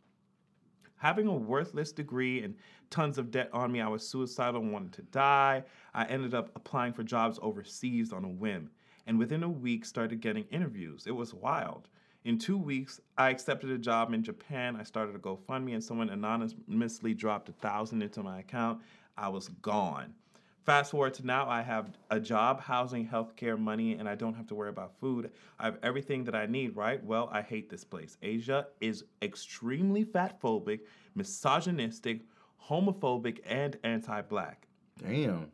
Having a worthless degree and tons of debt on me, I was suicidal and wanted to die. I ended up applying for jobs overseas on a whim, and within a week started getting interviews. It was wild. In two weeks, I accepted a job in Japan. I started a GoFundMe, and someone anonymously dropped a thousand into my account. I was gone. Fast forward to now, I have a job, housing, healthcare, money, and I don't have to worry about food. I have everything that I need, right? Well, I hate this place. Asia is extremely fat phobic, misogynistic, homophobic, and anti black. Damn.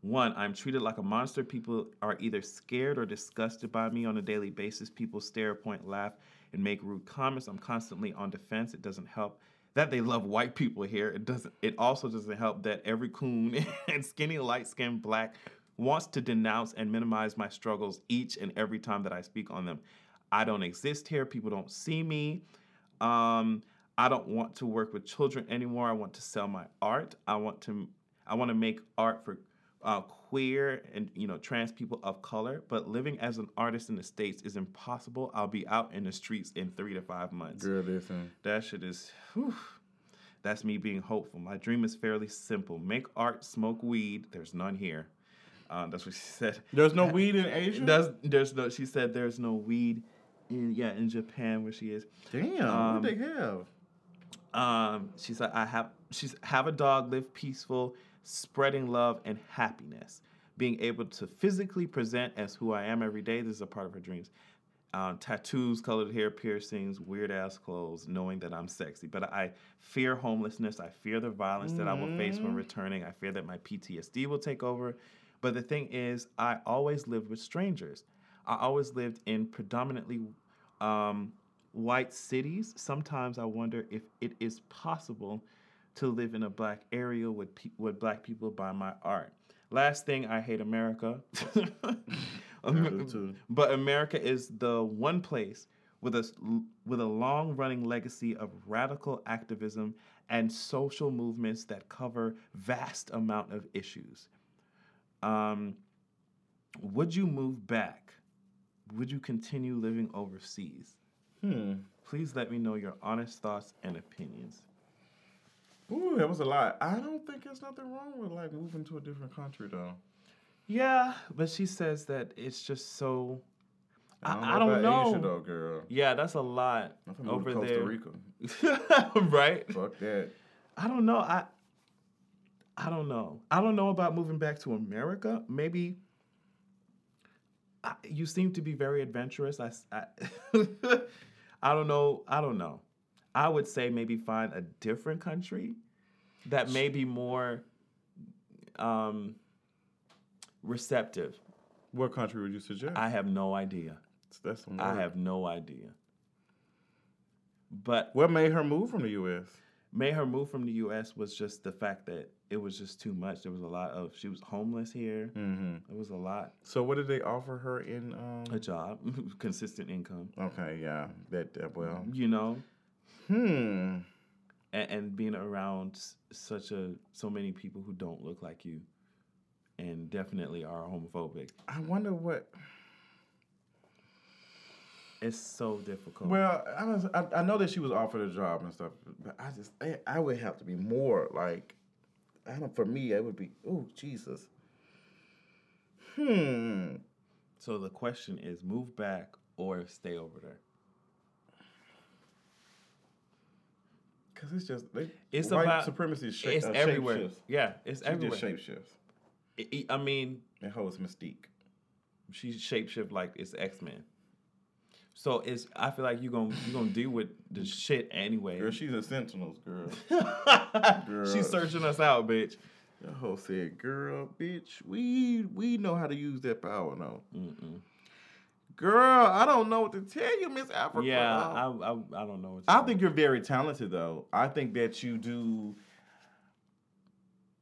One, I'm treated like a monster. People are either scared or disgusted by me on a daily basis. People stare, point, laugh, and make rude comments. I'm constantly on defense. It doesn't help that they love white people here. It doesn't. It also doesn't help that every coon and skinny, light-skinned black wants to denounce and minimize my struggles each and every time that I speak on them. I don't exist here. People don't see me. Um, I don't want to work with children anymore. I want to sell my art. I want to. I want to make art for uh, queer and you know trans people of color. But living as an artist in the states is impossible. I'll be out in the streets in three to five months. Girl, listen. That shit is. Whew, that's me being hopeful. My dream is fairly simple: make art, smoke weed. There's none here. Uh, that's what she said. There's no weed in Asia? There's, there's no. She said there's no weed in yeah in Japan where she is. Damn. Um, what they have? Um, she said, I have she's have a dog, live peaceful, spreading love and happiness. Being able to physically present as who I am every day. This is a part of her dreams. Um, tattoos, colored hair, piercings, weird ass clothes, knowing that I'm sexy. But I fear homelessness. I fear the violence that I will face when returning. I fear that my PTSD will take over. But the thing is, I always lived with strangers. I always lived in predominantly um, white cities. Sometimes I wonder if it is possible to live in a black area with pe- with black people buy my art. Last thing, I hate America. Amer- too. but America is the one place with a with a long running legacy of radical activism and social movements that cover vast amount of issues. Um, would you move back? Would you continue living overseas? Hmm. Please let me know your honest thoughts and opinions. Ooh, that was a lot. I don't think there's nothing wrong with like moving to a different country though. Yeah, but she says that it's just so. I, I know don't about know. Asia though, girl. Yeah, that's a lot I'm from over Costa there. Rica. right? Fuck that. I don't know. I I don't know. I don't know about moving back to America. Maybe I, you seem to be very adventurous. I. I don't know. I don't know. I would say maybe find a different country that may be more um, receptive What country would you suggest? I have no idea. That's some I have no idea. But What made her move from the U.S.? made her move from the U.S. was just the fact that it was just too much. There was a lot of she was homeless here. Mm-hmm. It was a lot. So what did they offer her in? A Um, job, consistent income. okay, yeah, that, that well. You know, Hmm. and, and being around such a so many people who don't look like you, and definitely are homophobic. I wonder what. It's so difficult. Well, I was I, I know that she was offered a job and stuff, but I just I, I would have to be more like I don't for me it would be oh Jesus. Hmm. so the question is, move back or stay over there. Cause it's just they, It's white about- supremacy. Is shape, It's uh, everywhere. Yeah, it's She everywhere. just shape shifts. I- I mean, It holds mystique. she shapeshift like it's X Men. So it's I feel like you gonna you gonna deal with the shit anyway. Girl, she's a Sentinels girl. Girl. She's searching us out, bitch. That hoe said, "Girl, bitch, we we know how to use that power now." Mm-mm. Girl, I don't know what to tell you, Miss Africa. Yeah, I, I I don't know. What to I think you're very talented, though. I think that you do.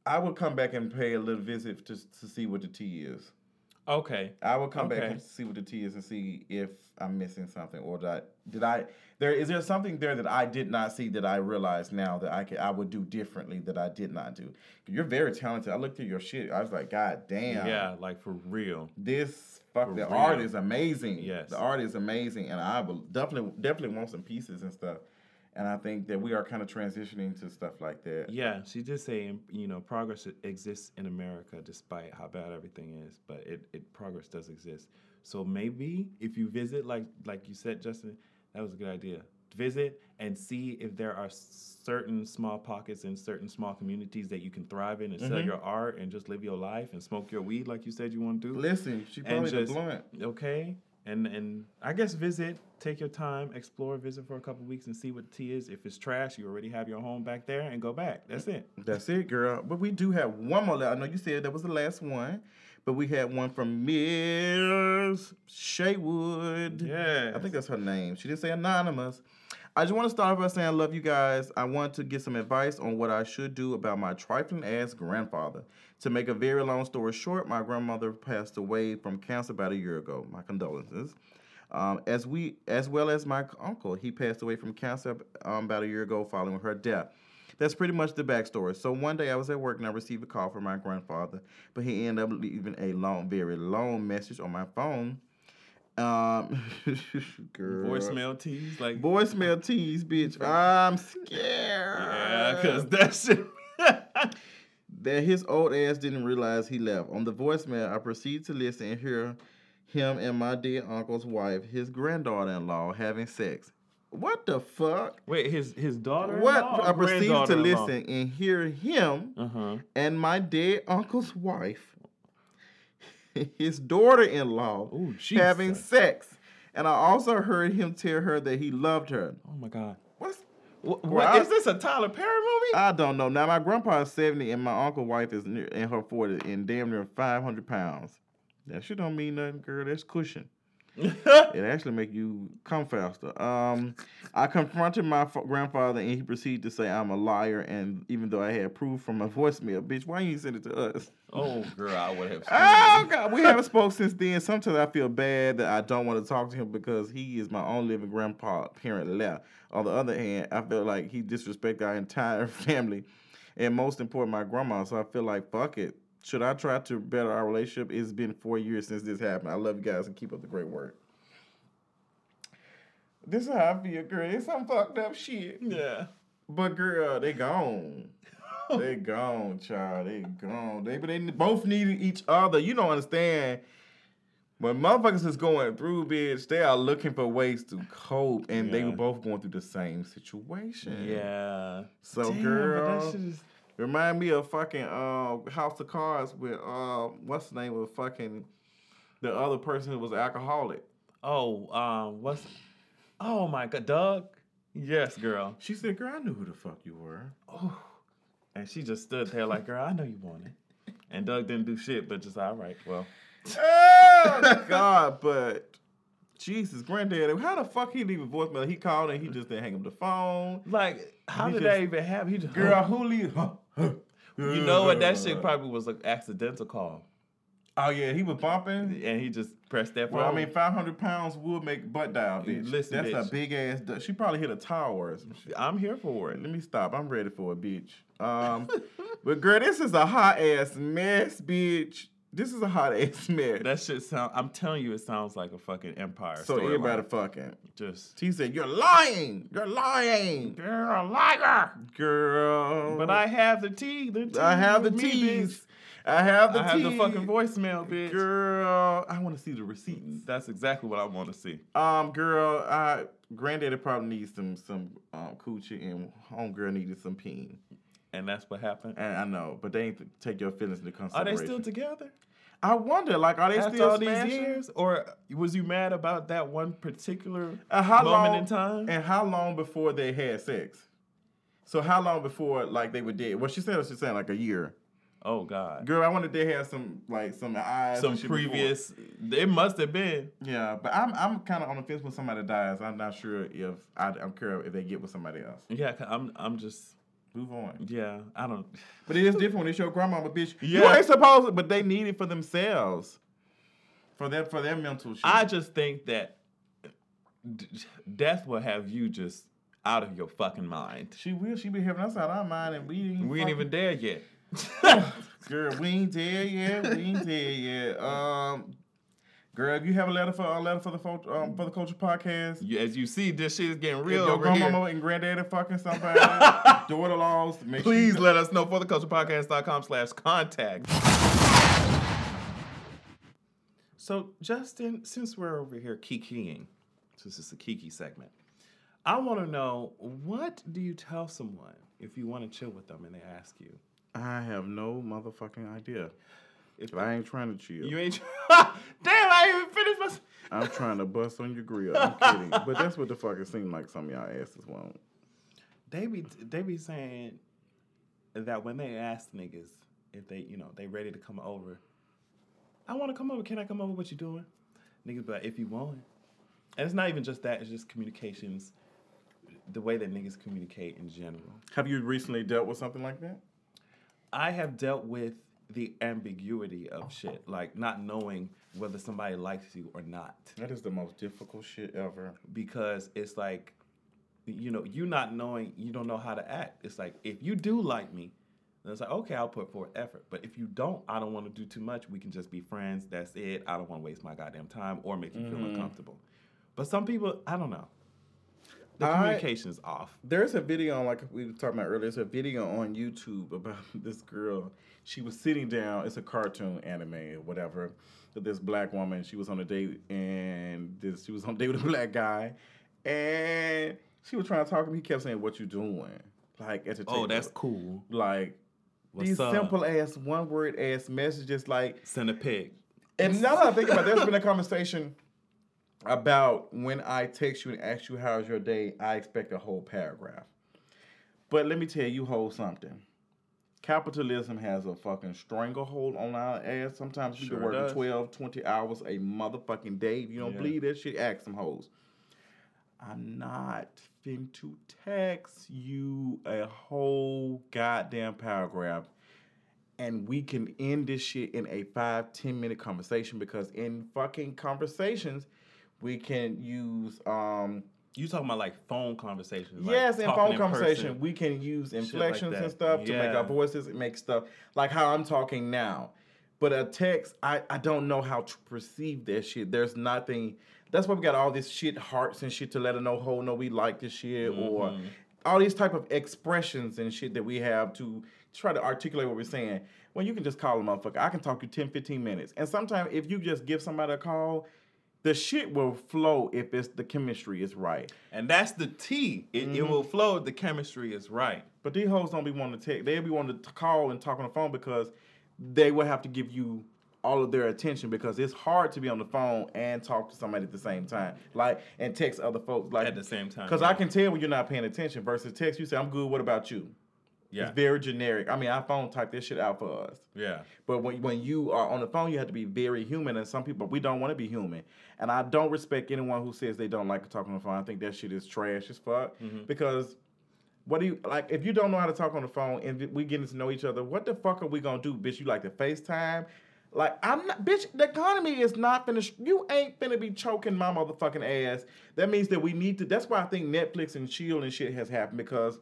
I would come back and pay a little visit to to see what the tea is. okay. I will come back and see what the tea is and see if I'm missing something or did I did I there is there something there that I did not see that I realize now that I could I would do differently that I did not do. You're very talented. I looked at your shit. I was like, God damn. Yeah, like for real. This fuck For the real. art is amazing. Yes. The art is amazing and I will definitely definitely want some pieces and stuff. And I think that we are kind of transitioning to stuff like that. Yeah, she did say you know progress exists in America despite how bad everything is, but it, it progress does exist. So maybe if you visit, like like you said, Justin, that was a good idea. Visit and see if there are certain small pockets in certain small communities that you can thrive in and sell Mhm. your art and just live your life and smoke your weed like you said you want to do. Listen, she probably the just- blunt. Okay, and and I guess visit, take your time, explore, visit for a couple weeks and see what the tea is. If it's trash, you already have your home back there, and go back. That's it. That's it, girl. But we do have one more. I know you said that was the last one, but we had one from Miss Shaywood. Yeah, I think that's her name. She didn't say anonymous. I just want to start off by saying I love you guys. I want to get some advice on what I should do about my trifling ass grandfather. To make a very long story short, my grandmother passed away from cancer about a year ago. My condolences. Um, as we, as well as my uncle, he passed away from cancer um, about a year ago following her death. That's pretty much the backstory. So one day I was at work and I received a call from my grandfather, but he ended up leaving a long, very long message on my phone. Um, girl. voicemail tease, like Voicemail tease, bitch. I'm scared. yeah, cause that shit. that his old ass didn't realize he left. On the voicemail, I proceed to listen and hear him and my dead uncle's wife, his granddaughter-in-law, having sex. What the fuck? Wait, his his daughter. What? I proceed to listen and hear him Uh huh. and my dead uncle's wife, his daughter-in-law, Ooh, having sex. And I also heard him tell her that he loved her. Oh my god. What's What, what is this a Tyler Perry movie? I don't know. Now my grandpa is seventy, and my uncle wife is near, in her forties and damn near five hundred pounds. That shit don't mean nothing, girl. That's cushion. It actually make you come faster. Um, I confronted my fa- grandfather, and he proceeded to say I'm a liar. And even though I had proof from a voicemail, bitch, why you send it to us? oh girl, I would have. Oh God, we haven't spoke since then. Sometimes I feel bad that I don't want to talk to him because he is my only living grandpa parent left. On the other hand, I feel like he disrespected our entire family, and most important, my grandma. So I feel like fuck it. Should I try to better our relationship? It's been four years since this happened. I love you guys and keep up the great work. This is how I feel, girl. It's some fucked up shit. Yeah. But girl, they gone. they gone, child. They gone. They but they both needed each other. You don't understand. When motherfuckers is going through, bitch, they are looking for ways to cope, and they were both going through the same situation. Yeah. So, Damn, but girl, that shit is. Remind me of fucking uh, House of Cards with uh, what's the name of fucking the other person who was alcoholic. Oh, um, what's? Oh my god, Doug. Yes, girl. She said, "Girl, I knew who the fuck you were." Oh. And she just stood there like, girl, I know you want it. And Doug didn't do shit, but just all right. Well, oh God, but Jesus, granddaddy, how the fuck he leave a voicemail? He called and he just didn't hang up the phone. Like, how He did just- that even happen? He just, Girl, who leave? you know what? That shit probably was an accidental call, Oh yeah, he was bumping. and he just pressed that phone. Well, I mean, five hundred pounds would make butt dial, bitch. Listen, That's bitch. a big ass. du- She probably hit a tower or. I'm here for it. Let me stop. I'm ready for it, bitch. Um, but girl, this is a hot ass mess, bitch. This is a hot ass mess. That shit sound. I'm telling you, it sounds like a fucking empire. so everybody fucking. just She said, "You're lying. You're lying, you're a liar. girl." But I have the tea. The tea I have the teas. I have the I have the fucking voicemail, bitch. Girl, I want to see the receipts. That's exactly what I want to see. Um, girl, I granddaddy probably needs some some um coochie and homegirl needed some peen. And that's what happened. And I know, but they ain't take your feelings into consideration. Are they still together I wonder, like, are they after still all these years, or was you mad about that one particular how moment long in time? And how long before they had sex? So how long before like they were dead? Well, she said she said like a year. oh God, Girl, I wonder if they had some like some eyes. some shit before. previous. It must have been. Yeah, but I'm I'm kind of on the fence when somebody dies. I'm not sure if I, I'm care if they get with somebody else. Yeah, I'm. I'm just. Move on. Yeah, I don't. But it is different when it's your grandmama, bitch. You ain't supposed to, but they need it for themselves. For their for their mental shit. I just think that d- death will have you just out of your fucking mind. she will. She be having us out our mind, and we ain't We ain't even there yet. Girl, we ain't dead yet. We ain't dead yet. Um, girl, if you have a letter for a letter for the um, for the culture podcast, You- As you see, this shit is getting real if your over here. grandmama and granddaddy fucking somebody, daughter laws, make sure Please you- let us know for the culturepodcast.com slash contact. So, Justin, since we're over here kikiing, since it's a kiki segment, I want to know what do you tell someone if you want to chill with them and they ask you? I have no motherfucking idea. If I ain't trying to chill, You ain't. Damn, I ain't even finished my. I'm trying to bust on your grill. I'm kidding, but that's what the fuck it seems like some of y'all asses want. They be they be saying that when they ask niggas if they you know they ready to come over, I want to come over. Can I come over? What you doing? Niggas be like, if you want. And it's not even just that. It's just communications, the way that niggas communicate in general. Have you recently dealt with something like that? I have dealt with the ambiguity of shit, like not knowing whether somebody likes you or not. That is the most difficult shit ever. because it's like you know you not knowing you don't know how to act it's like if you do like me then it's like okay i'll put forth effort but if you don't i don't want to do too much we can just be friends that's it i don't want to waste my goddamn time or make you feel Mm-hmm. uncomfortable but some people i don't know the I- communication is off There's a video, like we were talking about earlier, there's a video on YouTube about this girl. She was sitting down, it's a cartoon anime or whatever, this black woman. She was on a date and this she was on a date with a black guy. And she was trying to talk to him. He kept saying, What you doing? Like at the oh that's cool like What's these up? simple ass one word ass messages like send a pig and now that I think about it, there's been a conversation about when I text you and ask you how's your day, I expect a whole paragraph. But let me tell you, hold something. Capitalism has a fucking stranglehold on our ass. Sometimes we Sure can work does. 12, 20 hours a motherfucking day. If you don't Yeah. believe that shit, ask some hoes. I'm not fin to text you a whole goddamn paragraph and we can end this shit in a five ten minute conversation because in fucking conversations we can use um you talking about like phone conversations like yes in talking phone conversation person. we can use inflections that. and stuff to make our voices and make stuff like how i'm talking now but a text i i don't know how to perceive that shit there's nothing that's why we got all this shit hearts and shit to let her know oh no we like this shit or Mm-hmm. all these type of expressions and shit that we have to try to articulate what we're saying when you can just call a motherfucker i can talk you 10 15 minutes and sometimes if you just give somebody a call the shit will flow if it's the chemistry is right and that's the T. It, it Mm-hmm. will flow if the chemistry is right. But these hoes don't be wanting to take. They'll be wanting to call and talk on the phone because they will have to give you all of their attention because it's hard to be on the phone and talk to somebody at the same time. Like and text other folks like At the same time, Because yeah. I can tell when you're not paying attention versus text. You say, "I'm good. What about you?" Yeah. It's very generic. I mean, our phone type this shit out for us. Yeah. But when, when you are on the phone, you have to be very human. And some people, we don't want to be human. And I don't respect anyone who says they don't like to talk on the phone. I think that shit is trash as fuck. Mm-hmm. Because what do you, like, if you don't know how to talk on the phone and we getting to know each other, what the fuck are we to do, bitch? You like to FaceTime? Like, I'm not, bitch, the economy is not finished. You ain't finna be choking my motherfucking ass. That means that we need to, that's why I think Netflix and Shield and shit has happened because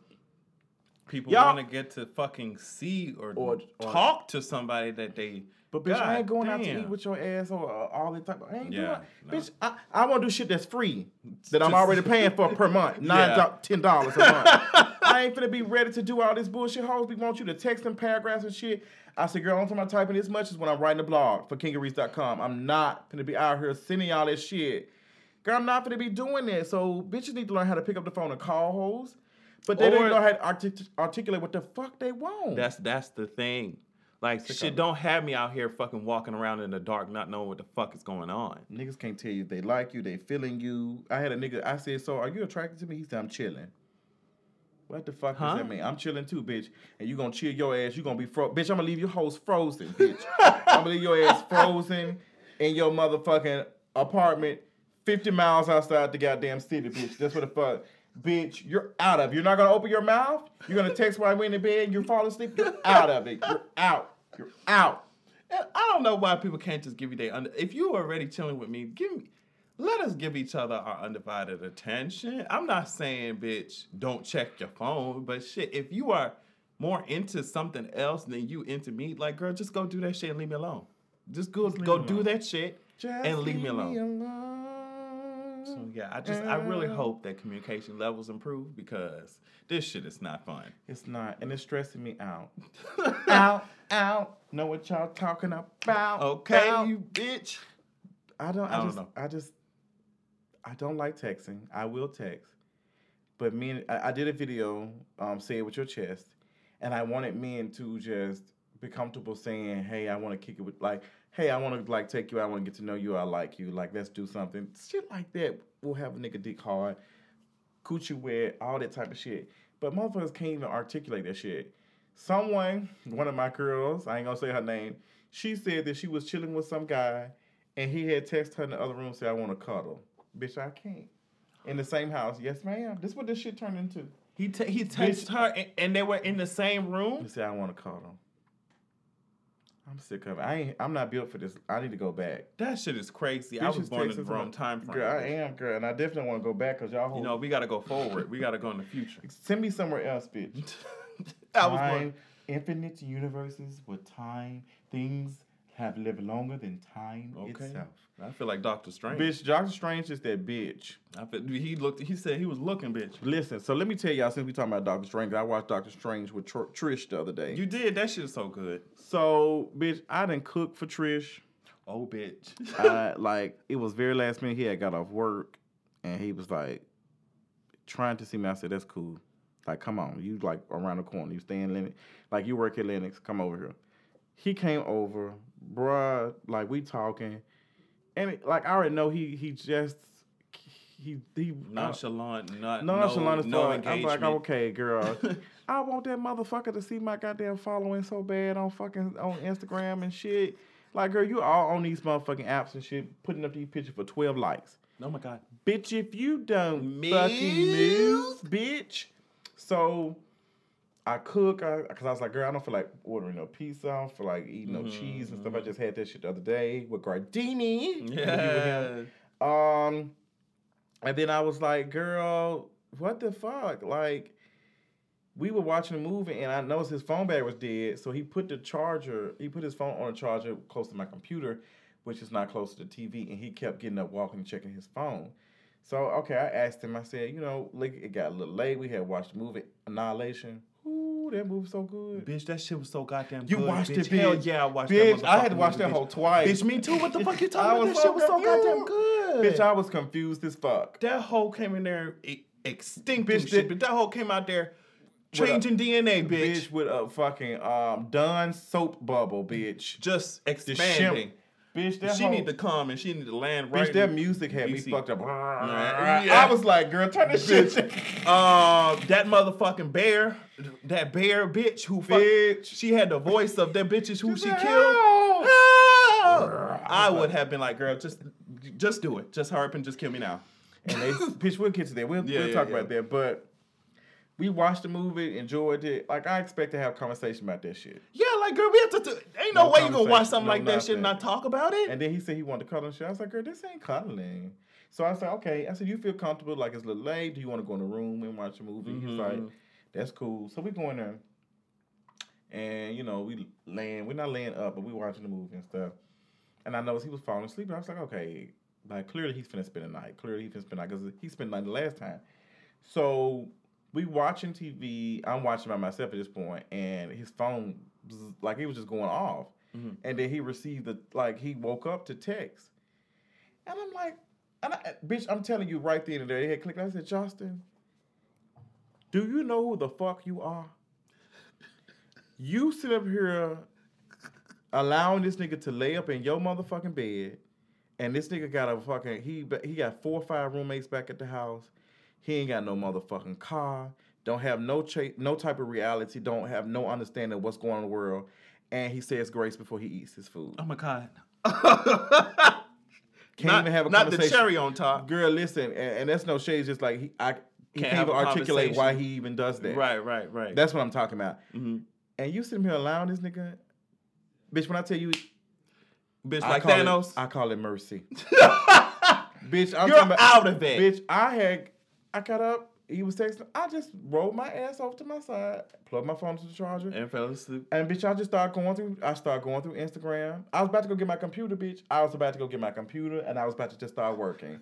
People want to get to fucking see or, Or- or- talk to somebody that they. But bitch, I ain't God going out to eat with your ass or uh, all that type. Of, I ain't Yeah, doing. no. Bitch, I, I want to do shit that's free that I'm already paying for per month, nine Yeah. ten dollars a month. I ain't finna be ready to do all this bullshit. Hoes, we want you to text them paragraphs and shit. I said, girl, only time I'm typing this much is when I'm writing a blog for kingofreads.com. I'm not gonna be out here sending y'all this shit. Girl, I'm not gonna be doing that. So bitches need to learn how to pick up the phone and call hoes. But they Or- don't know how to artic- articulate what the fuck they want. That's that's the thing. Like Sick shit, don't have me out here fucking walking around in the dark, not knowing what the fuck is going on. Niggas can't tell you they like you, they feeling you. I had a nigga, I said, so are you attracted to me? He said, I'm chilling. What the fuck Huh? does that mean? I'm chilling too, bitch. And you gonna chill your ass, you gonna be fro bitch, I'm gonna leave your host frozen, bitch. I'm gonna leave your ass frozen in your motherfucking apartment 50 miles outside the goddamn city, bitch. That's what the fuck. Bitch, you're out of. it. You're not gonna open your mouth. You're gonna text while we're in the bed. You're falling asleep. You're out of it. You're out. You're out. And I don't know why people can't just give you their under. If you are already chilling with me, give me. Let us give each other our undivided attention. I'm not saying, bitch, don't check your phone, but shit, if you are more into something else than you into me, like, girl, just go do that shit and leave me alone. Just go leave go do that shit Just and leave me alone. alone. So yeah, I just I really hope that communication levels improve because this shit is not fun. It's not, and it's stressing me out. out, out. Know what y'all talking about? Okay, Out. you bitch. I don't. I, I don't just. know. I just. I don't like texting. I will text, but men. I, I did a video. Um, say it with your chest, and I wanted men to just be comfortable saying, "Hey, I want to kick it with like." Hey, I want to like take you. I want to get to know you. I like you. Like, let's do something. Shit like that We'll have a nigga dick hard, coochie wet, all that type of shit. But motherfuckers can't even articulate that shit. Someone, one of my girls, I ain't gonna say her name, she said that she was chilling with some guy and he had texted her in the other room say, I want to cuddle. Bitch, I can't. In the same house. Yes, ma'am. This what this shit turned into. He te- he texted her and, and they were in the same room. He said, I want to cuddle. I'm sick of it. I ain't I'm not built for this. I need to go back. That shit is crazy. I was born in the wrong time frame. Girl, I am, girl. And I definitely want to go back because y'all You know, we got to go forward. We got to go in the future. send me somewhere else, bitch. I was born. infinite universes with time, things have lived longer than time Okay. itself. I feel like Doctor Strange. Bitch, Doctor Strange is that bitch. I feel, he looked. He said he was looking, bitch. Listen, so let me tell y'all, since we talking about Doctor Strange, I watched Doctor Strange with Tr- Trish the other day. You did. That shit is so good. so, bitch, I didn't cook for Trish. Oh, bitch. I, like, it was very last minute. He had got off work, and he was like trying to see me. I said, "That's cool. Like, come on, you like around the corner. You stay in Lenox. Like, you work at Lenox. Come over here." He came over, bruh. Like, we talking, and it, like I already know he he just he he Nonchalant, not nonchalant no, as no. I'm like, okay, girl. I want that motherfucker to see my goddamn following so bad on fucking on Instagram and shit. Like, girl, you all on these motherfucking apps and shit, putting up these pictures for 12 likes. Oh my god. Bitch, if you don't Move. fucking move, bitch. So I cook, cause I was like, girl, I don't feel like ordering no pizza. I don't feel like eating no cheese and stuff. I just had that shit the other day with Gardini. Yeah. Um, and then I was like, girl, what the fuck? Like, we were watching a movie and I noticed his phone battery was dead. So he put the charger, he put his phone on a charger close to my computer, which is not close to the TV. And he kept getting up, walking, and checking his phone. So, okay, I asked him, I said, you know, like, it got a little late. We had watched the movie Annihilation. Ooh, that movie so good. Bitch, that shit was so goddamn You good. You watched bitch. it, Hell yeah, I watched Bitch, that I had to watch that bitch. whole twice. Bitch, me too. What the fuck you talking about? That so shit was so goddamn good. Bitch, I was confused as fuck. that hoe came in there extinct Bitch, shit, that- that hoe came out there With a- changing DNA, bitch. bitch with a fucking um done soap bubble, bitch. Just expanding. Bitch, that she whole, need to come and she need to land right. bitch, that music had me fucked up. Yeah. I was like, girl, turn this shit. Uh, that motherfucking bear that bear bitch who fuck, Bitch. she had the voice of them bitches who she like, killed. "Help!" Help! I would have been like, girl, just just do it. Just hurry up and just kill me now. And they, bitch, we'll get to that. We'll, Yeah, we'll yeah, talk about that. But we watched the movie, enjoyed it. Like I expect to have conversation about that shit. Yeah, like girl, we have to. do- ain't no, No way you gonna watch something no like that shit and not talk about it. And then he said he wanted to cuddle and shit. I was like, girl, this ain't cuddling. So I said, okay. I said, you feel comfortable? Like it's a little late. Do you want to go in the room and watch a movie? He's mm-hmm. like, that's cool. So we go in there, and you know we laying. We're not laying up, but we watching the movie and stuff. And I noticed he was falling asleep. And I was like, okay, like clearly he's finna spend the night. Clearly he's finna spend the night because he spent the night the last time. So we watching TV. I'm watching by myself at this point, and his phone, was, like, he was just going off. Mhm. And then he received the like he woke up to text, and I'm like, and I, bitch, I'm telling you right then and there, he had clicked. I said, Justin, do you know who the fuck you are? You sit up here allowing this nigga to lay up in your motherfucking bed, and this nigga got a fucking he he got four or five roommates back at the house. He ain't got no motherfucking car. Don't have no cha- no type of reality. Don't have no understanding of what's going on in the world. And he says grace before he eats his food. oh my god. Can't not, even have a not the cherry on top. Girl, listen, and, and that's no shade. It's just like he, I, he Can't can't, even articulate why he even does that. Right, right, right. That's what I'm talking about. Mhm. And you sitting here allowing this nigga, bitch. When I tell you, bitch I like Thanos. it, I call it mercy. bitch, I'm You're about, out of it. Bitch, I had, I got up. He was texting. I just rolled my ass off to my side, plugged my phone to the charger, and fell asleep. and bitch, I just started going through. I started going through Instagram. I was about to go get my computer, bitch. I was about to go get my computer, and I was about to just start working.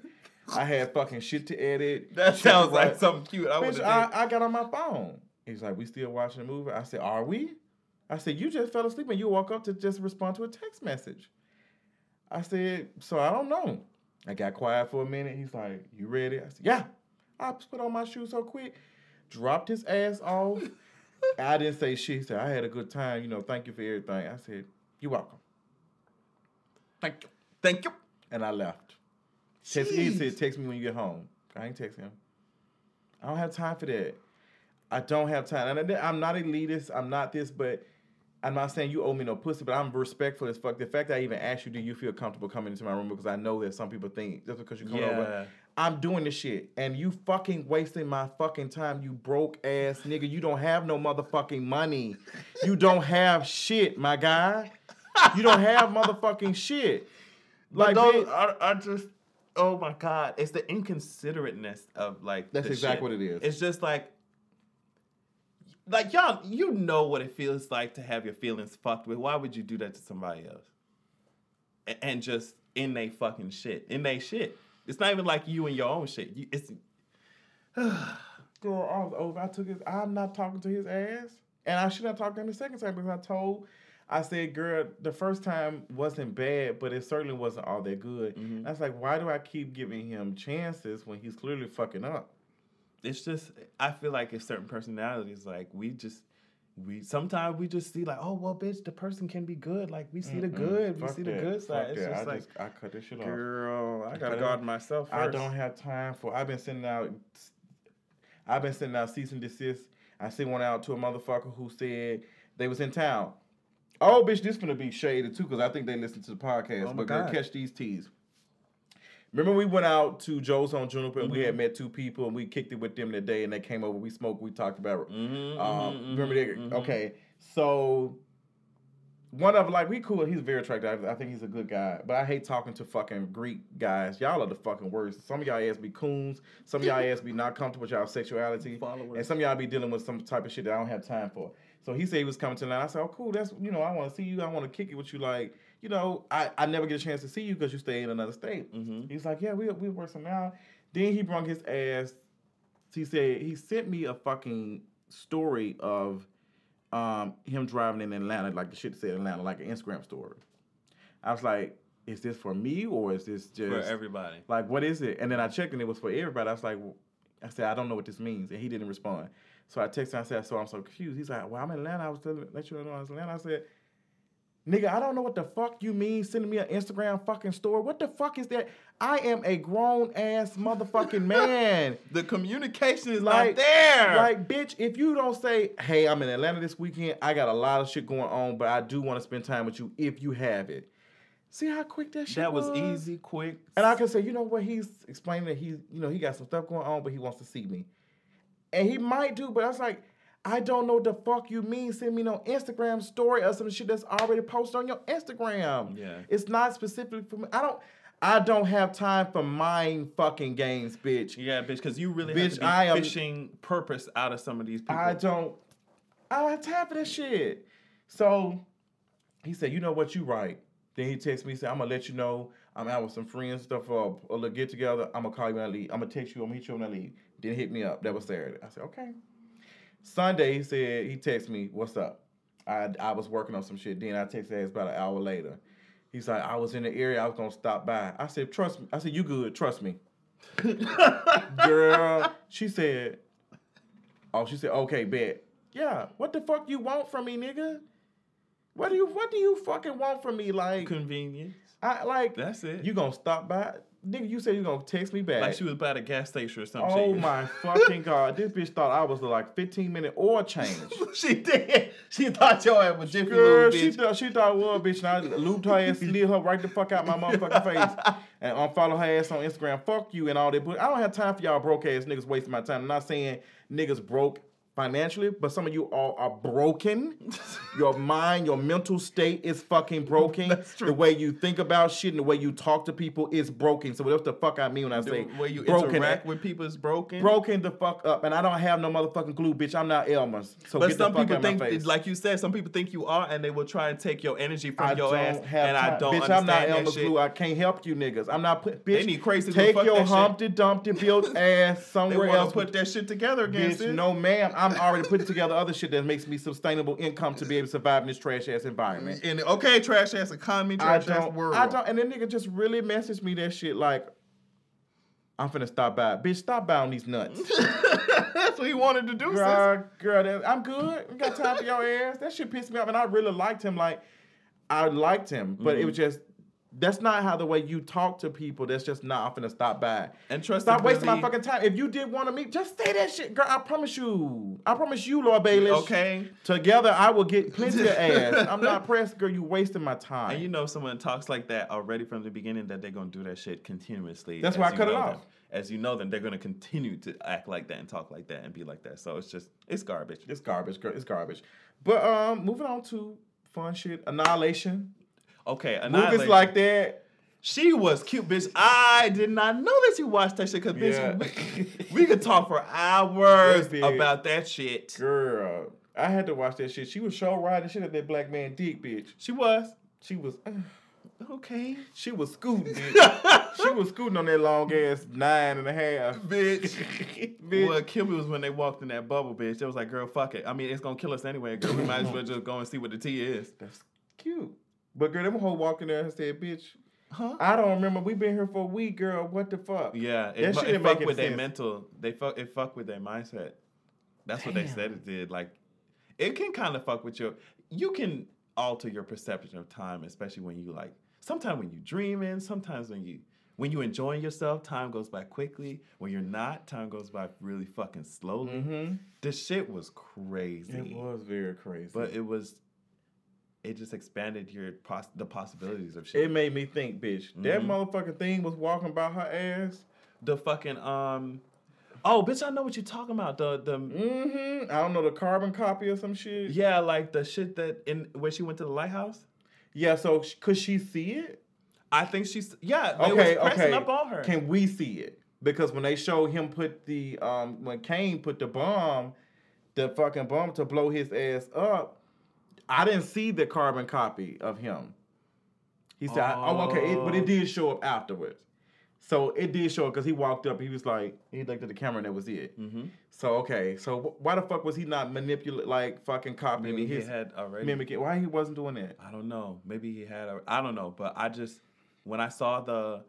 I had fucking shit to edit. That sounds like something cute. I would Bitch, I, I got on my phone. He's like, we still watching the movie? I said, are we? I said, you just fell asleep and you woke up to just respond to a text message. I said, so I don't know. I got quiet for a minute. He's like, you ready? I said, yeah. I put on my shoes so quick, dropped his ass off. I didn't say shit. He said, I had a good time. You know, thank you for everything. I said, you're welcome. Thank you. Thank you. And I left. Text, he said, text me when you get home. I ain't texting him. I don't have time for that. I don't have time. And I'm not elitist. I'm not this, but I'm not saying you owe me no pussy, but I'm respectful as fuck. The fact that I even asked you, do you feel comfortable coming into my room? Because I know that some people think just because you come Yeah. over, I'm doing this shit. And you fucking wasting my fucking time, you broke ass nigga. You don't have no motherfucking money. You don't have shit, my guy. You don't have motherfucking shit. Like those, I, I just, oh my god, it's the inconsiderateness of like. That's exactly shit. what it is. It's just like, like y'all, you know what it feels like to have your feelings fucked with. Why would you do that to somebody else? A- And just in they fucking shit, in they shit. It's not even like you and your own shit. You, it's Girl, I was over. I took his. I'm not talking to his ass, and I should have talked to him the second time because I told. I said, "Girl, the first time wasn't bad, but it certainly wasn't all that good." Mhm. I was like, "Why do I keep giving him chances when he's clearly fucking up?" It's just I feel like it's certain personalities like we just we sometimes we just see like oh well bitch the person can be good like we see the good we Fuck see the good Fuck side it's that. just I like just I cut this shit off. girl I gotta guard myself I don't have time for. I've been sending out. I've been sending out cease and desist. I sent one out to a motherfucker who said they was in town. Oh, bitch, this gonna be shaded too because I think they listen to the podcast. Oh but girl, God. catch these teas. Remember we went out to Joe's on Juniper and we Mm-hmm. had met two people and we kicked it with them that day and they came over. We smoked. We talked about. Mhm, Um, mhm, remember that? mhm, mhm. Okay, so one of like we cool. He's very attractive. I think he's a good guy, but I hate talking to fucking Greek guys. Y'all are the fucking worst. Some of y'all ass be coons. Some of y'all ass be not comfortable with y'all sexuality, Followers. and some of y'all be dealing with some type of shit that I don't have time for. So he said he was coming to Atlanta. I said, "Oh, cool. That's you know, I want to see you. I want to kick it with you. Like, you know, I, I never get a chance to see you because you stay in another state." Mhm. He's like, "Yeah, we we work some out." Then he brung his ass. He said he sent me a fucking story of um, him driving in Atlanta, like the shit said Atlanta, like an Instagram story. I was like, "Is this for me or is this just for everybody like what is it?" And then I checked and it was for everybody. I was like, "I said I don't know what this means," and he didn't respond. So I texted him. I said, "So I'm so confused." He's like, "Well, I'm in Atlanta. I was telling let you know I was in Atlanta." I said. Nigga, I don't know what the fuck you mean sending me an Instagram fucking story. What the fuck is that? I am a grown ass motherfucking man. The communication is Like, not there. Like, bitch, if you don't say, hey, I'm in Atlanta this weekend, I got a lot of shit going on, but I do want to spend time with you if you have it. See how quick that shit that was easy, quick. And I can say, you know what, he's explaining that he's, you know, he got some stuff going on, but he wants to see me. And he might do, but I was like, I don't know what the fuck you mean. Send me no Instagram story or some shit that's already posted on your Instagram. Yeah. It's not specifically for me. I don't I don't have time for mind fucking games, bitch. Yeah, bitch, because you really Bitch, have to be I am- fishing purpose out of some of these people. I don't I don't have time for this shit. So he said, you know what, you right. Then he texted me, said, I'm gonna let you know I'm out with some friends and stuff for a little get together. I'm gonna call you when I leave. I'm gonna text you, I'm gonna hit you when I leave. Then hit me up. That was Saturday. I said, okay. Sunday, he said, he texted me, what's up? I I was working on some shit. Then I texted his about an hour later. He's like, I was in the area, I was gonna stop by. I said, trust me. I said, you good, trust me. Girl, she said, Oh, she said, okay, bet. Yeah, what the fuck you want from me, nigga? What do you what do you fucking want from me? Like Convenience. I like That's it. you gonna stop by? Nigga, you said you gonna text me back. like she was by the gas station or something. oh shit. my fucking god. This bitch thought I was like 15 minute oil change. she did. She thought your ass was jiffy Girl, little she bitch. thought she thought was bitch, and I looped her ass, slid her right the fuck out my motherfucking face, and unfollow her ass on Instagram. Fuck you and all that. But I don't have time for y'all broke ass niggas wasting my time. I'm not saying niggas broke financially, but some of you all are broken. your mind, your mental state is fucking broken. That's true. The way you think about shit and the way you talk to people is broken. So what the fuck I mean when I The say way you broken? interact with people is broken. Broken the fuck up, and I don't have no motherfucking glue, bitch. I'm not Elmer's. So But get some the fuck people think, like you said, some people think you are, and they will try and take your energy from I your ass. and time. I don't bitch, I'm not Elmer's glue. I can't help you niggas. I'm not put. Bitch, They need crazy. Take your. Humpty Dumpty built ass somewhere else. put that shit together again, Bitch, no, ma'am. I'm already putting together other shit that makes me sustainable income to be able to survive in this trash ass environment. And okay, trash ass economy, trash ass world. I don't. And then nigga just really messaged me that shit like, I'm finna stop by. Bitch, stop by on these nuts. That's what he wanted to do, sis. girl, girl, that, I'm good. I got time for your ass. That shit pissed me off, and I really liked him. Like, I liked him, but Mm-hmm. it was just that's not how the way you talk to people. That's just not. I'm finna stop by. And trust Stop wasting my fucking time. If you did want to meet, just say that shit, girl. I promise you. I promise you, Lord Bailey. Okay. Together, I will get plenty of ass. I'm not pressed, girl. You wasting my time. And you know someone talks like that already from the beginning that they're gonna do that shit continuously. That's why I cut it off. them. As you know them, they're gonna continue to act like that and talk like that and be like that. So it's just it's garbage. it's garbage, girl. It's garbage. But um, moving on to fun shit. Annihilation. Okay, Movies like that. She was cute, bitch. I did not know that you watched that shit, cause bitch, Yeah. we, we could talk for hours about that shit. Girl, I had to watch that shit. She was show riding shit at that black man dick, bitch. She was She was, uh, okay, she was scooting, bitch. she was scooting on that long ass nine and a half, bitch. bitch. What killed me was when they walked in that bubble, bitch. It was like, girl, fuck it. I mean, it's gonna kill us anyway, girl. We might as well just go and see what the tea is. That's cute. But girl, them whole walking there and said, bitch, Huh? I don't remember. We been here for a week, girl. What the fuck? Yeah, That it, shit fu- didn't it make fuck with their mental. They fuck. It fuck with their mindset. That's what they said it did. Like, it can kind of fuck with your. You can alter your perception of time, especially when you like. Sometimes when you dreaming, sometimes when you when you enjoying yourself, time goes by quickly. When you're not, time goes by really fucking slowly. Mm-hmm. This shit was crazy. It was very crazy. but it was. It just expanded your pos- the possibilities of shit. it made me think, bitch. That Mhm. motherfucking thing was walking by her ass. the fucking um. Oh, bitch! I know what you're talking about. The the Mm-hmm. I don't know the carbon copy or some shit. Yeah, like the shit that in when she went to the lighthouse. Yeah. So could she see it? I think she's yeah. They Okay. was pressing Okay. up on her. Can we see it? Because when they showed him put the um when Kane put the bomb, the fucking bomb to blow his ass up, I didn't see the carbon copy of him. He said, "Oh, okay," it, but Oh. it did show up afterwards. So it did show up because he walked up. He was like, he looked at the camera and that was it. mm-hmm. So okay, so wh- why the fuck was he not manipulate like fucking copying Maybe he his had already. mimicking? Why he wasn't doing that? I don't know. Maybe he had. A, I don't know. But I just when I saw the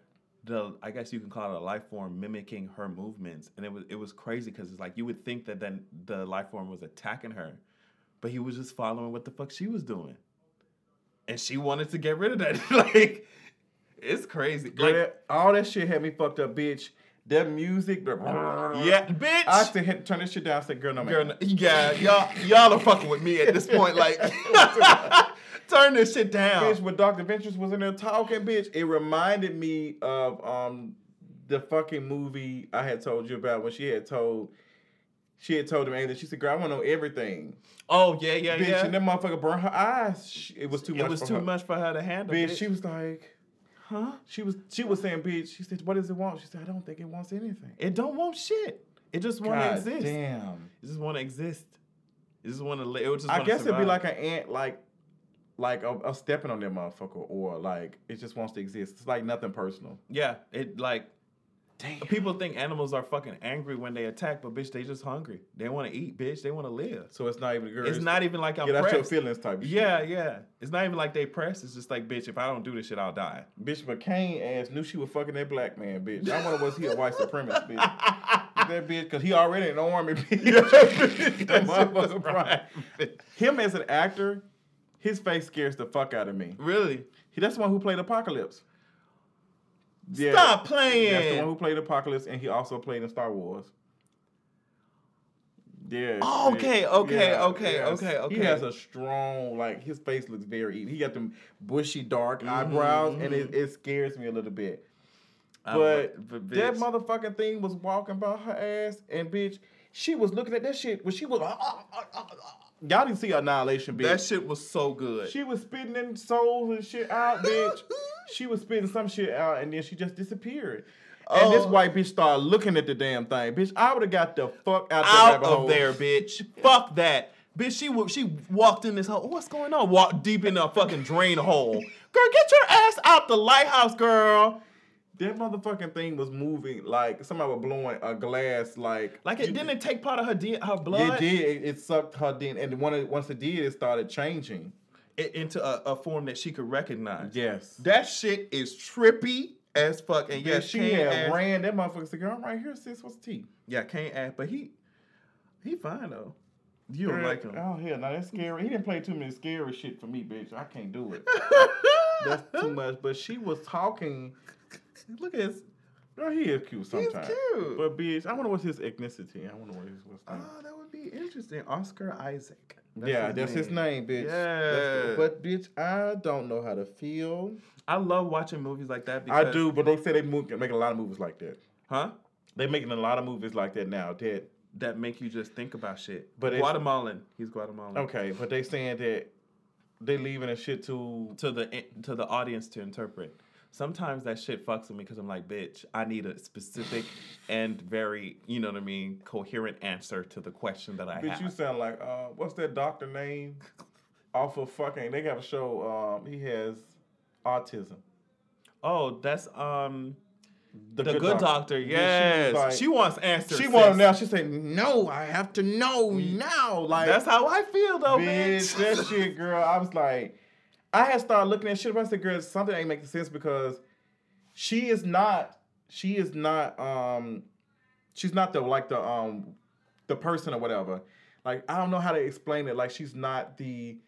the I guess you can call it a life form mimicking her movements, and it was it was crazy because it's like you would think that then the life form was attacking her, but he was just following what the fuck she was doing, and she wanted to get rid of that. like It's crazy. Girl, Like, that- all that shit had me fucked up, bitch. That music, the yeah, bitch. I still had to turn this shit down. I said, girl, no man. Girl, yeah, y'all, y'all are fucking with me at this point. Like, turn this shit down. bitch, when Dr. Ventress was in there talking, bitch, it reminded me of um the fucking movie I had told you about when she had told she had told him that she said, "Girl, I want to know everything." Oh yeah, yeah, bitch, yeah. and that motherfucker burned her eyes. She- It was too much. it was too her. much for her to handle. Bitch, bitch. she was like, huh? she was she was saying, bitch. She said, "What does it want?" She said, "I don't think it wants anything." It don't want shit. It just want to exist. damn. It just want to exist. It just want to live. It just I guess it'd be like an ant, like, like a, a stepping on that motherfucker, or like it just wants to exist. It's like nothing personal. yeah. It like Damn. people think animals are fucking angry when they attack, but bitch, they just hungry. They want to eat, bitch. They want to live. So it's not even a girl. It's not even like I'm Get out your feelings type. Of Yeah, yeah. It's not even like they press. It's just like, bitch, if I don't do this shit, I'll die. bitch. McCain ass knew she was fucking that black man, bitch. I wonder was he a white supremacist, bitch? that bitch, cause he already in the army, bitch. that motherfucker pride. Him as an actor, his face scares the fuck out of me. Really? He, that's the one who played Apocalypse. Yeah, Stop playing. That's the one who played Apocalypse, and he also played in Star Wars. Yeah. Oh, okay, okay, Yeah, okay, yes. okay, He has a strong, like his face looks very. He got them bushy, dark mm-hmm, eyebrows, and it, mm-hmm. it scares me a little bit. But, that motherfucking thing was walking by her ass, and bitch, she was looking at that shit when she was. uh, Y'all didn't see Annihilation, bitch. that shit was so good. She was spitting them souls and shit out, bitch. she was spitting some shit out and then she just disappeared. And this Oh. white bitch started looking at the damn thing. Bitch, I would have got the fuck out, out of hole. there, bitch. Fuck that. Bitch, she she walked in this hole. What's going on? Walked deep in a fucking drain hole. Girl, get your ass out the lighthouse, girl. That motherfucking thing was moving like somebody was blowing a glass like Like it you- didn't it take part of her D- her blood. It did. It, it sucked her then, and it, once it did, it started changing. Into a, a form that she could recognize. Yes. That shit is trippy as fuck. And Yeah, yeah, she had asked- ran. That motherfucker said, "Girl, I'm right here, sis. What's tea?" Yeah, can't asked, but he he fine though. You don't Girl, like him. Oh hell, no, that's scary. He didn't play too many scary shit for me, bitch. I can't do it. That's too much. But she was talking. Look at his. Girl, he is cute sometimes. He's cute. But bitch, I wonder what's his ethnicity. I wonder what his what's name. Oh, that would be interesting. Oscar Isaac. Yeah, that's his name, bitch. Yeah. the- but bitch, I don't know how to feel. I love watching movies like that because I do, but they say they move, make a lot of movies like that. Huh? They're making a lot of movies like that now. That That make you just think about shit. But Guatemalan. He's Guatemalan. okay, but they saying that they leaving a shit to To the eh, to the audience to interpret. Sometimes that shit fucks with me because I'm like, bitch, I need a specific and very, you know what I mean, coherent answer to the question that I Bitch, have. Bitch, you sound like uh, what's that doctor name? Off of fucking, they got a show. Um, he has autism. oh, that's um the, Good good, doctor. Yeah, she Yes, like- she wants answers. She sis. wanted now. She said, "No, I have to know now." Like That's how I feel though, bitch, bitch. that shit, girl. I was like, I had started looking at shit. But I said, girl, something ain't making sense because she is not. She is not. Um, she's not the like the um, the person or whatever. Like I don't know how to explain it. Like she's not the.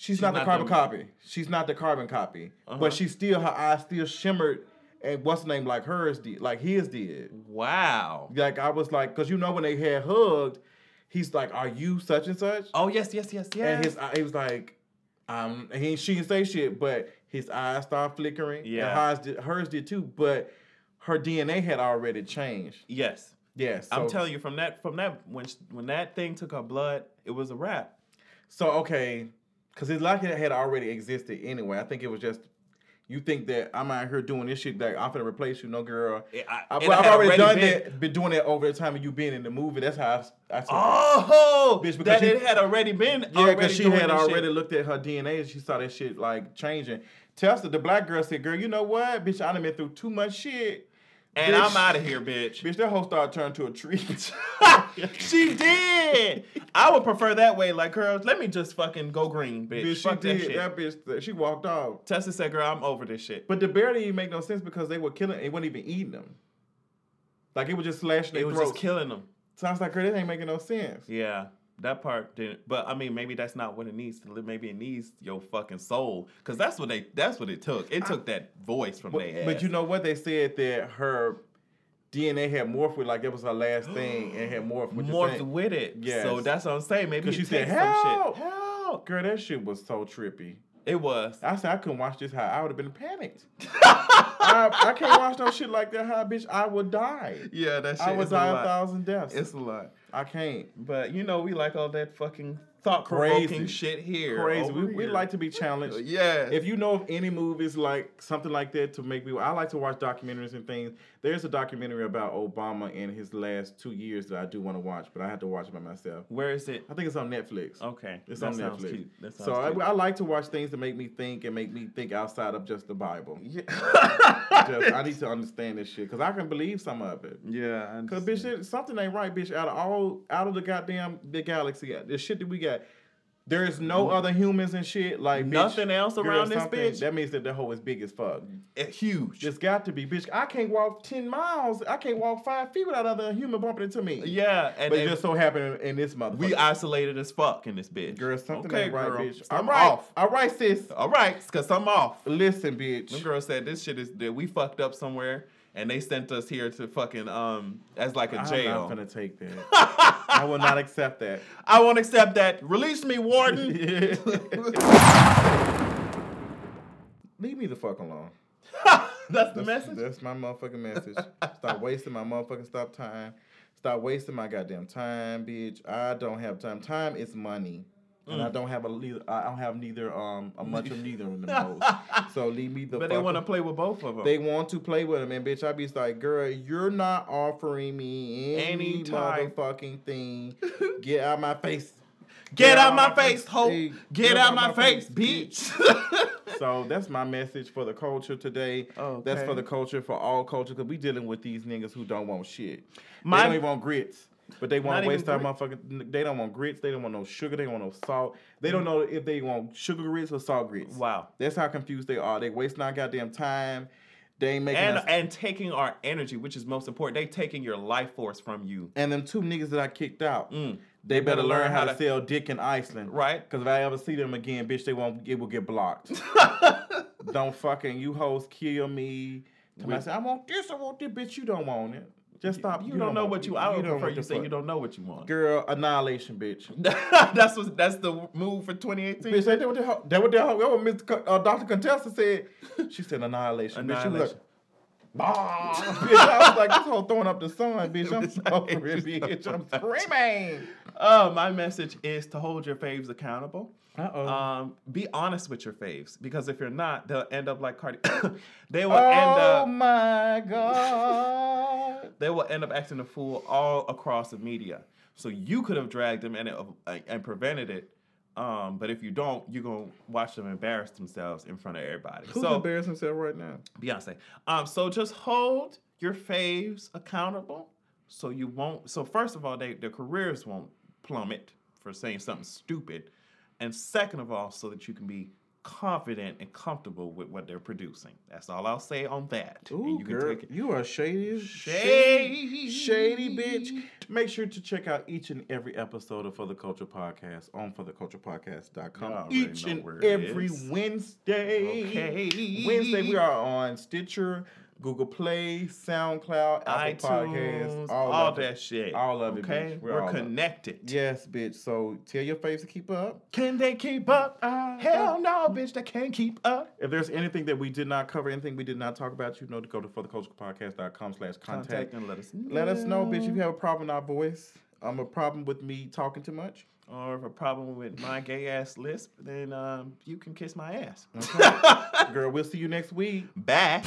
She's, not, the carbon the- copy. She's not the carbon copy. Uh-huh. But she still her eyes still shimmered, and what's the name like hers did, like his did. Wow. Like I was like, cause you know when they had hugged, he's like, "Are you such and such?" Oh yes, yes, yes, yes. And his he was like, um, he she didn't say shit, but his eyes started flickering. Yeah. hers did, hers did too. But her DNA had already changed. yes. Yes, I'm telling you, from that, from that, when sh- when that thing took her blood, it was a wrap. So okay, because it's like it had already existed anyway. I think it was just. You think that I'm out here doing this shit that I'm gonna replace you? No, girl. It- I- I, have already, already done been- that. Been doing it over the time of you being in the movie. That's how I. I said, Oh, Bitch, because that she- it had already been. Yeah, because she had this shit. already looked at her DNA and she saw that shit like changing. Telstra, the black girl said, "Girl, you know what, bitch? I done been through too much shit, and bitch. I'm out of here, bitch. bitch. That whole star turned to a tree. she did. I would prefer that way. Like, girl, let me just fucking go green, bitch. bitch, she Fuck that did. shit. That, bitch, she walked off. Tessa said, "Girl, I'm over this shit." But the bear didn't even make no sense because they were killing. It wasn't even eating them. Like it was just slashing It was throats. just killing them. Sounds like girl, this ain't making no sense. Yeah. That part didn't, but I mean, maybe that's not what it needs to live. Maybe it needs your fucking soul, because that's what they, that's what it took. It took that voice from But, their ass. but you know what? They said that her DNA had morphed with like it was her last thing and had morphed with morphed with it. Yeah. So that's what I'm saying. Maybe she said, takes some "Help!" shit. Help! Girl, that shit was so trippy. It was. I said I couldn't watch this. How I would have been panicked. I, I can't watch no shit like that. How bitch, I would die. Yeah, that shit I would a die a lot. thousand deaths. It's a lot. I can't. But you know, we like all that fucking thought provoking Crazy. shit here. Crazy. We, we like to be challenged. Uh, yeah. If you know of any movies like something like that to make me, I like to watch documentaries and things. There's a documentary about Obama and his last two years that I do want to watch, but I have to watch it by myself. Where is it? I think it's on Netflix. Okay. It's that on Netflix. So I. I like to watch things that make me think and make me think outside of just the Bible. yeah. Just, I need to understand this shit because I can believe some of it. yeah. Cause bitch, something ain't right, bitch. Out of all, out of the goddamn the galaxy, the shit that we got, there is no other humans and shit like bitch, Nothing else girl, around this bitch? That means that the hole is big as fuck. It- huge. Just got to be, bitch. I can't walk ten miles. I can't walk five feet without other human bumping into me. yeah. And, but it just so happened in this motherfucker. we isolated as fuck in this bitch. girl, something Okay, ain't right, girl. bitch. I'm right, off. all right, sis. All right, cause I'm off. Listen, bitch. Them girl said this shit is that we fucked up somewhere, and they sent us here to fucking um as like a jail. I'm not gonna take that. I will not accept that. I won't accept that. Release me, warden. Leave me the fuck alone. That's the That's, message. that's my motherfucking message. Stop wasting my motherfucking stop time. Stop wasting my goddamn time, bitch. I don't have time. Time is money. And Mm. I don't have a neither, I don't have neither um a much of neither of them hoes. So leave me the But they want to play with both of them. They want to play with them, and bitch, I be like, girl, you're not offering me any Any type. motherfucking thing. Get out my face. Get out my face, hoe. Hey, Get out my face, bitch. So that's my message for the culture today. Okay. That's for the culture, for all culture, because we dealing with these niggas who don't want shit. My- they don't even want grits. But they want to waste our motherfucking. They don't want grits. They don't want no sugar. They don't want no salt. They don't know if they want sugar grits or salt grits. wow. That's how confused they are. They wasting our goddamn time. They ain't making And us. and taking our energy, which is most important. They taking your life force from you. And them two niggas that I kicked out, Mm. they better learn how to sell dick in Iceland. Right. Because if I ever see them again, bitch, they won't. It will get blocked. don't fucking you hoes kill me. Somebody With- say, I want this, I want this, bitch. You don't want it. Just stop. You, don't know what you. I would don't prefer you say fuck. you don't know what you want. Girl, annihilation, bitch. that's what. That's the move for 2018. bitch, that what? That what? That what uh, Dr. Contessa said. She said annihilation. Bitch, she was like, bah. bitch, I was like, this whole throwing up the sun, bitch. I'm sorry, bitch. I'm screaming. Uh, my message is to hold your faves accountable. Uh-oh. Um, be honest with your faves because if you're not, they'll end up like Cardi. they will oh end up. Oh my god. They will end up acting a fool all across the media. So you could have dragged them and it, and prevented it. Um, but if you don't, you're gonna watch them embarrass themselves in front of everybody. Who's so embarrassing himself right now? Beyonce. Um, so just hold your faves accountable, so you won't. So first of all, they their careers won't plummet for saying something stupid, and second of all, so that you can be confident and comfortable with what they're producing. That's all I'll say on that. Ooh, and you girl, can take it. you are shady, as- Shady. shady, bitch. Make sure to check out each and every episode of For the Culture Podcast on fortheculturepodcast.com. Each and every is. Wednesday. Okay. Wednesday we are on Stitcher, Google Play, SoundCloud, Apple Podcasts, iTunes, all, all, of it. that shit. All of it, Okay, bitch. We're we're, connected. Yes, bitch. So tell your faves to keep up. Can they keep up? Uh, Hell no, bitch. They can't keep up. If there's anything that we did not cover, anything we did not talk about, you know to go to fortheculturepodcast.com slash contact. Contact and let us know. Let us know, bitch, if you have a problem with our voice. Um, a problem with me talking too much. or if a problem with my gay ass lisp, then um, you can kiss my ass. Okay. Girl, we'll see you next week. Bye.